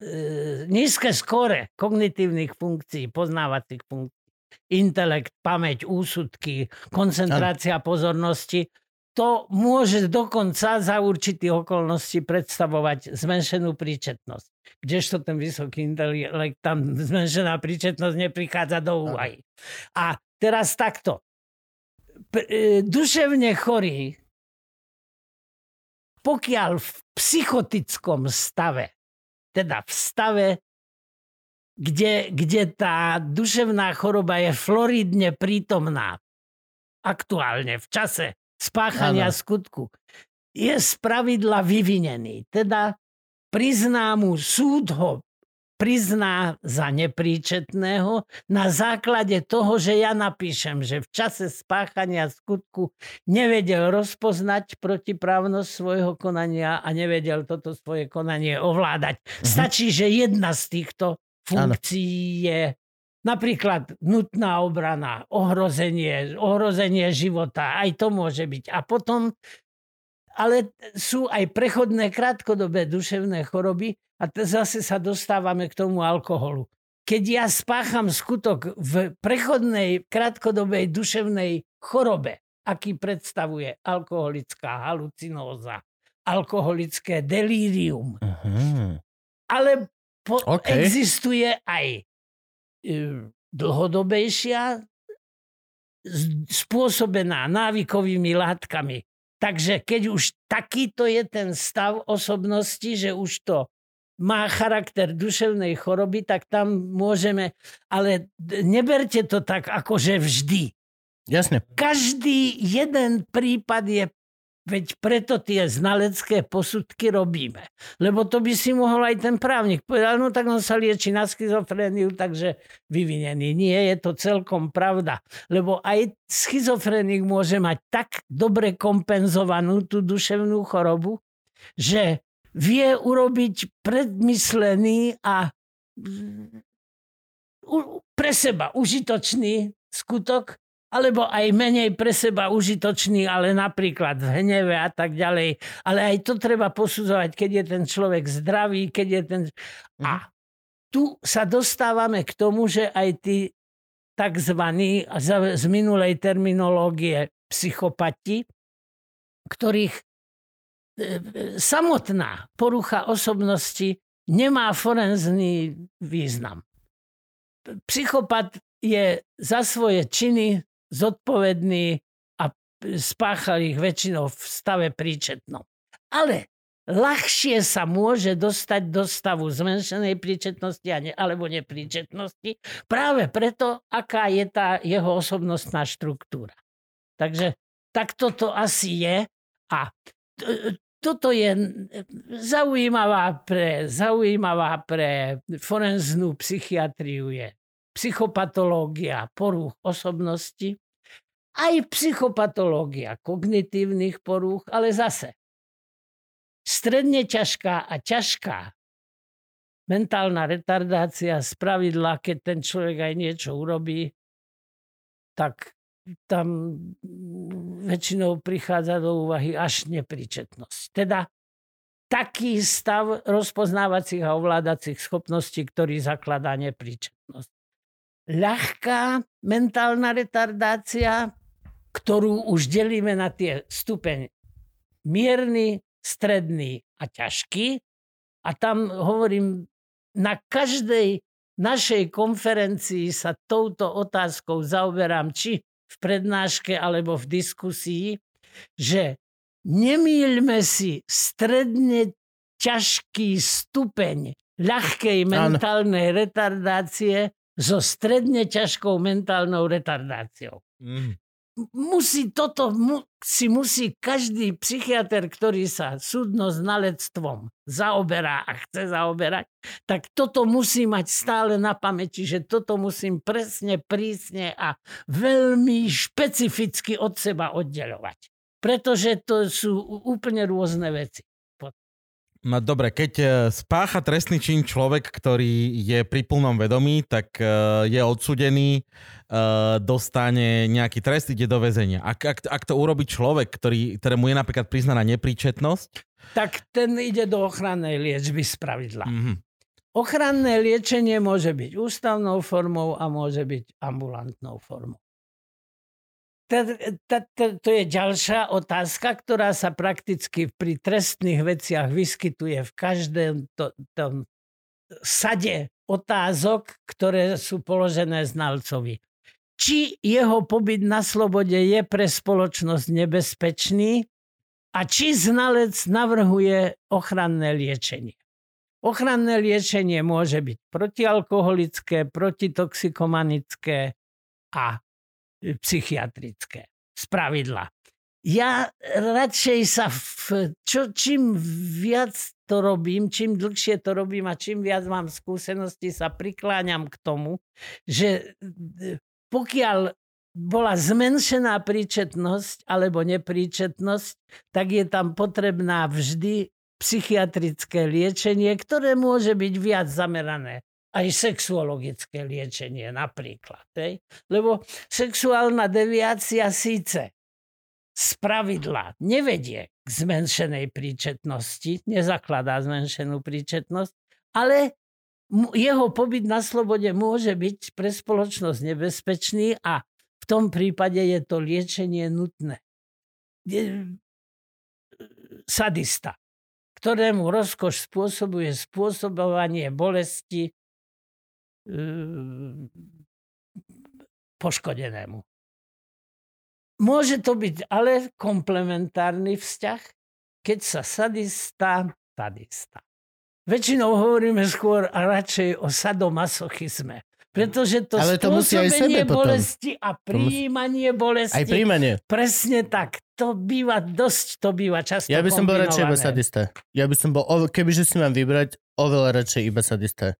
e, nízke skore kognitívnych funkcií, poznávacích funkcií, intelekt, pamäť, úsudky, koncentrácia pozornosti, to môže dokonca za určitých okolností predstavovať zmenšenú príčetnosť. Kdežto ten vysoký intelekt, tam zmenšená príčetnosť neprichádza do úvahy. A teraz takto. E, duševne chorý, pokiaľ v psychotickom stave, teda v stave, kde, kde tá duševná choroba je floridne prítomná, aktuálne v čase, spáchania Áno. skutku je z pravidla vyvinený. Teda prizná mu súd ho prizná za nepríčetného na základe toho, že ja napíšem, že v čase spáchania skutku nevedel rozpoznať protiprávnosť svojho konania a nevedel toto svoje konanie ovládať. Stačí, že jedna z týchto funkcií je napríklad nutná obrana, ohrozenie, ohrozenie života, aj to môže byť. A potom ale sú aj prechodné krátkodobé duševné choroby a te zase sa dostávame k tomu alkoholu. Keď ja spácham skutok v prechodnej krátkodobej duševnej chorobe, aký predstavuje alkoholická halucinóza, alkoholické delírium, Uh-huh. ale po, OK. existuje aj e, dlhodobejšia spôsobená návykovými látkami. Takže keď už takýto je ten stav osobnosti, že už to má charakter duševnej choroby, tak tam môžeme... Ale neberte to tak, ako že vždy. Jasne. Každý jeden prípad je Veď preto tie znalecké posudky robíme. Lebo to by si mohol aj ten právnik povedať, no tak on sa lieči na schizofréniu, takže vyvinený. Nie je to celkom pravda. Lebo aj schizofrénik môže mať tak dobre kompenzovanú tú duševnú chorobu, že vie urobiť predmyslený a mm, pre seba užitočný skutok, alebo aj menej pre seba užitočný, ale napríklad v hneve a tak ďalej. Ale aj to treba posudzovať, keď je ten človek zdravý, keď je ten... A tu sa dostávame k tomu, že aj tí za- z minulej terminológie psychopati, ktorých samotná porucha osobnosti nemá forenzný význam. Psychopat je za svoje činy zodpovedný a spáchal ich väčšinou v stave príčetnom. Ale ľahšie sa môže dostať do stavu zmenšenej príčetnosti alebo nepríčetnosti práve preto, aká je tá jeho osobnostná štruktúra. Takže takto to asi je a toto je zaujímavá pre, zaujímavá pre forenznú psychiatriu je psychopatológia poruch osobnosti, aj psychopatológia kognitívnych porúch, ale zase stredne ťažká a ťažká mentálna retardácia z pravidla, keď ten človek aj niečo urobí, tak tam väčšinou prichádza do úvahy až nepríčetnosť. Teda taký stav rozpoznávacích a ovládacích schopností, ktorý zakladá nepríčetnosť. Ľahká mentálna retardácia, ktorú už delíme na tie stupeň mierny, stredný a ťažký. A tam hovorím, na každej našej konferencii sa touto otázkou zaoberám, či v prednáške alebo v diskusii, že nemýľme si stredne ťažký stupeň ľahkej mentálnej retardácie so stredne ťažkou mentálnou retardáciou. Mm. Musí toto, mu, si musí každý psychiatr, ktorý sa súdno-znalectvom zaoberá a chce zaoberať, tak toto musí mať stále na pamäti, že toto musím presne, prísne a veľmi špecificky od seba oddeľovať. Pretože to sú úplne rôzne veci. No dobre, keď e, spácha trestný čin človek, ktorý je pri plnom vedomí, tak e, je odsudený, e, dostane nejaký trest, ide do väzenia. Ak, ak, ak to urobí človek, ktorý, ktorému je napríklad priznaná nepríčetnosť, Tak ten ide do ochrannej liečby z pravidla. mhm. Ochranné liečenie môže byť ústavnou formou a môže byť ambulantnou formou. To je ďalšia otázka, ktorá sa prakticky pri trestných veciach vyskytuje v každom to, tom sade otázok, ktoré sú položené znalcovi. Či jeho pobyt na slobode je pre spoločnosť nebezpečný a či znalec navrhuje ochranné liečenie. Ochranné liečenie môže byť protialkoholické, protitoxikomanické a psychiatrické. Z pravidla. ja radšej sa, v, čo, čím viac to robím, čím dlhšie to robím a čím viac mám skúsenosti, sa prikláňam k tomu, že e, pokiaľ bola zmenšená príčetnosť alebo nepríčetnosť, tak je tam potrebná vždy psychiatrické liečenie, ktoré môže byť viac zamerané aj sexuologické liečenie napríklad. Hej? Lebo sexuálna deviácia síce z pravidla nevedie k zmenšenej príčetnosti, nezakladá zmenšenú príčetnosť, ale jeho pobyt na slobode môže byť pre spoločnosť nebezpečný a v tom prípade je to liečenie nutné. Sadista, ktorému rozkoš spôsobuje spôsobovanie bolesti poškodenému. Môže to byť ale komplementárny vzťah, keď sa sadista, sadista. Väčšinou hovoríme skôr a radšej o sadomasochizme. Pretože to Ale to musí aj sebe potom. bolesti a príjmanie bolesti. Aj príjmanie. Presne tak. To býva dosť, to býva často Ja by som bol radšej iba sadista. Ja by som bol, kebyže si mám vybrať, oveľa radšej iba sadista.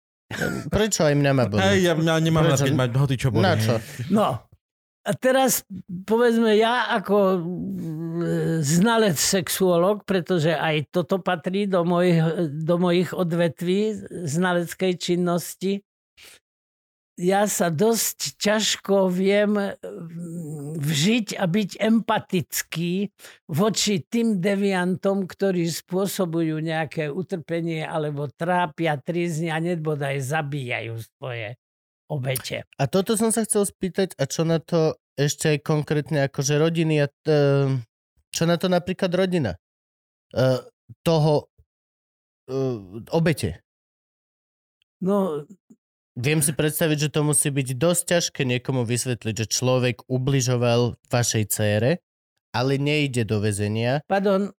Prečo aj mňa má boli? Hej, ja, ja nemám rád, Prečo? keď mať hoty, čo boli. Na čo? No, a teraz povedzme ja ako mm, znalec sexuolog, pretože aj toto patrí do mojich, do mojich odvetví znaleckej činnosti, ja sa dosť ťažko viem mm, vžiť a byť empatický voči tým deviantom, ktorí spôsobujú nejaké utrpenie alebo trápia, trízni a nedbodaj zabíjajú svoje obete. A toto som sa chcel spýtať, a čo na to ešte aj konkrétne akože rodiny a t- čo na to napríklad rodina uh, toho obete. No, Viem si predstaviť, že to musí byť dosť ťažké niekomu vysvetliť, že človek ubližoval vašej cére, ale nejde do väzenia. pardon,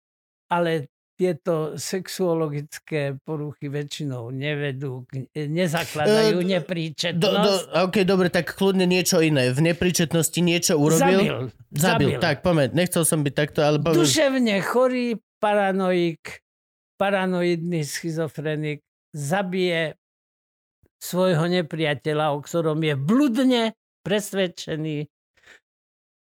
ale tieto sexuologické poruchy väčšinou nevedú, nezakladajú do- nepríčetnosť. Do, do, OK, dobre, tak kľudne niečo iné. V nepríčetnosti niečo urobil? Zabil. Zabil. Tak, poďme, nechcel som byť takto, ale povedz. Duševne chorý paranoik, paranoidný schizofrenik zabije svojho nepriateľa, o ktorom je bludne presvedčený.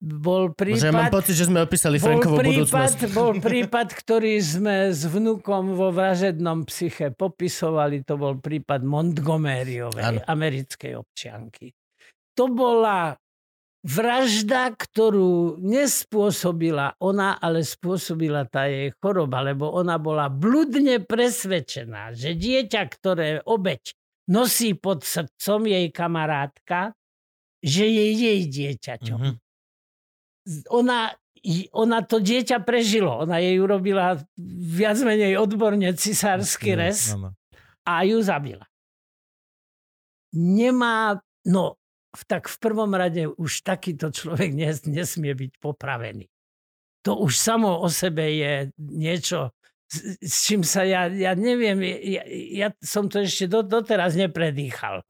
Bol Že ja mám prípad, pocit, že sme opísali bol Frankovú prípad, budúcnosť. bol prípad, ktorý sme s vnukom vo vražednom psyche popisovali. To bol prípad Montgomeryovej, Áno. americkej občianky. To bola vražda, ktorú nespôsobila ona, ale spôsobila tá jej choroba, lebo ona bola bludne presvedčená, že dieťa, ktoré obeď nosí pod srdcom jej kamarátka, že je jej dieťaťom Mhm. ona, ona to dieťa prežilo. Ona jej urobila viac menej odborne cisársky rez Áno. a ju zabila. Nemá, no v- tak v prvom rade už takýto človek nes, nesmie byť popravený. To už samo o sebe je niečo, s, s čím sa ja, ja neviem, ja, ja som to ešte do, doteraz nepredýchal.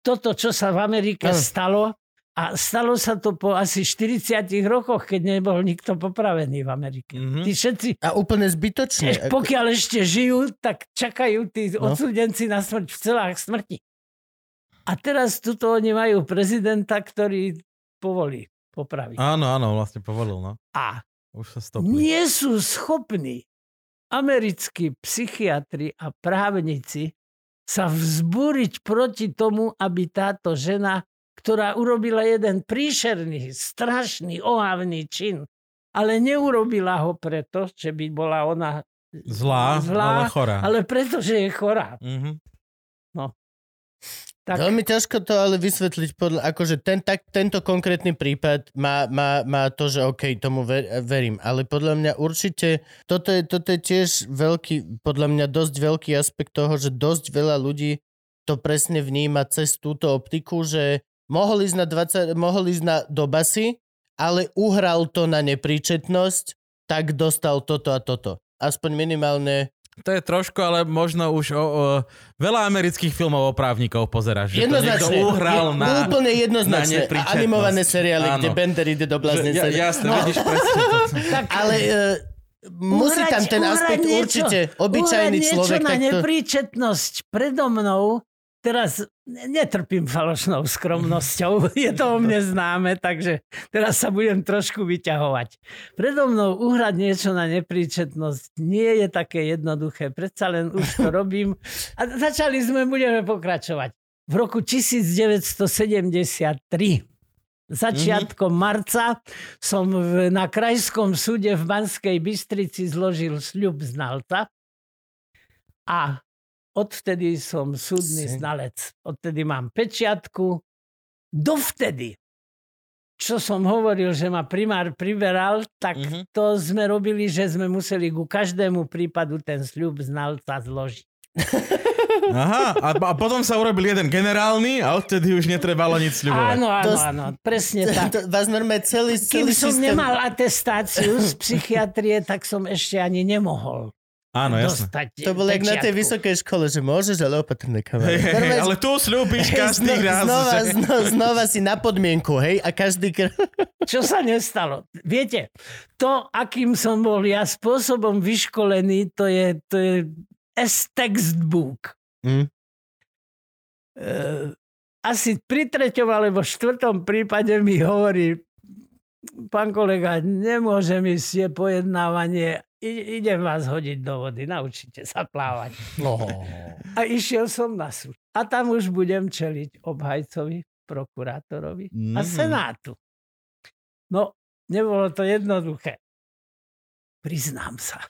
Toto, čo sa v Amerike Áno. stalo, a stalo sa to po asi 40 rokoch, keď nebol nikto popravený v Amerike. Mhm. Tí všetci, A úplne zbytočne. Eš, pokiaľ ešte žijú, tak čakajú tí No. odsúdenci na smrť v celách smrti. A teraz tuto oni majú prezidenta, ktorý povolí popraviť. Áno, áno, vlastne povolil, no. A Už sa stopli. nie sú schopní americkí psychiatri a právnici sa vzbúriť proti tomu, aby táto žena, ktorá urobila jeden príšerný, strašný, ohavný čin, ale neurobila ho preto, že by bola ona Zlá, Zlá, ale chorá. ale preto, že je chorá. Mhm. Tak, Veľmi ťažko to ale vysvetliť podľa, akože ten, tak, tento konkrétny prípad má, má, má to, že OK, tomu ver, verím, ale podľa mňa určite, toto je, toto je tiež veľký, podľa mňa dosť veľký aspekt toho, že dosť veľa ľudí to presne vníma cez túto optiku, že mohol ísť na, 20, mohol ísť na do basy, ale uhral to na nepríčetnosť, tak dostal toto a toto. Aspoň minimálne To je trošku, ale možno už o, o veľa amerických filmov o právnikov pozeráš. Že to Jednoznačne. uhral Je- na... Úplne jednoznačne. na. Animované seriály, Áno. kde Bender ide do bláznice. Že, ja, jasné, no. vidíš presne to. Tak Ale uh, musí uhrať- tam ten aspekt niečo- určite. Obyčajný uhrať človek niečo na takto... nepríčetnosť predo mnou, teraz netrpím falošnou skromnosťou, je to o mne známe, takže teraz sa budem trošku vyťahovať. Predo mnou uhrať niečo na nepríčetnosť nie je také jednoduché, predsa len už to robím a začali sme, budeme pokračovať. V roku 1973 Začiatkom marca som v, na Krajskom súde v Banskej Bystrici zložil sľub znalca a odvtedy som súdny Si. znalec. Odtedy mám pečiatku. Dovtedy, čo som hovoril, že ma primár priberal, tak Mhm. to sme robili, že sme museli ku každému prípadu ten sľub znalca zložiť. Aha, a, a potom sa urobil jeden generálny a odtedy už netrebalo nič sľubovať. Áno, áno, To- áno, presne tak. To, vás normálne celý, Kým celý som systém... nemal atestáciu z psychiatrie, tak som ešte ani nemohol Áno, jasné. dostať To bolo jak na tej vysokej škole, že môžeš, ale opatrne, Hej, kamarát. hej, Normálne ale tu slúbiš každý Zno- raz. Znova, že... znova, znova si na podmienku, hej? A každý... kr- Čo sa nestalo? Viete, to, akým som bol ja spôsobom vyškolený, to je, to je S-textbook. Hm. E, asi pri treťom alebo štvrtom prípade mi hovorí pán kolega, nemôže mi je pojednávanie, idem vás hodiť do vody, naučite sa plávať. A išiel som na súd. A tam už budem čeliť obhajcovi, prokurátorovi a Mhm. senátu. No, nebolo to jednoduché. Priznám sa.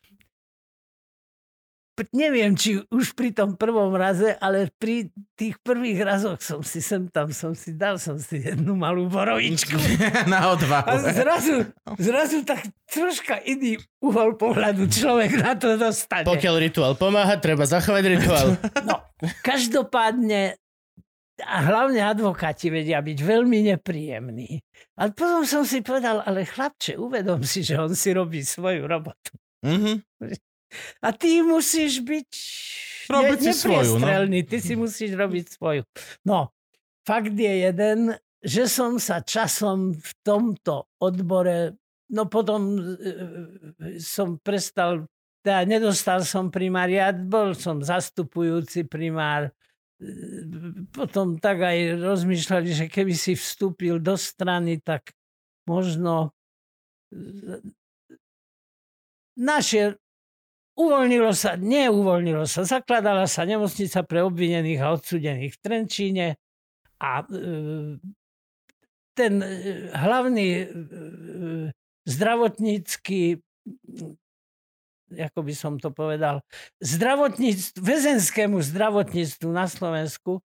Neviem, či už pri tom prvom raze, ale pri tých prvých razoch som si sem tam, som si dal som si jednu malú borovičku. Na A odvahu. zrazu, zrazu tak troška iný uhol pohľadu človek na to dostane. Pokiaľ rituál pomáha, treba zachovať rituál. No, každopádne a hlavne advokáti vedia byť veľmi nepríjemní. A potom som si povedal, ale chlapče, uvedom si, že on si robí svoju robotu. Mhm. A ty musíš byť Robiť si svoju, no. ty si musíš robiť svoju. No, fakt je jeden, že som sa časom v tomto odbore, no potom e, e, som prestal, teda nedostal som primáriat, bol som zastupujúci primár, E, potom tak aj rozmýšľali, že keby si vstúpil do strany, tak možno e, našiel Uvoľnilo sa, neuvoľnilo sa. Zakladala sa nemocnica pre obvinených a odsudených v Trenčíne a e, ten e, hlavný e, zdravotnícky ako by som to povedal, zdravotníctvu, väzenskému zdravotníctvu na Slovensku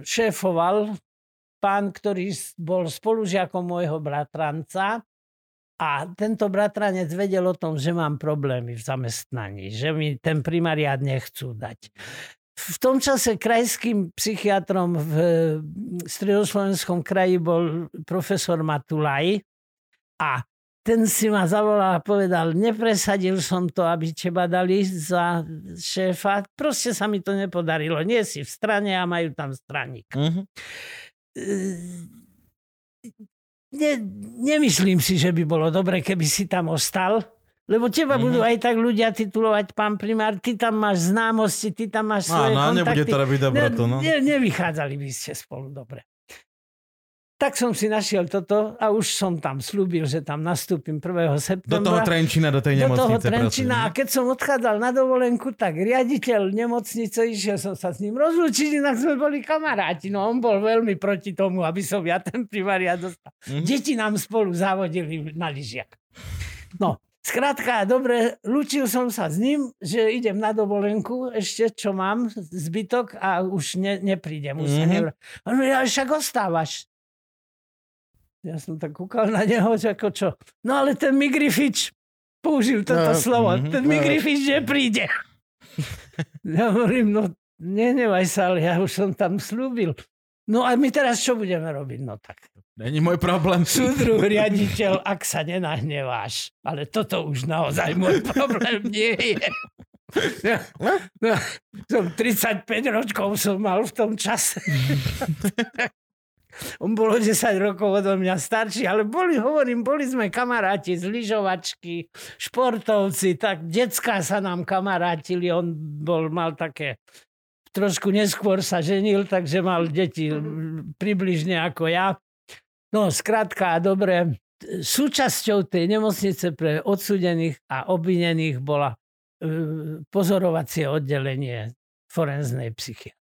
šéfoval pán, ktorý bol spolužiakom môjho bratranca a tento bratranec vedel o tom, že mám problémy v zamestnaní, že mi ten primariát nechcú dať. V tom čase krajským psychiatrom v stredoslovenskom kraji bol profesor Matulaj a ten si ma zavolal a povedal, nepresadil som to, aby teba dali za šéfa. Proste sa mi to nepodarilo. Nie si v strane a majú tam straník. Mhm. Ne, nemyslím si, že by bolo dobre, keby si tam ostal, lebo teba Mhm. budú aj tak ľudia titulovať pán primár, ty tam máš známosti, ty tam máš svoje Áno, kontakty. nebude to robiť dobrotu, no. Ne, nevychádzali by ste spolu dobre. Tak som si našiel toto a už som tam slúbil, že tam nastúpim 1. Do septembra. toho Trenčína, do tej do toho nemocnice. Trenčína a keď som odchádzal na dovolenku, tak riaditeľ nemocnice, išiel som sa s ním rozlúčiť, inak sme boli kamaráti. No on bol veľmi proti tomu, aby som ja ten primariat dostal. Mhm. Deti nám spolu závodili na lyžiach. No, skrátka, dobre, lúčil som sa s ním, že idem na dovolenku, ešte čo mám, zbytok a už ne, neprídem. Už sa Mhm. nevr- mi, ale však ostávaš. Ja som tak kúkal na neho, že ako čo. No ale ten Migrifič použil toto No, slovo. mhm, Ten no. Migrifič nepríde. ja hovorím, no nenevaj sa, ale ja už som tam slúbil. No a my teraz čo budeme robiť? No tak Není môj problém. súdruh riaditeľ, ak sa nenahneváš. Ale toto už naozaj môj problém nie je. No, no, som 35 rokov som mal v tom čase. On bol o 10 rokov odo mňa starší, ale boli, hovorím, boli sme kamaráti z lyžovačky, športovci, tak detská sa nám kamarátili, on bol, mal také, trošku neskôr sa ženil, takže mal deti približne ako ja. No, skrátka, dobre, súčasťou tej nemocnice pre odsudených a obvinených bola e, pozorovacie oddelenie forenznej psychiatrie.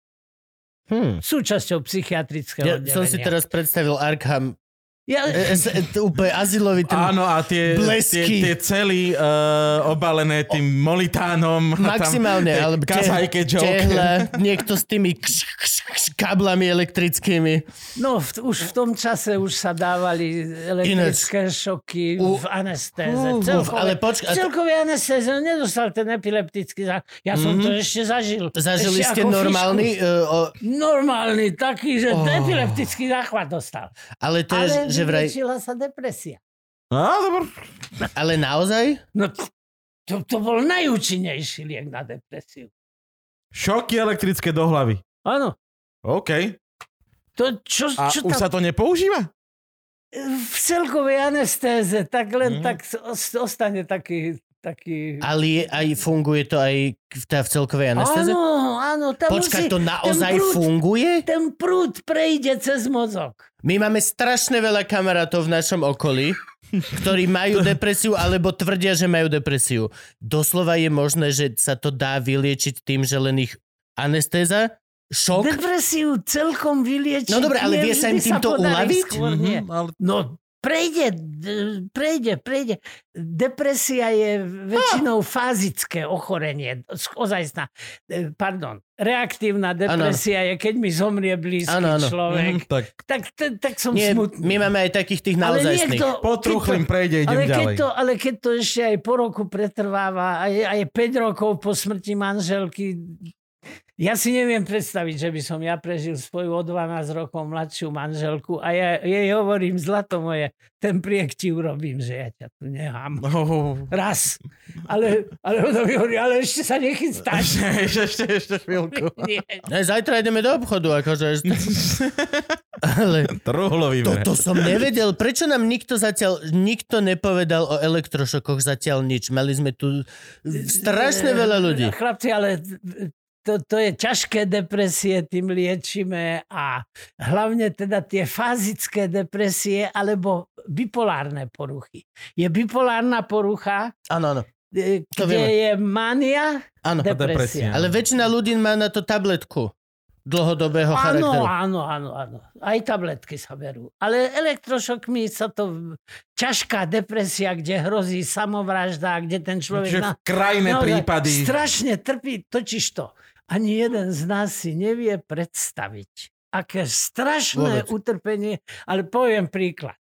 Hmm. Súčasťou psychiatrického Ja oddelenia. som si teraz predstavil Arkham, Ja, e, e, e, úplne azylový ten Áno, a tie, tie, blesky. tie cely uh, obalené tým molitánom. tam maximálne, tie alebo kazajke joke. tehle, niekto s tými kš, kš, kš, kablami elektrickými. no, v, už v tom čase už sa dávali elektrické šoky U- v anestéze. Ú, Celkové, ale počkaj, a to- celkové anestéze, nedostal ten epileptický zá... Ja som to ešte zažil. Zažili ešte ste normálny, fišku. uh, o, Normálny, taký, že Oh. epileptický záchvat dostal. ale to Ale je, že vraj, vyliečila sa depresia. No, dobre. ale naozaj? No to, to bol najúčinnejší liek na depresiu. Šoky elektrické do hlavy. Áno. OK. To, čo, A čo už tam, sa to nepoužíva? v celkovej anestéze, tak len tak os- ostane taký... taký... Ale aj funguje to aj v, tá, v celkovej anestéze? Áno, áno. Tam Počkaj, musí, to naozaj prúd- funguje? Ten prúd prejde cez mozog. My máme strašne veľa kamarátov v našom okolí, ktorí majú depresiu alebo tvrdia, že majú depresiu. Doslova je možné, že sa to dá vyliečiť tým, že len ich anestéza, šok. Depresiu celkom vyliečiť. No dobre, ale vie sa im týmto uľaviť? Mhm, ale... No, prejde, prejde, prejde. Depresia je väčšinou fázické ochorenie. Ozajstná, e, pardon, reaktívna depresia je, keď mi zomrie blízky Áno, áno. človek. Mhm, tak Tak, tak, tak som Nie, smutný. my máme aj takých tých naozajstných. potruchlým prejde, idem ale keď, ďalej. to, ale keď to ešte aj po roku pretrváva, aj, aj 5 rokov po smrti manželky, ja si neviem predstaviť, že by som ja prežil svoju o 12 rokov mladšiu manželku a ja jej hovorím, zlato moje, ten priek ti urobím, že ja ťa tu nechám. Oh. Raz. Ale, ale ona mi hovorí, ale ešte sa nechystáš. Ešte, ešte, ešte chvíľku. Nie. Ne, zajtra ideme do obchodu, akože... Ale Truhlový toto som nevedel. Prečo nám nikto zatiaľ, nikto nepovedal o elektrošokoch zatiaľ nič? Mali sme tu strašne veľa ľudí. Chlapci, ale to, to je ťažké depresie, tým liečíme a hlavne teda tie fázické depresie alebo bipolárne poruchy. Je bipolárna porucha, Áno, áno. e, To kde vieme. je mania, Áno. depresia. Ale väčšina ľudí má na to tabletku dlhodobého Áno, charakteru. áno, áno, áno. Aj tabletky sa berú. Ale elektrošokmi sa to... Ťažká depresia, kde hrozí samovražda, kde ten človek... Čiže na- krajné Naozaj prípady. Strašne trpí, totiž to. Ani jeden z nás si nevie predstaviť, aké strašné Vôbec. utrpenie, ale poviem príklad.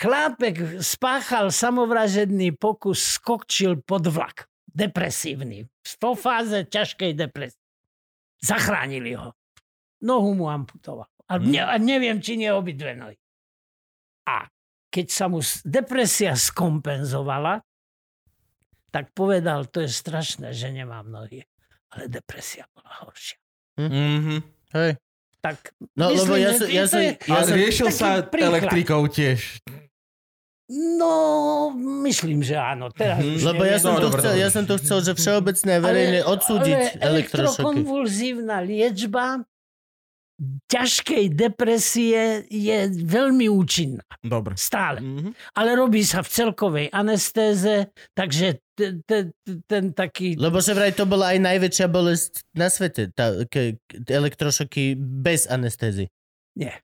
Chlápek spáchal samovražedný pokus, skokčil pod vlak. Depresívny. V to fáze ťažkej depresie. Zachránili ho. Nohu mu amputoval. A, ne, a neviem, či nie obidve nohy. A keď sa mu depresia skompenzovala, tak povedal, to je strašné, že nemám nohy. Ale depresia bola horšia. Mhm. Hej. Tak No, lebo Myslím, ja, že som, to ja, je- to ja Ale som... riešil sa príklad. elektrikou tiež. no, myslím, že áno. Teraz už Lebo ja som, No, dobre, chcel, ja som tu chcel, že všeobecné verejne odsúdiť ale elektrošoky. elektrokonvulzívna liečba ťažkej depresie je veľmi účinná. Dobre. Stále. Mhm. Ale robí sa v celkovej anestéze, takže te- te- te- ten taký... Lebo že vraj to bola aj najväčšia bolesť na svete, tá, ke, elektrošoky bez anestézy. Nie.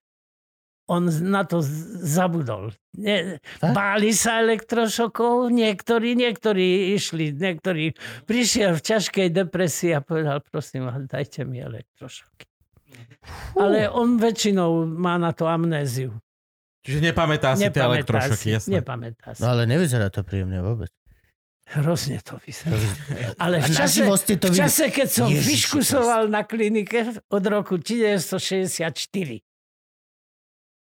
On na to zabudol. Nie, Fakt? báli sa elektrošokov, niektorí, niektorí išli, niektorí prišiel v ťažkej depresii a povedal, prosím vás, dajte mi elektrošoky. Ale on väčšinou má na to amnéziu. Čiže nepamätá si tie Nepamätá elektrošoky, si, jasné. nepamätá si. No ale nevyzerá to príjemne vôbec. Hrozne to vyzerá. Ale v čase, to v čase, keď som Ježiši vyškusoval na klinike od roku 1964,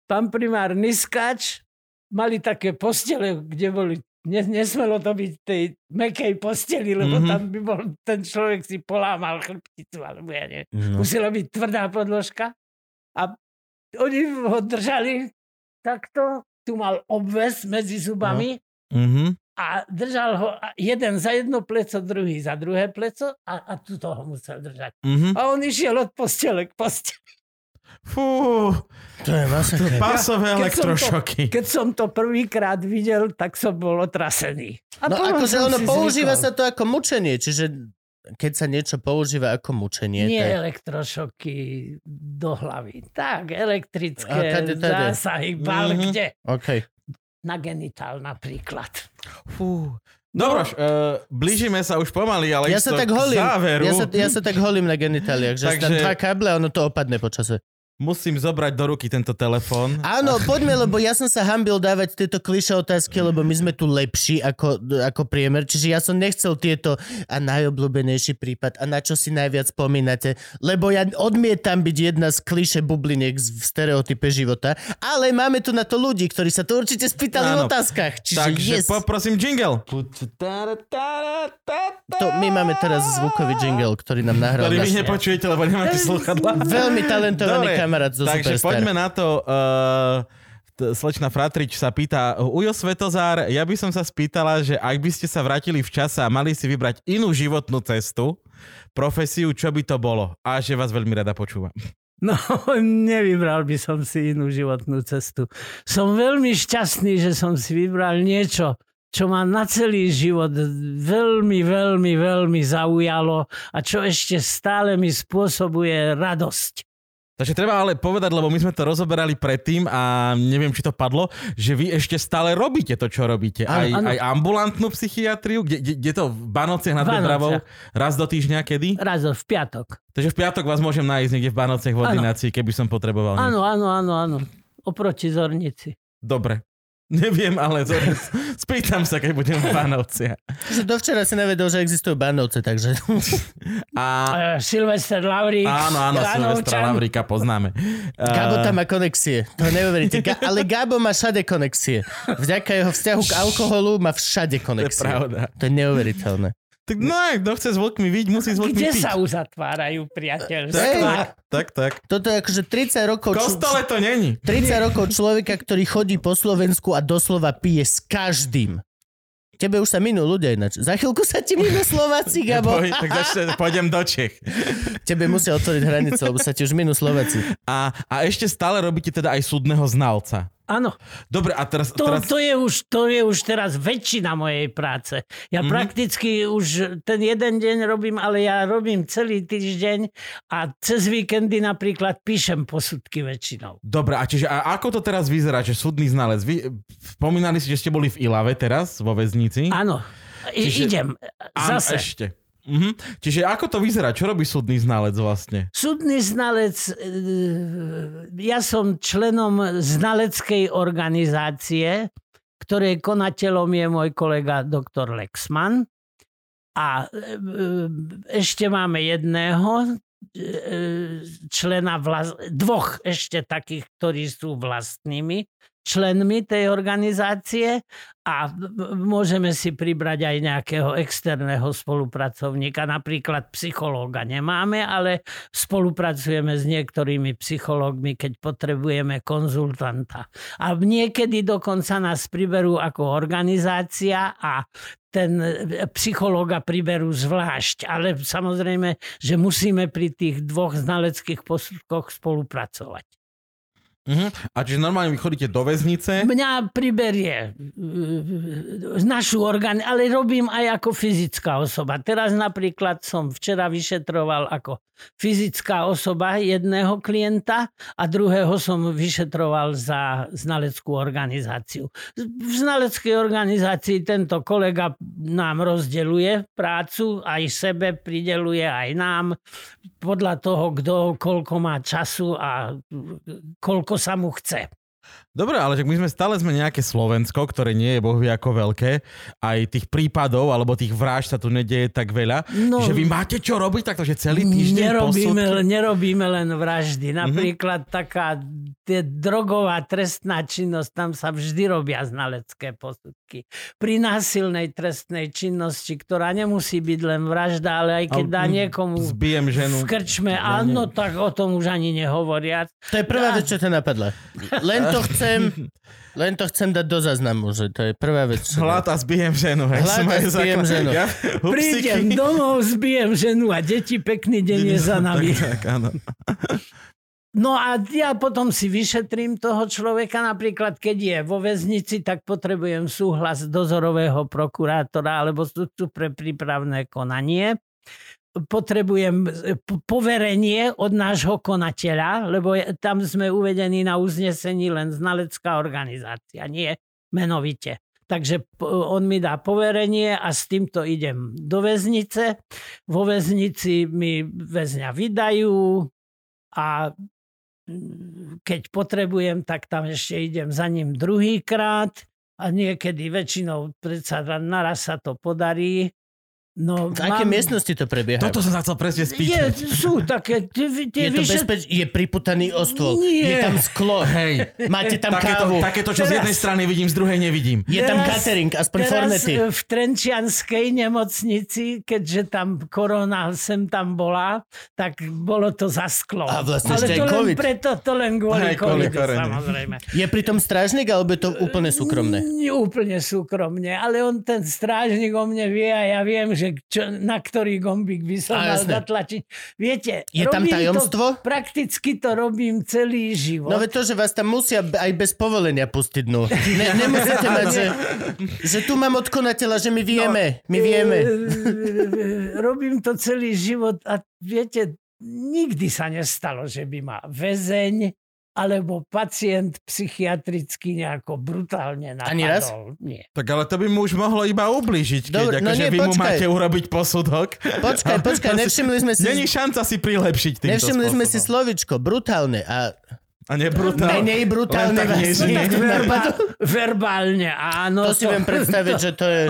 pán primár Niskáč mali také postele, kde boli ne, nesmelo to byť tej mekej posteli, lebo Mhm. mm-hmm. tam by bol, ten človek si polámal chrbticu, alebo ja neviem. No. Musela byť tvrdá podložka a oni ho držali takto, tu mal obves medzi zubami Mhm. a držal ho jeden za jedno pleco, druhý za druhé pleco a, a tu toho musel držať. Mhm. A on išiel od postele k posteli. Fú, To je masaker. pásové Keď som to- elektrošoky. Keď som to prvýkrát videl, tak som bol otrasený. A No akože ono používa zvykol. sa to ako mučenie, čiže keď sa niečo používa ako mučenie, Nie tak... elektrošoky do hlavy. Tak, elektrické A kade, tade. zásahy, bal Mhm. kde? OK. Na genitál napríklad. Fú. Dobro, uh, blížime sa už pomaly, ale Ja sa tak holím. záveru. Ja sa, ja sa tak holím na genitáliách, že Takže... tam dva káble a ono to opadne počase. Musím zobrať do ruky tento telefón. Áno, poďme, lebo ja som sa hambil dávať tieto kliše otázky, lebo my sme tu lepší ako, ako priemer, čiže ja som nechcel tieto a najobľúbenejší prípad a na čo si najviac spomínate, lebo ja odmietam byť jedna z kliše bubliniek v stereotype života, ale máme tu na to ľudí, ktorí sa to určite spýtali v Áno. otázkach, čiže Takže yes. poprosím jingle. To, my máme teraz zvukový jingle, ktorý nám nahral Ktorý vy náš nepočujete, lebo nemáte sluchadla. veľmi talentovaný Dobre, kamarát zo Takže Superstar. poďme na to. Uh, t- slečna Fratrič sa pýta, Ujo Svetozár, ja by som sa spýtala, že ak by ste sa vrátili v čase a mali si vybrať inú životnú cestu, profesiu, čo by to bolo? A že vás veľmi rada počúvam. No, nevybral by som si inú životnú cestu. Som veľmi šťastný, že som si vybral niečo, čo ma na celý život veľmi, veľmi, veľmi zaujalo a čo ešte stále mi spôsobuje radosť. Takže treba ale povedať, lebo my sme to rozoberali predtým a neviem, či to padlo, že vy ešte stále robíte to, čo robíte. Aj, áno. aj ambulantnú psychiatriu, kde, kde, kde to v Banociach nad Dobravou, raz do týždňa, kedy? Raz v piatok. Takže v piatok vás môžem nájsť niekde v Banociach v ordinácii, keby som potreboval. Áno, áno, áno, áno. Oproti Zornici. Dobre. Neviem, ale z- spýtam sa, keď budem v Banovciach. Že dovčera si nevedel, že existujú banovce, takže... A Uh, Silvester Lavrík. áno, áno, Silvestra. Lavrika poznáme. Gabo A- tam má konexie. To neuveríte. Ga- ale Gabo má všade konexie. Vďaka jeho vzťahu k alkoholu má všade To je konexie. pravda. To je neuveriteľné. Tak no, kto chce s vlkmi viť, musí s vlkmi Kde piť. sa uzatvárajú Tak, priateľstvá? tak, tak, tak. Toto je akože 30 rokov... V kostole to není. 30 rokov človeka, ktorý chodí po Slovensku a doslova pije s každým. Tebe už sa minú ľudia ináč. Za chvíľku sa ti minú Slováci, Gabo. Poj, tak začne, pôjdem do Čech. Tebe musia otvoriť hranice, lebo sa ti už minú Slováci. A, a ešte stále robíte teda aj súdneho znalca. Áno. Dobre, a teraz... To, teraz... to, je už, to je už teraz väčšina mojej práce. Ja Mhm. mm-hmm. prakticky už ten jeden deň robím, ale ja robím celý týždeň a cez víkendy napríklad píšem posudky väčšinou. Dobre, a čiže a ako to teraz vyzerá, že súdny znalec? Vy spomínali si, že ste boli v Ilave teraz, vo väznici. Áno, Čiže- idem. Áno, Zase. ešte. Mhm. Čiže ako to vyzerá? Čo robí súdny znalec vlastne? Súdny znalec, e, ja som členom znaleckej organizácie, ktorej konateľom je môj kolega doktor Lexman. A e, ešte máme jedného e, člena, vlas- dvoch ešte takých, ktorí sú vlastnými členmi tej organizácie a môžeme si pribrať aj nejakého externého spolupracovníka. Napríklad psychológa nemáme, ale spolupracujeme s niektorými psychológmi, keď potrebujeme konzultanta. A niekedy dokonca nás priberú ako organizácia a ten psychológa priberú zvlášť. Ale samozrejme, že musíme pri tých dvoch znaleckých posudkoch spolupracovať. Mhm. A čiže normálne vy chodíte do väznice? Mňa priberie e, našu orgán, ale robím aj ako fyzická osoba. Teraz napríklad som včera vyšetroval ako fyzická osoba jedného klienta a druhého som vyšetroval za znaleckú organizáciu. V znaleckej organizácii tento kolega nám rozdeluje prácu, aj sebe prideluje, aj nám, podľa toho, kto koľko má času a koľko sa mu chce. Dobre, ale my sme stále sme nejaké Slovensko, ktoré nie je bohvie ako veľké. Aj tých prípadov, alebo tých vražd sa tu nedieje tak veľa. No, že vy máte čo robiť takto, že celý týždeň nerobíme, posudky? nerobíme len vraždy. Mhm. Napríklad taká tie drogová trestná činnosť, tam sa vždy robia znalecké posudky. Pri násilnej trestnej činnosti, ktorá nemusí byť len vražda, ale aj keď dá mm, niekomu Zbijem ženu. v krčme, áno, tak o tom už ani nehovoriac. To je prvá vec, čo ťa napadla. Len to chcem, len to chcem dať do záznamu, že to je prvá vec. Čo... A zbijem ženu. hej, Hlad som a aj zbijem základ- ženu. Ja, Prídem domov, zbijem ženu a deti, pekný deň je za nami. Tak, tak, áno. No a ja potom si vyšetrím toho človeka, napríklad keď je vo väznici, tak potrebujem súhlas dozorového prokurátora alebo sudcu pre prípravné konanie. Potrebujem e, poverenie od nášho konateľa, lebo tam sme uvedení na uznesení len znalecká organizácia, nie menovite. Takže on mi dá poverenie a s týmto idem do väznice. Vo väznici mi väzňa vydajú a mm, keď potrebujem, tak tam ešte idem za ním druhýkrát a niekedy väčšinou predsa naraz sa to podarí. No, V akej miestnosti to prebieha? Toto som sa chcel presne je, spýtať. sú také... Tie, tie je to vyšet- bezpeč... Je priputaný o stôl. Nie. Je tam sklo. Hej, Máte tam takéto, kávu. takéto, čo z jednej Teraz- strany vidím, z druhej nevidím. Je tam Teraz- catering, aspoň Teraz fornety. v Trenčianskej nemocnici, keďže tam korona sem tam bola, tak bolo to za sklo. A vlastne Ale ešte aj to len COVID. preto, to len kvôli Hej, kvôli covidu, korone. samozrejme. Je pritom strážnik, alebo je to úplne súkromné? Nie úplne súkromne, ale on ten strážnik o mne vie a ja viem, že čo, na ktorý gombík by som mal jasné. zatlačiť. Viete, Je tam tajomstvo? To, prakticky to robím celý život. No to, že vás tam musia aj bez povolenia pustiť dnu. Ne, nemusíte mať, že, že tu mám od konateľa, že my vieme. My vieme. E, Robím to celý život a viete, nikdy sa nestalo, že by ma väzeň alebo pacient psychiatricky nejako brutálne napadol. Ani raz? Nie. Tak ale to by mu už mohlo iba ubližiť, keď Dobre, no akože nie, vy mu počkaj. máte urobiť posudok. Počkaj, počkaj, nevšimli sme si... Není šanca si prilepšiť týmto Nevšimli sme si spôsobom. slovičko, brutálne. A A nebrutálne. menej brutálne vás nie, nie verba, verbálne, áno. To si viem predstaviť, že to je...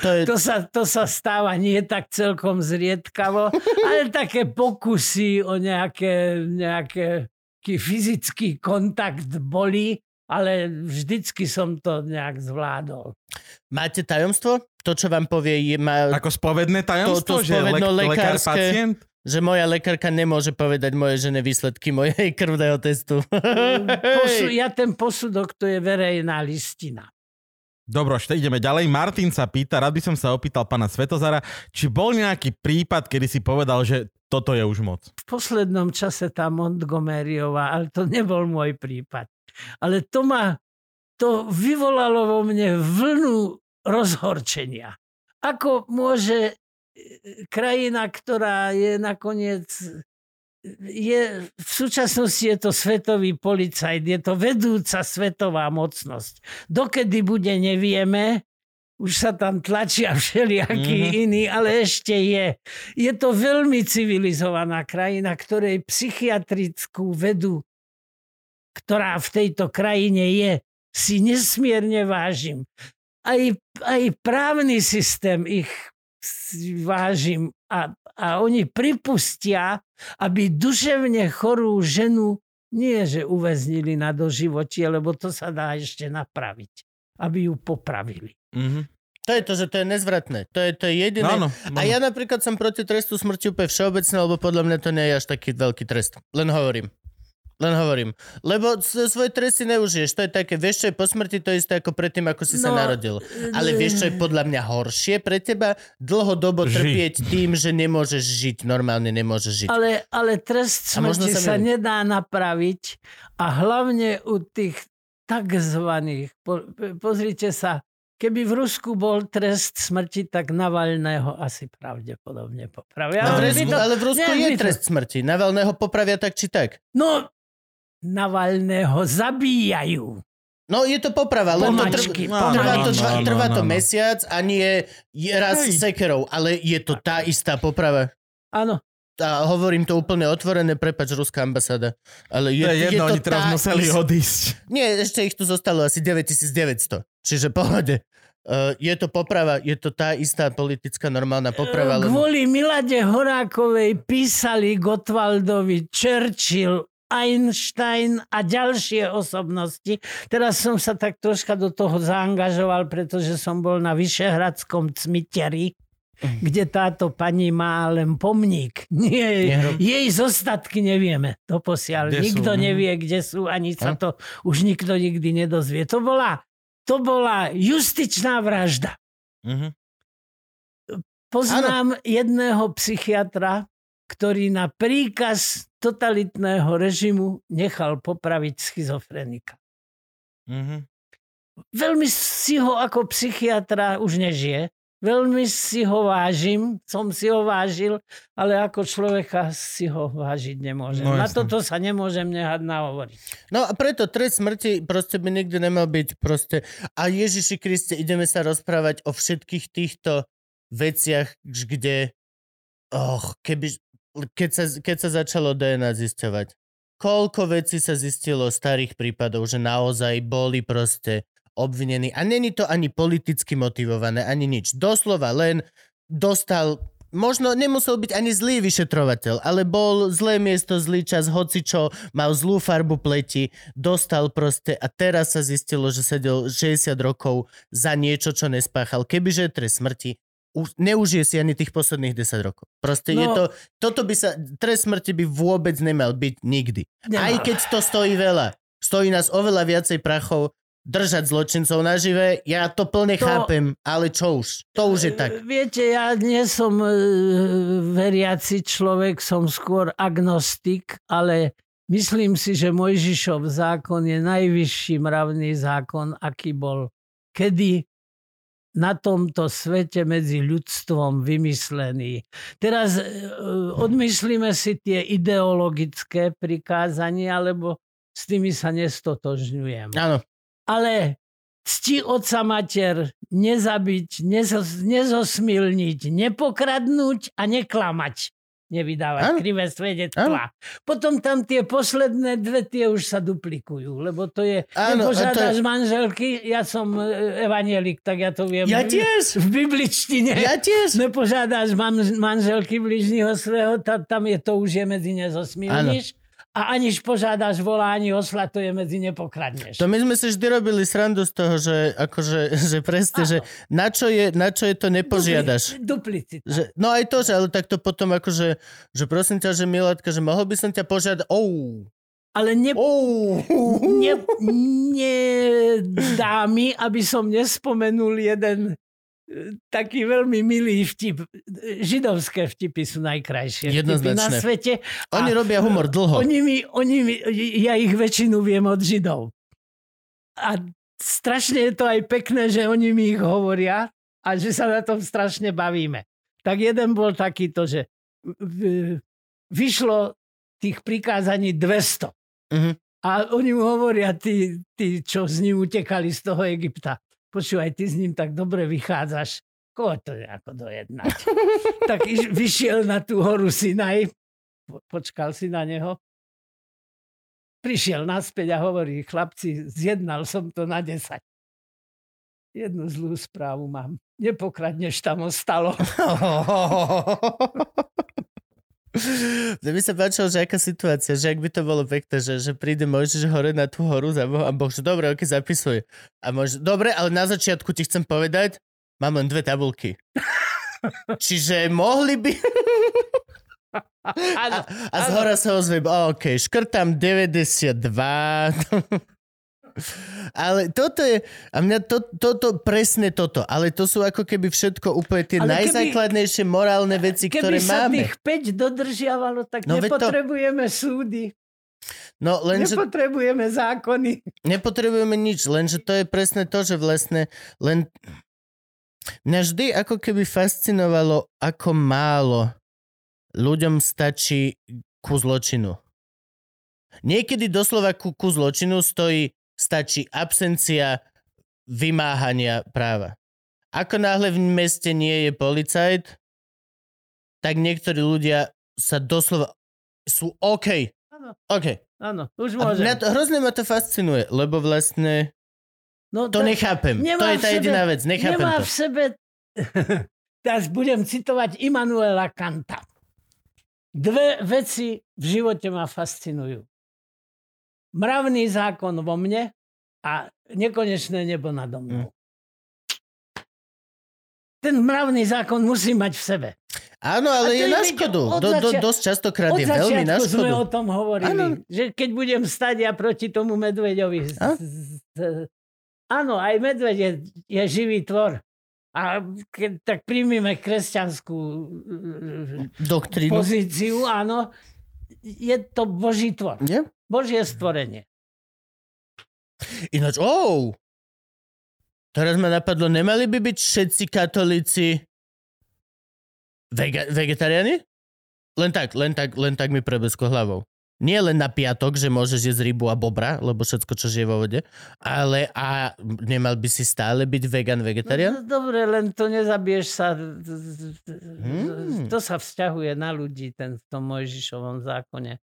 To je to sa, to sa stáva nie tak celkom zriedkavo, ale také pokusy o nejaké, nejaké taký fyzický kontakt boli, ale vždycky som to nejak zvládol. máte tajomstvo? To, čo vám povie, je, má, Ako spovedné tajomstvo, To- to že lek, spovedno lekár lekárske. pacient? že moja lekárka nemôže povedať moje žene výsledky mojej krvného testu. Posu, ja ten posudok, to je verejná listina. Dobro, ešte ideme ďalej. Martin sa pýta, rád by som sa opýtal pána Svetozara, či bol nejaký prípad, kedy si povedal, že toto je už moc. v poslednom čase tá Montgomeryová, ale to nebol môj prípad. Ale to ma, to vyvolalo vo mne vlnu rozhorčenia. Ako môže e, krajina, ktorá je nakoniec je, v súčasnosti je to svetový policajt, je to vedúca svetová mocnosť. Dokedy bude, nevieme, už sa tam tlačia všelijakí Mhm. mm-hmm. iní, ale ešte je. Je to veľmi civilizovaná krajina, ktorej psychiatrickú vedu, ktorá v tejto krajine je, si nesmierne vážim. Aj, aj právny systém ich vážim a, a oni pripustia, aby duševne chorú ženu nie, že uväznili na doživotie, lebo to sa dá ešte napraviť. Aby ju popravili. Mhm. To je to, že to je nezvratné. To je, to je jediné. No, áno, A ja napríklad som proti trestu smrti úplne všeobecne, lebo podľa mňa to nie je až taký veľký trest. Len hovorím. Len hovorím. Lebo s- svoj trest si neužiješ. To je také, vieš, čo je po smrti, to je isté ako predtým, ako si sa No, narodil. Ale vieš, čo je podľa mňa horšie pre teba? Dlhodobo Žiť. trpieť tým, že nemôžeš žiť. Normálne nemôžeš žiť. Ale, ale trest smrti sa sa, nedá napraviť a hlavne u tých takzvaných, po, pozrite sa, keby v Rusku bol trest smrti, tak Navalného asi pravdepodobne popravia. No, v Ale Rusku, to- ale v Rusku nie, je trest smrti. Navalného popravia tak či tak. No, Navalného zabíjajú. No je to poprava, len to trvá, to, no, no, trvá no, to mesiac a nie je raz Hej. sekerou, ale je to tá istá poprava. Áno. A hovorím to úplne otvorené, prepač, ruská ambasáda. Ale je, To je jedno, je to oni teraz tá museli ist- odísť. Nie, ešte ich tu zostalo asi 9900. Čiže pohode. Uh, je to poprava, je to tá istá politická normálna poprava. Lebo... Kvôli Milade Horákovej písali Gotwaldovi Churchill Einstein a ďalšie osobnosti. Teraz som sa tak troška do toho zaangažoval, pretože som bol na Vyšehradskom cmiteri, kde táto pani má len pomník. Nie, jej zostatky nevieme. To posiaľ. Kde sú? nikto Mhm. nevie, kde sú, ani sa to už nikto nikdy nedozvie. To bola, to bola justičná vražda. Mhm. Poznám jedného psychiatra, ktorý na príkaz totalitného režimu nechal popraviť schizofrenika. Mhm. Veľmi si ho ako psychiatra už nežije. Veľmi si ho vážim, som si ho vážil, ale ako človeka si ho vážiť nemôžem. No, Na toto sa nemôžem nehať nahovoriť. No a preto trest smrti proste by nikdy nemal byť proste a Ježiši Kriste, ideme sa rozprávať o všetkých týchto veciach, kde och, keby, keď sa, keď sa začalo DNA zisťovať, koľko vecí sa zistilo starých prípadov, že naozaj boli proste obvinení. A není to ani politicky motivované, ani nič. Doslova len dostal Možno nemusel byť ani zlý vyšetrovateľ, ale bol zlé miesto, zlý čas, hocičo, mal zlú farbu pleti, dostal proste a teraz sa zistilo, že sedel 60 rokov za niečo, čo nespáchal. Kebyže trest smrti, už, neužije si ani tých posledných 10 rokov. Proste no, je to, toto by sa, trest smrti by vôbec nemal byť nikdy. Nemal. Aj keď to stojí veľa. Stojí nás oveľa viacej prachov držať zločincov nažive, ja to plne To- chápem, ale čo už? To už je tak. Viete, ja nie som e, veriaci človek, som skôr agnostik, ale myslím si, že Mojžišov zákon je najvyšší mravný zákon, aký bol kedy na tomto svete medzi ľudstvom vymyslený. Teraz e, odmyslíme si tie ideologické prikázania, lebo s tými sa nestotožňujem Áno, ale cti otca mater, nezabiť, nezos, nezosmilniť, nepokradnúť a neklamať. Nevydávať Áno. krivé svedectvá. Potom tam tie posledné dve, tie už sa duplikujú, lebo to je, Áno, a to je- manželky, ja som e, evanielik, tak ja to viem. Ja tiež. V bibličtine. ja tiež. Nepožiadaš man, manželky bližního svého, ta, tam je to už je medzi nezosmilníš. A aniž požiadaš volá, ani osla, to je medzi nepokradneš. To my sme si vždy robili srandu z toho, že akože, že presne, že na čo, je, na čo je to nepožiadaš. Dupli- Duplicita. Že, no aj to, že ale tak to potom akože, že prosím ťa, že Milátka, že mohol by som ťa požiadať, oh, Ale ne, oh, ne, nedá mi, aby som nespomenul jeden taký veľmi milý vtip. Židovské vtipy sú najkrajšie vtipy na svete. Oni A robia humor dlho. Oni mi, oni mi, ja ich väčšinu viem od Židov. A strašne je to aj pekné, že oni mi ich hovoria a že sa na tom strašne bavíme. Tak jeden bol takýto, že vyšlo tých prikázaní 200. Mhm. A oni mu hovoria, tí, tí, čo s ním utekali z toho Egypta, počúvaj, ty s ním tak dobre vychádzaš, koho to nejako dojednať? tak iš, vyšiel na tú horu Sinaj, po- počkal si na neho, prišiel naspäť a hovorí, chlapci, zjednal som to na 10. Jednu zlú správu mám. Nepokradneš tam ostalo. Mne by sa páčilo, že aká situácia, že ak by to bolo pekné, že, že príde Mojžiš hore na tú horu za Boha a Boh, že dobre, ok, zapisuje. A Mojžiš, dobre, ale na začiatku ti chcem povedať, mám len dve tabulky. Čiže mohli by... Áno, A z hora sa ozve, ok, škrtám 92. Ale toto je, a mňa to, toto, presne toto, ale to sú ako keby všetko úplne tie Ale keby- najzákladnejšie morálne veci, ktoré Keby sa máme. tých 5 dodržiavalo, tak No veď to- nepotrebujeme súdy, No lenže nepotrebujeme zákony. nepotrebujeme nič, lenže to je presne to, že vlastne len... Mňa vždy ako keby fascinovalo, ako málo ľuďom stačí ku zločinu. Niekedy doslova ku, ku zločinu stojí, stačí absencia vymáhania práva. Ako náhle v meste nie je policajt, tak niektorí ľudia sa doslova sú OK. Áno. OK. Áno, už A môžem. mňa to, hrozne ma to fascinuje, lebo vlastne no, to nechápem. To je tá sebe- jediná vec. Nechápem Nemá to. v sebe... Teraz budem citovať Immanuela Kanta. Dve veci v živote ma fascinujú. Mravný zákon vo mne a nekonečné nebo nado mnou. Ten mravný zákon musí mať v sebe. Áno, ale je je na škodu. od Do, do, dosť častokrát je veľmi na začiatku sme škodu. o tom hovorili, Áno. že keď budem stať ja proti tomu medveďovi. A? Áno, aj medveď je, je živý tvor. A keď, tak príjmime kresťanskú e, Doktrínu. pozíciu, áno, je to Boží tvor. Nie? Božie stvorenie. Ináč, oh! Teraz ma napadlo, nemali by byť všetci katolíci vega- vegetariáni? Len tak, len tak, len tak mi prebesko hlavou. Nie len na piatok, že môžeš jesť rybu a bobra, lebo všetko, čo žije vo vode, ale a nemal by si stále byť vegan, vegetarián? No, dobre, len to nezabiješ sa. Hmm. To sa vzťahuje na ľudí, ten v tom Mojžišovom zákone.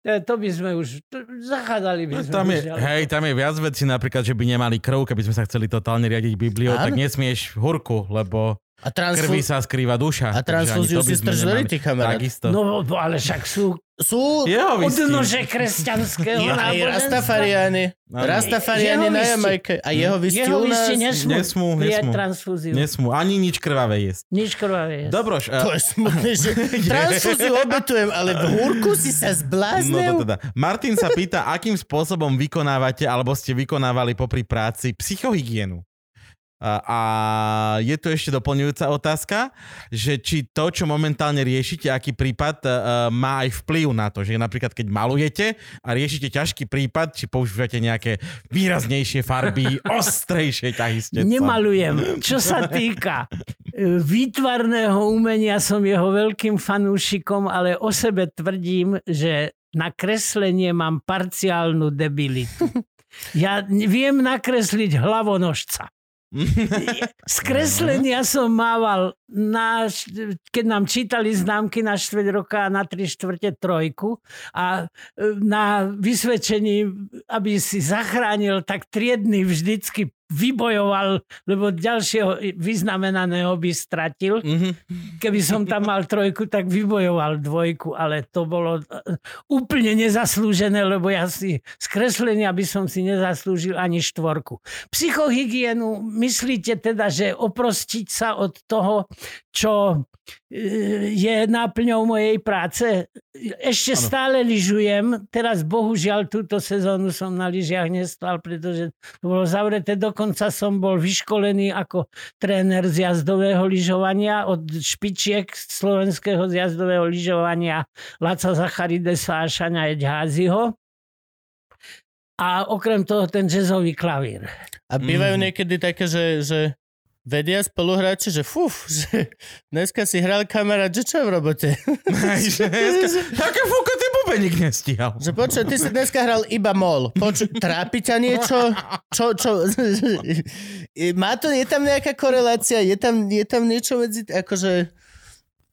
To, by sme už, zachádzali by No, sme tam je, už hej, tam je viac vecí, napríklad, že by nemali krv, keby sme sa chceli totálne riadiť Bibliou, tak nesmieš hurku, lebo A, v transfu- krvi sa skrýva duša. a transfúziu to si nemali. ty kamarát. Takisto. No, ale však sú Sú odnože kresťanského je aj náboženstva. Rastafariáni. Rastafariáni na vysti- Jamajke. A jeho vystiu Jeho u nás. vysti nesmú, Nesmú, transfúziu. Nesmú ani nič krvavé jesť. Nič krvavé je. Dobroš, To a, je smutné, že transfúziu obetujem, ale v húrku si sa no zbláznil. to teda. Martin sa pýta, akým spôsobom vykonávate, alebo ste vykonávali popri práci psychohygienu. A, je tu ešte doplňujúca otázka, že či to, čo momentálne riešite, aký prípad, uh, má aj vplyv na to, že napríklad keď malujete a riešite ťažký prípad, či používate nejaké výraznejšie farby, ostrejšie ťahy Nemalujem. Čo sa týka e, výtvarného umenia, som jeho veľkým fanúšikom, ale o sebe tvrdím, že na kreslenie mám parciálnu debilitu. Ja viem nakresliť hlavonožca. Z kreslenia som mával, na, keď nám čítali známky na štvrť roka a na tri štvrte trojku a e, na vysvedčení, aby si zachránil, tak triedny vždycky vybojoval, lebo ďalšieho vyznamenaného by stratil. Mhm. Keby som tam mal trojku, tak vybojoval dvojku, ale to bolo e, úplne nezaslúžené, lebo ja si z kreslenia by som si nezaslúžil ani štvorku. Psychohygienu, myslíte teda, že oprostiť sa od toho, čo e, je náplňou mojej práce? Ešte Áno. stále lyžujem. Teraz bohužiaľ túto sezónu som na lyžiach nestal, pretože to bolo zavreté. Dokonca som bol vyškolený ako tréner z jazdového lyžovania od špičiek slovenského zjazdového lyžovania Laca Zacharidesa a Šania Edháziho. A okrem toho ten jazzový klavír. A bývajú Mhm. niekedy také, že, že vedia spoluhráči, že fuf, že dneska si hral kamarát, že čo je v robote? Také fúko, ty bubeník nestíhal. Že počuj, ty si dneska hral iba mol. Počuj, trápi ťa niečo? Čo, čo? Má to, je tam nejaká korelácia? Je tam, je tam niečo medzi, akože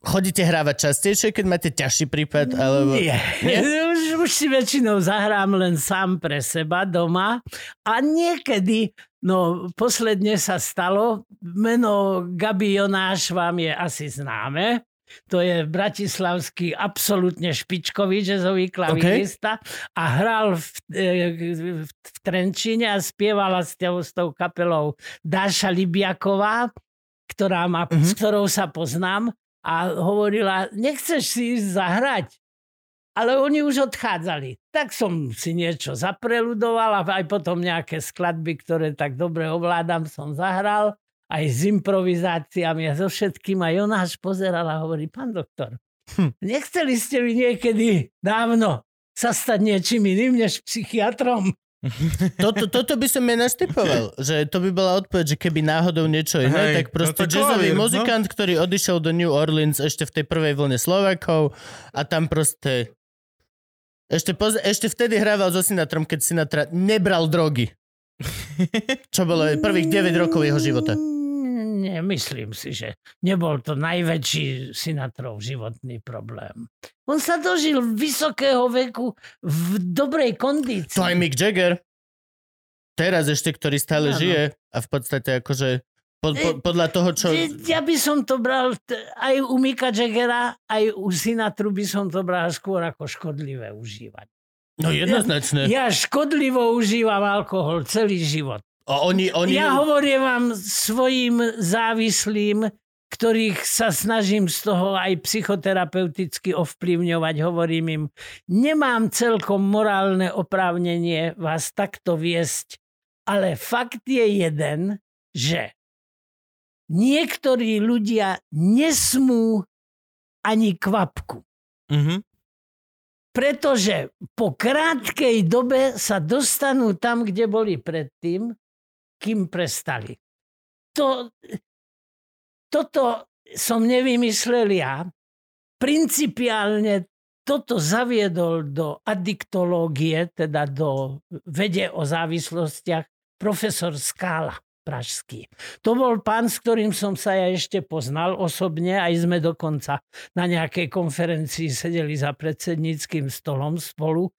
chodíte hrávať častejšie, keď máte ťažší prípad? Alebo... Nie. Nie? Už, už si väčšinou zahrám len sám pre seba doma a niekedy, no posledne sa stalo, meno Gabi Jonáš vám je asi známe. To je bratislavský absolútne špičkový jazzový klavírista a hral v, e, v, v Trenčíne a spievala s tou, s tou kapelou Dáša Libiaková, ktorá ma, Mhm. s ktorou sa poznám a hovorila, nechceš si ísť zahrať? Ale oni už odchádzali. Tak som si niečo zapreludoval a aj potom nejaké skladby, ktoré tak dobre ovládam, som zahral. Aj s improvizáciami a so všetkým. A Jonáš pozeral a hovorí, pán doktor, Hm. nechceli ste vy niekedy dávno sa stať niečím iným než psychiatrom? Toto, toto by som ja naštypoval, že to by bola odpoveď, že keby náhodou niečo iné, Hej, tak proste no to jazzový klavír, no. muzikant, ktorý odišiel do New Orleans ešte v tej prvej vlne Slovakov a tam proste ešte, poz, ešte vtedy hrával so Sinatrom, keď Sinatra nebral drogy. Čo bolo prvých 9 rokov jeho života. Nemyslím si, že nebol to najväčší Sinatrov životný problém. On sa dožil vysokého veku v dobrej kondícii. To aj Mick Jagger. Teraz ešte, ktorý stále Áno. žije a v podstate akože po, po, podľa toho, čo... Ja by som to bral aj u Mika Jaggera, aj u Sinatru by som to bral skôr ako škodlivé užívanie. No jednoznačne. Ja škodlivo užívam alkohol celý život. A oni, oni... Ja hovorím vám svojim závislým, ktorých sa snažím z toho aj psychoterapeuticky ovplyvňovať, hovorím im, nemám celkom morálne oprávnenie vás takto viesť, ale fakt je jeden, že niektorí ľudia nesmú ani kvapku. Mhm. Pretože po krátkej dobe sa dostanú tam, kde boli predtým, kým prestali. To, toto som nevymyslel ja. Principiálne toto zaviedol do adiktológie, teda do vede o závislostiach, profesor Skála pražský. To bol pán, s ktorým som sa ja ešte poznal osobne, aj sme dokonca na nejakej konferencii sedeli za predsedníckým stolom spolu.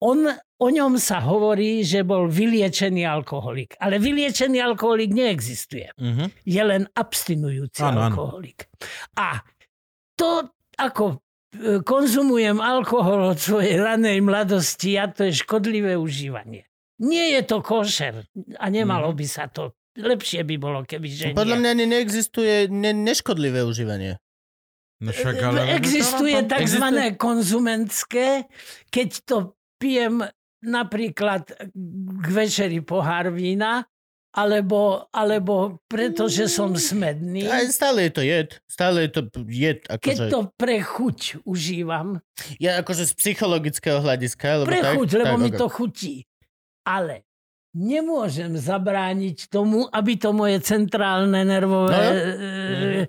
On, o ňom sa hovorí, že bol vyliečený alkoholik. Ale vyliečený alkoholik neexistuje. Mhm. Je len abstinujúci áno. alkoholik. A to, ako e, konzumujem alkohol od svojej ranej mladosti, ja to je škodlivé užívanie. Nie je to košer a nemalo Mhm. by sa to. Lepšie by bolo, keby že Podľa nie. mňa ani neexistuje ne, neškodlivé užívanie. No však, E, ale... Existuje tzv. Existuje- konzumentské, keď to pijem napríklad k večeri pohár vína, alebo, alebo pretože som smedný. A stále je to jed. Stále je to jed. Keď Akože, to pre chuť užívam, Ja akože z psychologického hľadiska. Lebo pre tak, chuť, lebo tak, mi ok. to chutí. Ale nemôžem zabrániť tomu, aby to moje centrálne nervové No jo. e,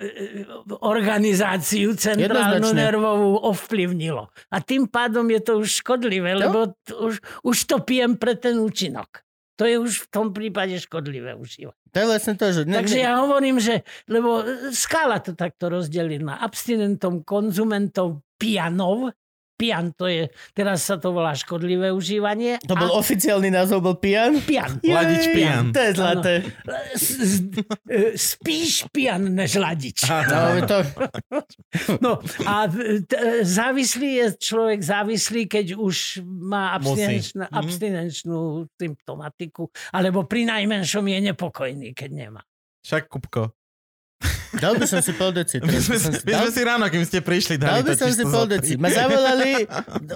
e, organizáciu centrálnu nervovú ovplyvnilo. A tým pádom je to už škodlivé, Jo. lebo t- už, už to pijem pre ten účinok. To je už v tom prípade škodlivé užívanie. To je vlastne to, že... Ne, Takže ja hovorím, že, lebo e, skála to takto rozdelí na abstinentom, konzumentov, pianov. Pian to je, teraz sa to volá škodlivé užívanie. to bol a oficiálny názov, bol pian? pian. Ladič pian. To je zlaté. E, Spíš pian než ladič. No, to, No a t- závislý je človek závislý, keď už má abstinenčnú, Mhm. abstinenčnú symptomatiku, alebo pri najmenšom je nepokojný, keď nemá. Však, Kupko. Dal by som si pol deci. My sme, si- my dal- sme si ráno, kým ste prišli, Dal dali by som si pol deci. Ma zavolali,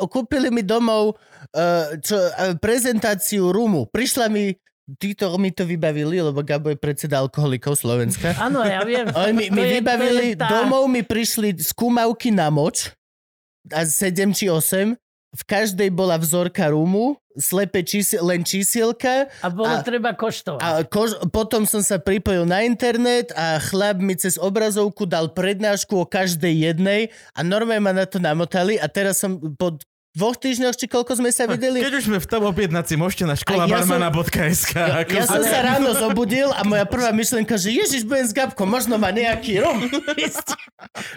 kúpili mi domov uh, čo, uh, prezentáciu rumu. Prišla mi, títo mi to vybavili, lebo Gabo je predseda alkoholikov Slovenska. Áno, ja viem. Oni mi, mi je- vybavili, je tá- domov mi prišli skúmavky na moč, a 7 či 8. V každej bola vzorka rumu, slepe čísiel, len čísielka A bolo a- treba koštovať. a kož, potom som sa pripojil na internet a chlap mi cez obrazovku dal prednášku o každej jednej a normálne ma na to namotali a teraz som po dvoch týždňoch, či koľko sme sa videli, Keď už sme v tom objednací, môžete na škola ja barmana.sk. ja, ako ja som sa- ráno zobudil a moja prvá myšlenka, že Ježiš, budem s Gabkom, možno má nejaký rum. Vy ste,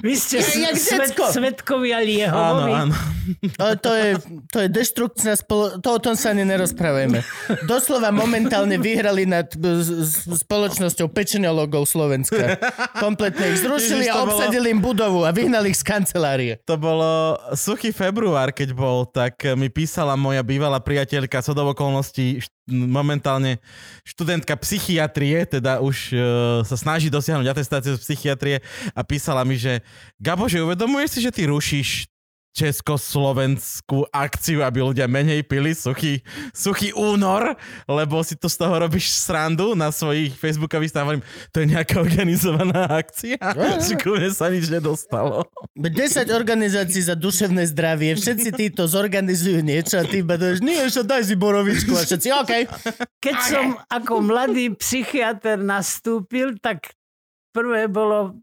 vy ste Ja- jak svet, svetkovia Áno, Liehovovi. áno. Ale to je, to je deštrukcia spolo... To o tom sa ani nerozprávajme. Doslova momentálne vyhrali nad s- s- spoločnosťou pečenologov Slovenska. Kompletne ich zrušili Ježiš, a to bolo- obsadili im budovu a vyhnali ich z kancelárie. To bolo suchý február, keď bol, tak mi písala moja bývalá priateľka z okolností momentálne študentka psychiatrie, teda už e, sa snaží dosiahnuť atestáciu z psychiatrie a písala mi, že Gabo, že uvedomuješ si, že ty rušíš československú akciu, aby ľudia menej pili suchý, suchý únor, lebo si to z toho robíš srandu na svojich facebookových. Hovorím, To je nejaká organizovaná akcia? Že ku mne sa nič nedostalo. 10 organizácií za duševné zdravie, všetci títo zorganizujú niečo a ty iba dáš, nie, čo daj si borovičku a všetci, OK. Keď som ako mladý psychiatr nastúpil, tak prvé bolo,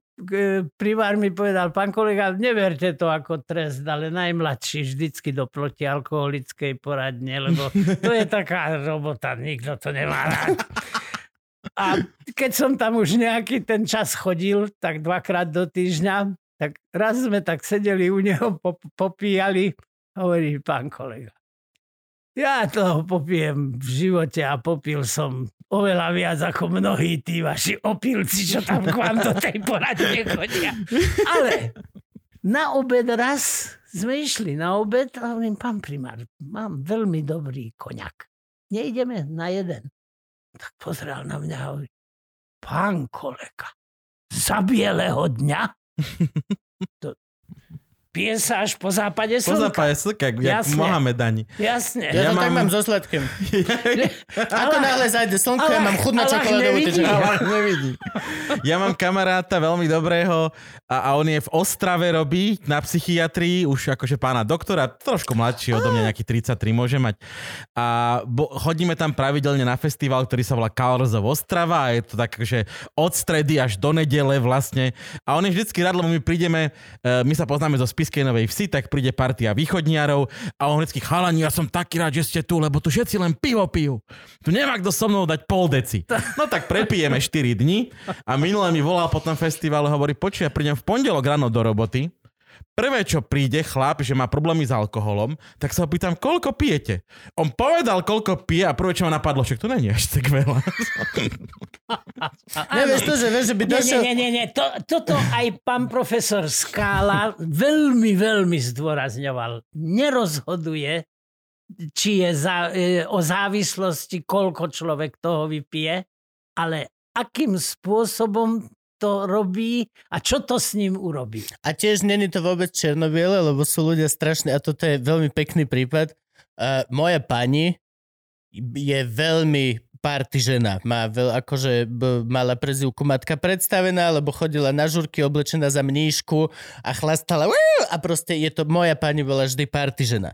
primár mi povedal, pán kolega, neberte to ako trest, ale najmladší vždycky do protialkoholickej poradne, lebo to je taká robota, nikto to nemá rád. A keď som tam už nejaký ten čas chodil, tak dvakrát do týždňa, tak raz sme tak sedeli u neho, pop- popíjali, hovorí pán kolega. Ja toho popijem v živote a popil som oveľa viac ako mnohí tí vaši opilci, čo tam k vám do tej poradne chodia. Ale na obed raz sme išli na obed a hovorím, pán primár, mám veľmi dobrý koňak. Nejdeme na jeden. Tak pozrel na mňa a hovorí, pán kolega, za bieleho dňa? to, pije sa až po západe Po slnka. západe slnka, jak Jasne. Mohamedani. Jasne. Ja, Ja to tak mám- mám so sladkým. Ako náhle zajde slnko, ja mám chud na čokoládovú nevidí. Ja mám kamaráta veľmi dobrého a, a on je v Ostrave robí na psychiatrii, už akože pána doktora, trošku mladší odo mňa, nejaký 33 môže mať. A bo, chodíme tam pravidelne na festival, ktorý sa volá Kalorzov Ostrava a je to tak, že od stredy až do nedele vlastne. A on je vždycky rád, lebo my prídeme, e, my sa poznáme zo Spiskej Novej Vsi, tak príde partia východniarov a on vždycky, chalani, ja som taký rád, že ste tu, lebo tu všetci len pivo pijú. Tu nemá kto so mnou dať pol deci. No tak prepijeme 4 dni a minule mi volal po tom festivale, hovorí, počuj, ja prídem v pondelok ráno do roboty, Prvé, čo príde chlap, že má problémy s alkoholom, tak sa ho pýtam, koľko pijete? On povedal, koľko pije a prvé, čo ma napadlo, však to není až tak veľa. Nevieš to, že vieš, že by Nie, došiel... nie, nie, nie. To, toto aj pán profesor Skála veľmi, veľmi zdôrazňoval. Nerozhoduje, či je za, e, o závislosti, koľko človek toho vypije, ale akým spôsobom to robí a čo to s ním urobí. A tiež není to vôbec černobiele, lebo sú ľudia strašne, a toto je veľmi pekný prípad. Uh, moja pani je veľmi party žena. Má veľ, akože b, mala prezivku matka predstavená, lebo chodila na žurky oblečená za mníšku a chlastala a proste je to, moja pani bola vždy party žena.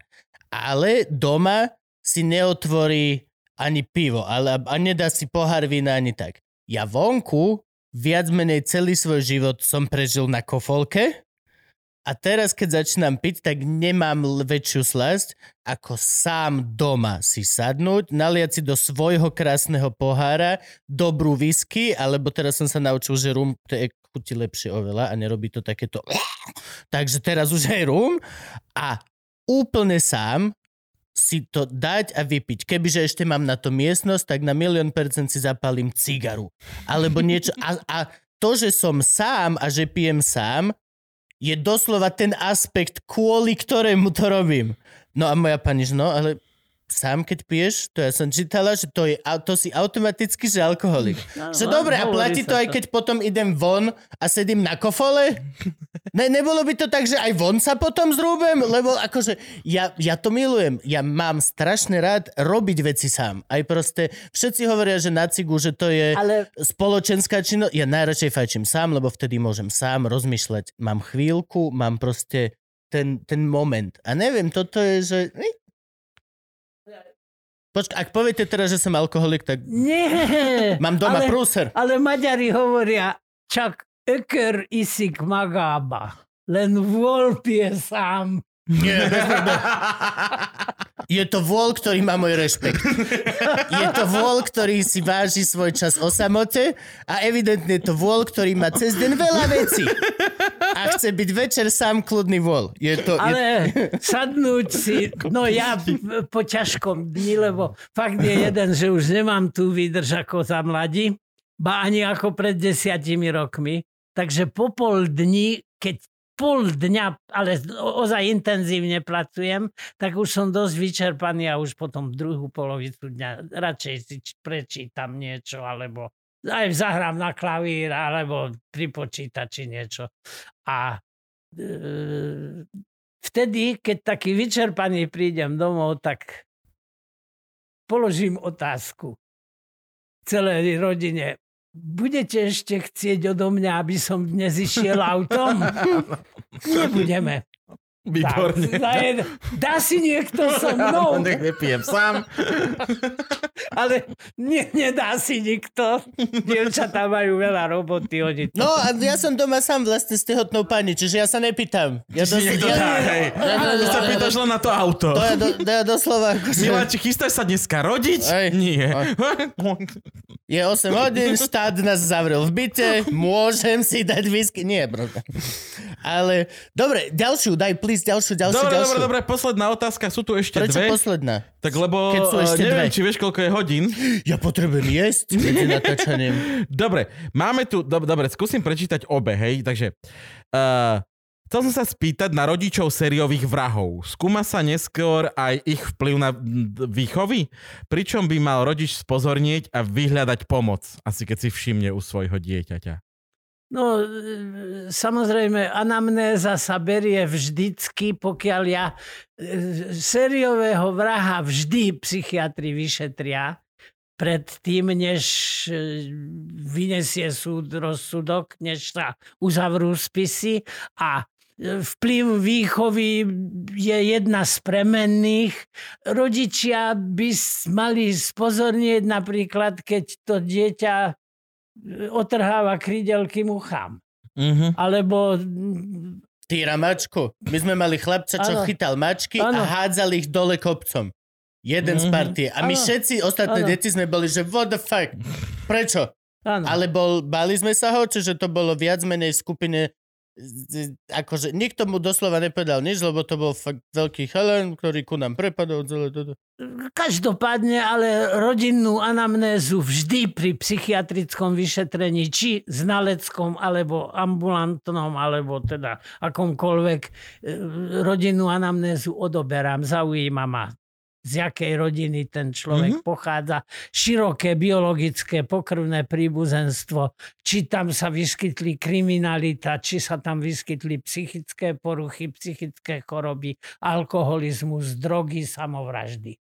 Ale doma si neotvorí ani pivo, ale, a nedá si pohár vína ani tak. Ja vonku viac menej celý svoj život som prežil na kofolke a teraz, keď začínam piť, tak nemám väčšiu slasť, ako sám doma si sadnúť, naliať si do svojho krásneho pohára dobrú whisky, alebo teraz som sa naučil, že rum to je chutí lepšie oveľa a nerobí to takéto takže teraz už aj rum a úplne sám si to dať a vypiť. Kebyže ešte mám na to miestnosť, tak na milión percent si zapalím cigaru. Alebo niečo. A, a to, že som sám a že pijem sám, je doslova ten aspekt, kvôli ktorému to robím. No a moja pani, no, ale sám keď piješ, to ja som čítala, že to, je, to si automaticky, že alkoholik. No, Že no, dobre, a platí sa to aj keď potom idem von a sedím na kofole? Ne, nebolo by to tak, že aj von sa potom zrúbem? Lebo akože ja, ja to milujem. Ja mám strašne rád robiť veci sám. Aj proste, všetci hovoria, že na cigu, že to je Ale spoločenská činnosť. Ja najradšej fajčím sám, lebo vtedy môžem sám rozmýšľať. Mám chvíľku, mám proste ten, ten moment. A neviem, toto je, že... Počkaj, ak poviete teraz, že som alkoholik, tak nie. mám doma ale, prúser. ale Maďari hovoria, čak ökör isik magába. Len vôľ pije sám. Nie, je to vôľ, ktorý má môj rešpekt. Je to vôľ, ktorý si váži svoj čas o samote a evidentne je to vôľ, ktorý má cez deň veľa vecí. A chce byť večer sám kľudný vôľ. Je to... Je... Ale sadnúť si, no ja po ťažkom dni, lebo fakt je jeden, že už nemám tú výdrž ako za mladí, ba ani ako pred desiatimi rokmi. Takže po pol dni, keď pol dňa, ale ozaj intenzívne pracujem, tak už som dosť vyčerpaný a už potom druhú polovicu dňa radšej si prečítam niečo, alebo aj zahrám na klavír, alebo pri počítači niečo. A e, vtedy, keď taký vyčerpaný prídem domov, tak položím otázku celej rodine. Budete ešte chcieť odo mňa, aby som dnes išiel autom? Nebudeme. Výborne. Tak, jed- dá si niekto so mnou, Nech nepijem sám. ale nie, nedá si nikto. Dievčatá majú veľa roboty. Oni to... No a ja som doma sám vlastne s tehotnou pani, čiže ja sa nepýtam. Ja Si niekto dá, hej. Ty sa pýtaš len na to auto. To ja, do, to ja doslova... Miláči, chystáš sa dneska rodiť? Hej. Nie. je 8 hodín, štát nás zavrel v byte, môžem si dať whisky. Nie, bro. Ale, dobre, ďalšiu, daj please, ďalšiu, ďalšiu, Dobre, ďalšiu. dobre, dobre, posledná otázka. Sú tu ešte Prečo dve. posledná? Tak lebo Keď sú ešte eh, neviem, dve. či vieš, koľko je hodín. Ja potrebujem jesť medzi natáčaním. Dobre, máme tu, dob, dobre, skúsim prečítať obe, hej, takže uh, Chcel som sa spýtať na rodičov sériových vrahov. Skúma sa neskôr aj ich vplyv na výchovy? Pričom by mal rodič spozornieť a vyhľadať pomoc, asi keď si všimne u svojho dieťaťa. No, e, samozrejme, anamnéza sa berie vždycky, pokiaľ ja e, sériového vraha vždy psychiatri vyšetria pred tým, než e, vyniesie súd rozsudok, než sa uzavrú spisy a vplyv výchovy je jedna z premenných. Rodičia by mali spozornieť napríklad, keď to dieťa otrháva krydelky muchám. Mm-hmm. Alebo Týra mačku. My sme mali chlapca, čo ano. chytal mačky ano. a hádzal ich dole kopcom. Jeden mm-hmm. z mhm. partie. A my ano. všetci ostatné ano. deti sme boli, že what the fuck? Prečo? Ano. Ale bol, bali sme sa ho, čiže to bolo viac menej skupine akože nikto mu doslova nepovedal nič, lebo to bol fakt veľký chalen, ktorý ku nám prepadol celé toto. Každopádne, ale rodinnú anamnézu vždy pri psychiatrickom vyšetrení, či znaleckom, alebo ambulantnom, alebo teda akomkoľvek e, rodinnú anamnézu odoberám, zaujíma ma z jakej rodiny ten človek mm-hmm. pochádza, široké biologické pokrvné príbuzenstvo, či tam sa vyskytli kriminalita, či sa tam vyskytli psychické poruchy, psychické choroby, alkoholizmus, drogy, samovraždy.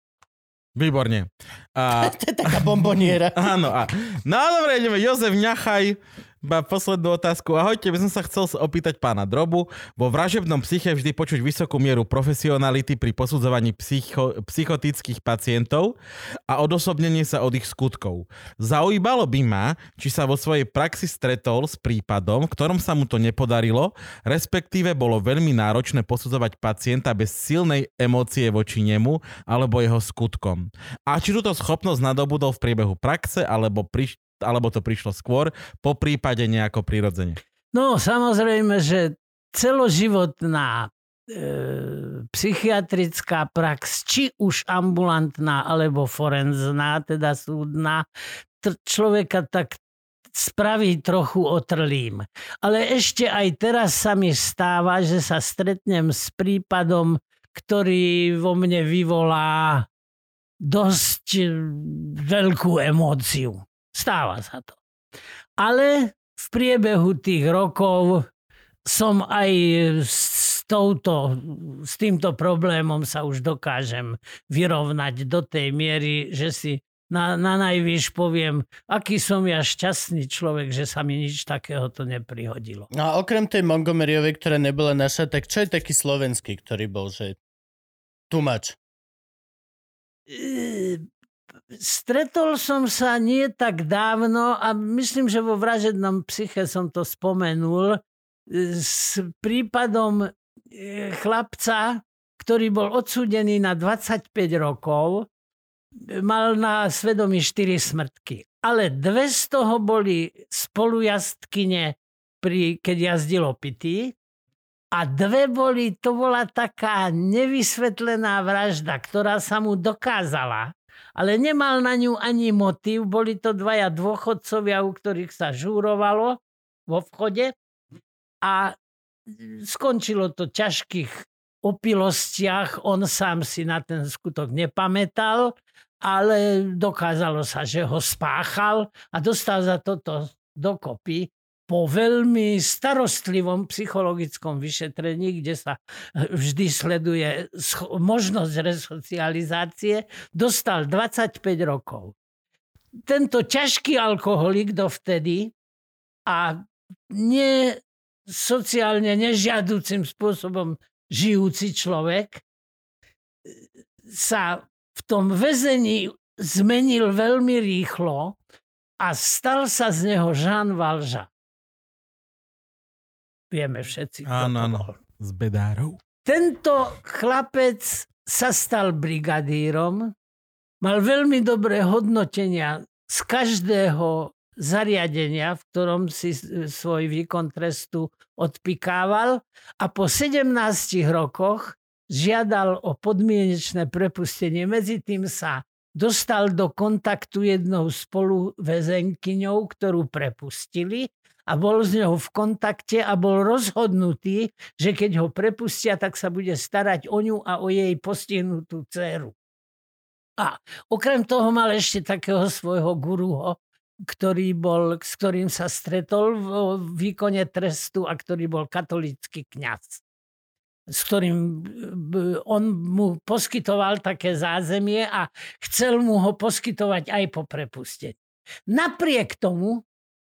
Výborne. A... to je taká bomboniera. Áno. A... No dobre, ideme. Jozef Ňachaj iba poslednú otázku. Ahojte, by som sa chcel opýtať pána Drobu. Vo vražebnom psyche vždy počuť vysokú mieru profesionality pri posudzovaní psycho, psychotických pacientov a odosobnenie sa od ich skutkov. Zaujímalo by ma, či sa vo svojej praxi stretol s prípadom, v ktorom sa mu to nepodarilo, respektíve bolo veľmi náročné posudzovať pacienta bez silnej emócie voči nemu alebo jeho skutkom. A či túto schopnosť nadobudol v priebehu praxe alebo pri, alebo to prišlo skôr, po prípade nejako prirodzene? No samozrejme, že celoživotná e, psychiatrická prax, či už ambulantná alebo forenzná, teda súdna, t- človeka tak spraví trochu otrlým. Ale ešte aj teraz sa mi stáva, že sa stretnem s prípadom, ktorý vo mne vyvolá dosť veľkú emóciu. Stáva sa to. Ale v priebehu tých rokov som aj s, touto, s týmto problémom sa už dokážem vyrovnať do tej miery, že si na, na najvyš poviem, aký som ja šťastný človek, že sa mi nič takéhoto neprihodilo. No a okrem tej Montgomeryovej, ktorá nebola naša, tak čo je taký slovenský, ktorý bol, že tumač? Stretol som sa nie tak dávno a myslím, že vo vražednom psyche som to spomenul e, s prípadom e, chlapca, ktorý bol odsúdený na 25 rokov, mal na svedomí 4 smrtky. Ale dve z toho boli spolujazdkyne, pri, keď jazdil opitý, a dve boli, to bola taká nevysvetlená vražda, ktorá sa mu dokázala ale nemal na ňu ani motív. Boli to dvaja dôchodcovia, u ktorých sa žúrovalo vo vchode a skončilo to ťažkých opilostiach. On sám si na ten skutok nepamätal, ale dokázalo sa, že ho spáchal a dostal za toto dokopy po veľmi starostlivom psychologickom vyšetrení, kde sa vždy sleduje možnosť resocializácie, dostal 25 rokov. Tento ťažký alkoholik dovtedy a ne sociálne nežiaducim spôsobom žijúci človek sa v tom väzení zmenil veľmi rýchlo a stal sa z neho Jean Valjean. Vieme všetci. Áno, áno. Z bedárov. Tento chlapec sa stal brigadírom, mal veľmi dobré hodnotenia z každého zariadenia, v ktorom si svoj výkon trestu odpikával a po 17 rokoch žiadal o podmienečné prepustenie. Medzi tým sa dostal do kontaktu jednou spoluväzenkyňou, ktorú prepustili a bol s ňou v kontakte a bol rozhodnutý, že keď ho prepustia, tak sa bude starať o ňu a o jej postihnutú dceru. A okrem toho mal ešte takého svojho guruho, ktorý bol, s ktorým sa stretol v výkone trestu a ktorý bol katolícky kňaz s ktorým on mu poskytoval také zázemie a chcel mu ho poskytovať aj po prepustení. Napriek tomu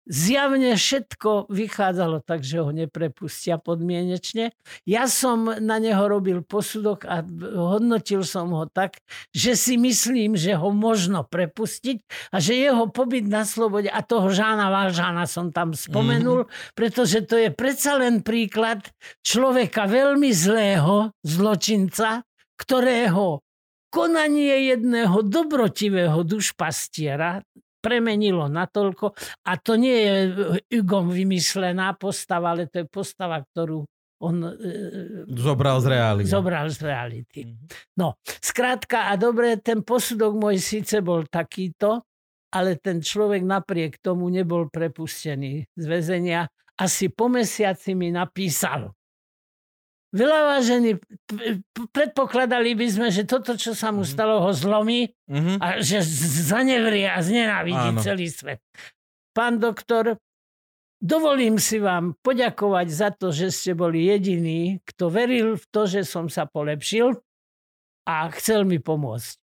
Zjavne všetko vychádzalo tak, že ho neprepustia podmienečne. Ja som na neho robil posudok a hodnotil som ho tak, že si myslím, že ho možno prepustiť a že jeho pobyt na slobode, a toho Žána Valžána som tam spomenul, mm-hmm. pretože to je predsa len príklad človeka veľmi zlého zločinca, ktorého konanie jedného dobrotivého dušpastiera premenilo natoľko. A to nie je Hugom vymyslená postava, ale to je postava, ktorú on... E, zobral z reality. Zobral z reality. Mhm. No, skrátka a dobre, ten posudok môj síce bol takýto, ale ten človek napriek tomu nebol prepustený z väzenia. Asi po mesiaci mi napísal. Veľa vážení, predpokladali by sme, že toto, čo sa mu mhm. stalo, ho zlomí mm-hmm. a že zanevrie a znenávidí Áno. celý svet. Pán doktor, dovolím si vám poďakovať za to, že ste boli jediný, kto veril v to, že som sa polepšil a chcel mi pomôcť.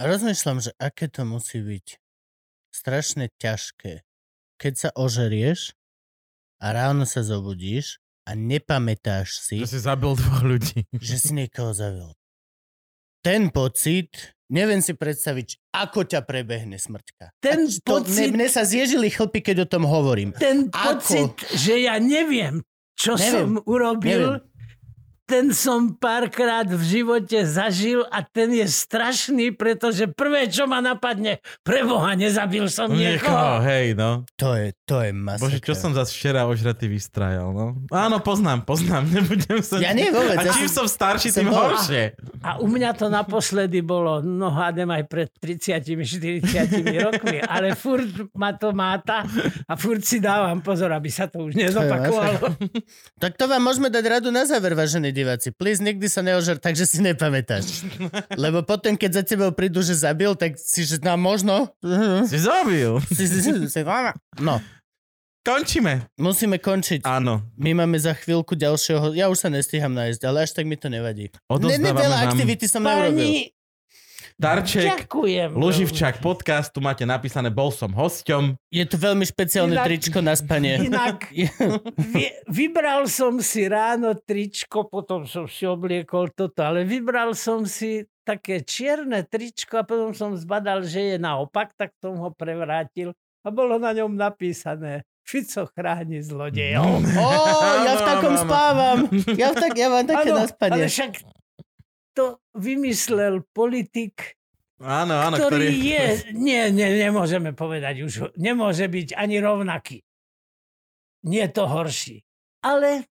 Rozmýšľam, že aké to musí byť strašne ťažké, keď sa ožerieš a ráno sa zobudíš a nepamätáš si... Že si zabil dvoch ľudí. Že si niekoho zabil. Ten pocit, neviem si predstaviť, ako ťa prebehne smrťka. Ten to, pocit... Mne, mne sa zježili chlpy, keď o tom hovorím. Ten ako... pocit, že ja neviem, čo neviem, som urobil, neviem ten som párkrát v živote zažil a ten je strašný, pretože prvé, čo ma napadne, pre Boha, nezabil som niekoho. niekoho hej, no. To je, to je masaker. Bože, čo som zase včera ožratý vystrajal, no. Áno, poznám, poznám, nebudem sa... Ja nie, vôbec. A čím ja som starší, tým bol... horšie. A u mňa to naposledy bolo, no hádem aj pred 30-40 rokmi, ale furt ma to máta a furt si dávam pozor, aby sa to už nezopakovalo. tak to vám môžeme dať radu na záver, vážený diváci. Please, nikdy sa neožer tak, že si nepamätáš. Lebo potom, keď za tebou prídu, že zabil, tak si, že no možno... Si zabil. Si, si, si, si, no. Končíme. Musíme končiť. Áno. My máme za chvíľku ďalšieho... Ja už sa nestíham nájsť, ale až tak mi to nevadí. Ne, veľa aktivity som Pani... neurobil. Darček, Ďakujem. Luživčák podcast, tu máte napísané, bol som hosťom. Je to veľmi špeciálne inak, tričko na spanie. Inak vy, vybral som si ráno tričko, potom som si obliekol toto, ale vybral som si také čierne tričko a potom som zbadal, že je naopak, tak som ho prevrátil a bolo na ňom napísané Fico chráni zlodejov. Ó, oh, ja v takom spávam. Ja, v tak, ja mám také ano, na spanie. Ale však to vymyslel politik, áno, áno, ktorý, ktorý je, nie, nie, nemôžeme povedať už, nemôže byť ani rovnaký. Nie to horší. Ale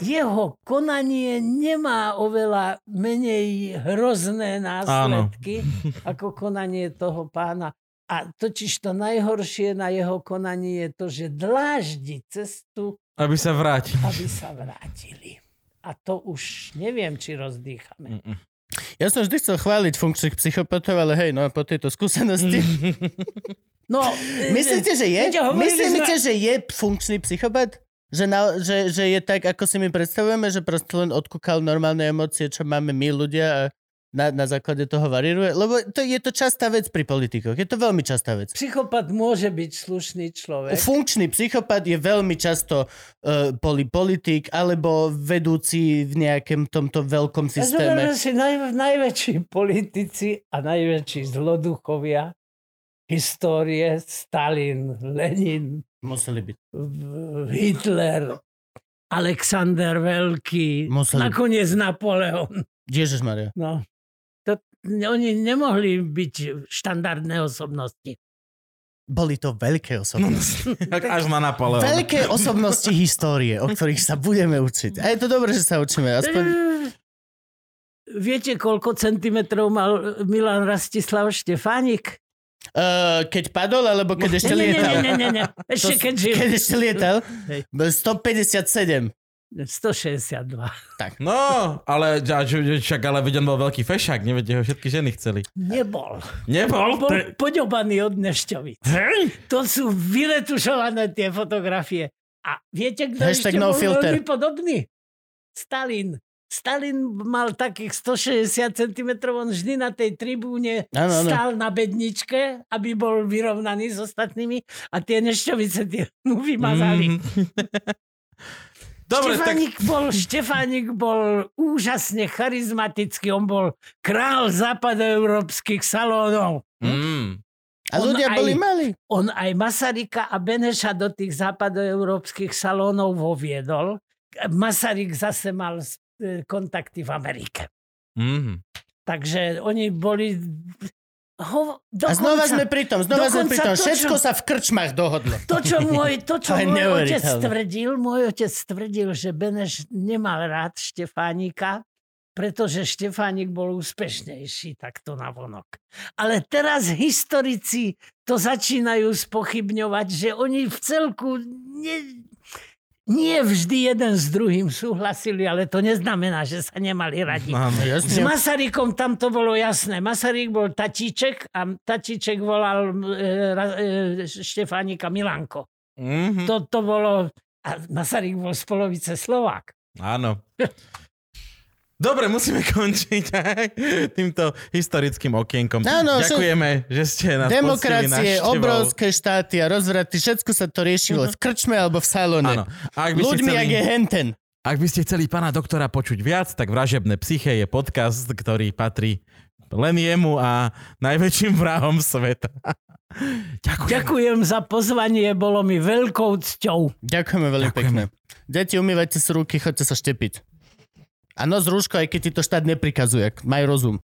jeho konanie nemá oveľa menej hrozné následky áno. ako konanie toho pána. A totiž to najhoršie na jeho konanie je to, že dláždi cestu, aby sa vrátili. Aby sa vrátili a to už neviem, či rozdýchame. Mm-mm. Ja som vždy chcel chváliť funkčných psychopatov, ale hej, no po tejto skúsenosti. no, myslíte, že je? Myslíte, že je funkčný psychopat? Že, na, že, že je tak, ako si my predstavujeme, že proste len odkúkal normálne emócie, čo máme my ľudia a na, na základe toho varíruje? Lebo to, je to častá vec pri politikoch. Je to veľmi častá vec. Psychopat môže byť slušný človek. Funkčný psychopat je veľmi často uh, poli politik alebo vedúci v nejakom tomto veľkom systéme. Ja si naj, najväčší politici a najväčší zloduchovia histórie Stalin, Lenin, Museli byť. Hitler, Alexander Veľký, Museli... nakoniec Napoleon. Ježiš Maria. No oni nemohli byť štandardné osobnosti. Boli to veľké osobnosti. tak až na Napoleon. Veľké osobnosti histórie, o ktorých sa budeme učiť. A je to dobré, že sa učíme. Aspoň... Viete, koľko centimetrov mal Milan Rastislav Štefánik? Uh, keď padol, alebo keď ešte nie, nie, lietal? nie, nie, nie, nie. Ešte To- keď žil. Keď ešte lietal? Hej. Bol 157. 162. No, ale, však ale veď on bol veľký fešák, neviete, ho všetky ženy chceli. Nebol. Nebol? Bol To je- poďobaný od Nešťovic. To sú vyretušované tie fotografie. A viete, kto Hashtag ešte no bol filter. veľmi podobný? Stalin. Stalin mal takých 160 cm, on vždy na tej tribúne Áno, áno. stál na bedničke, aby bol vyrovnaný s ostatnými a tie nešťovice tie mu vymazali. Mhm. Dobre, tak... Štefánik bol, Štefánik bol úžasne charizmatický, on bol král západoeurópskych salónov. Mm. A On ľudia aj- boli mali. On aj Masarika a Beneša do tých západoeurópskych salónov voviedol. Masaryk zase mal e, kontakty v Amerike. Mm. Takže oni boli... Ho, A znova sme pri tom, znova sme dokonca pri tom. to, čo- Všetko sa v krčmách dohodlo. To, čo môj, to, čo môj otec tvrdil, môj otec tvrdil, že Beneš nemal rád Štefánika, pretože Štefánik bol úspešnejší takto na vonok. Ale teraz historici to začínajú spochybňovať, že oni v celku nie, nie vždy jeden s druhým súhlasili, ale to neznamená, že sa nemali radi. S Jasne. Masarykom tam to bolo jasné. Masaryk bol tatíček a tatíček volal e, e, Štefánika Milanko. Mhm. To, to bolo... A Masaryk bol z polovice Slovák. Áno. Dobre, musíme končiť aj týmto historickým okienkom. Áno, Ďakujeme, že ste nás Demokracie, obrovské štáty a rozvraty, všetko sa to riešilo v krčme alebo v salóne. Áno. A ak by, Ľuďmi, chceli, jak je henten. ak by ste chceli pána doktora počuť viac, tak Vražebné psyché je podcast, ktorý patrí len jemu a najväčším vrahom sveta. Ďakujem. Ďakujem za pozvanie, bolo mi veľkou cťou. Ďakujeme veľmi Ďakujeme. pekne. Deti, umývajte si ruky, chodte sa štepiť. A nos rúško, aj keď ti to štát neprikazuje. Maj rozum.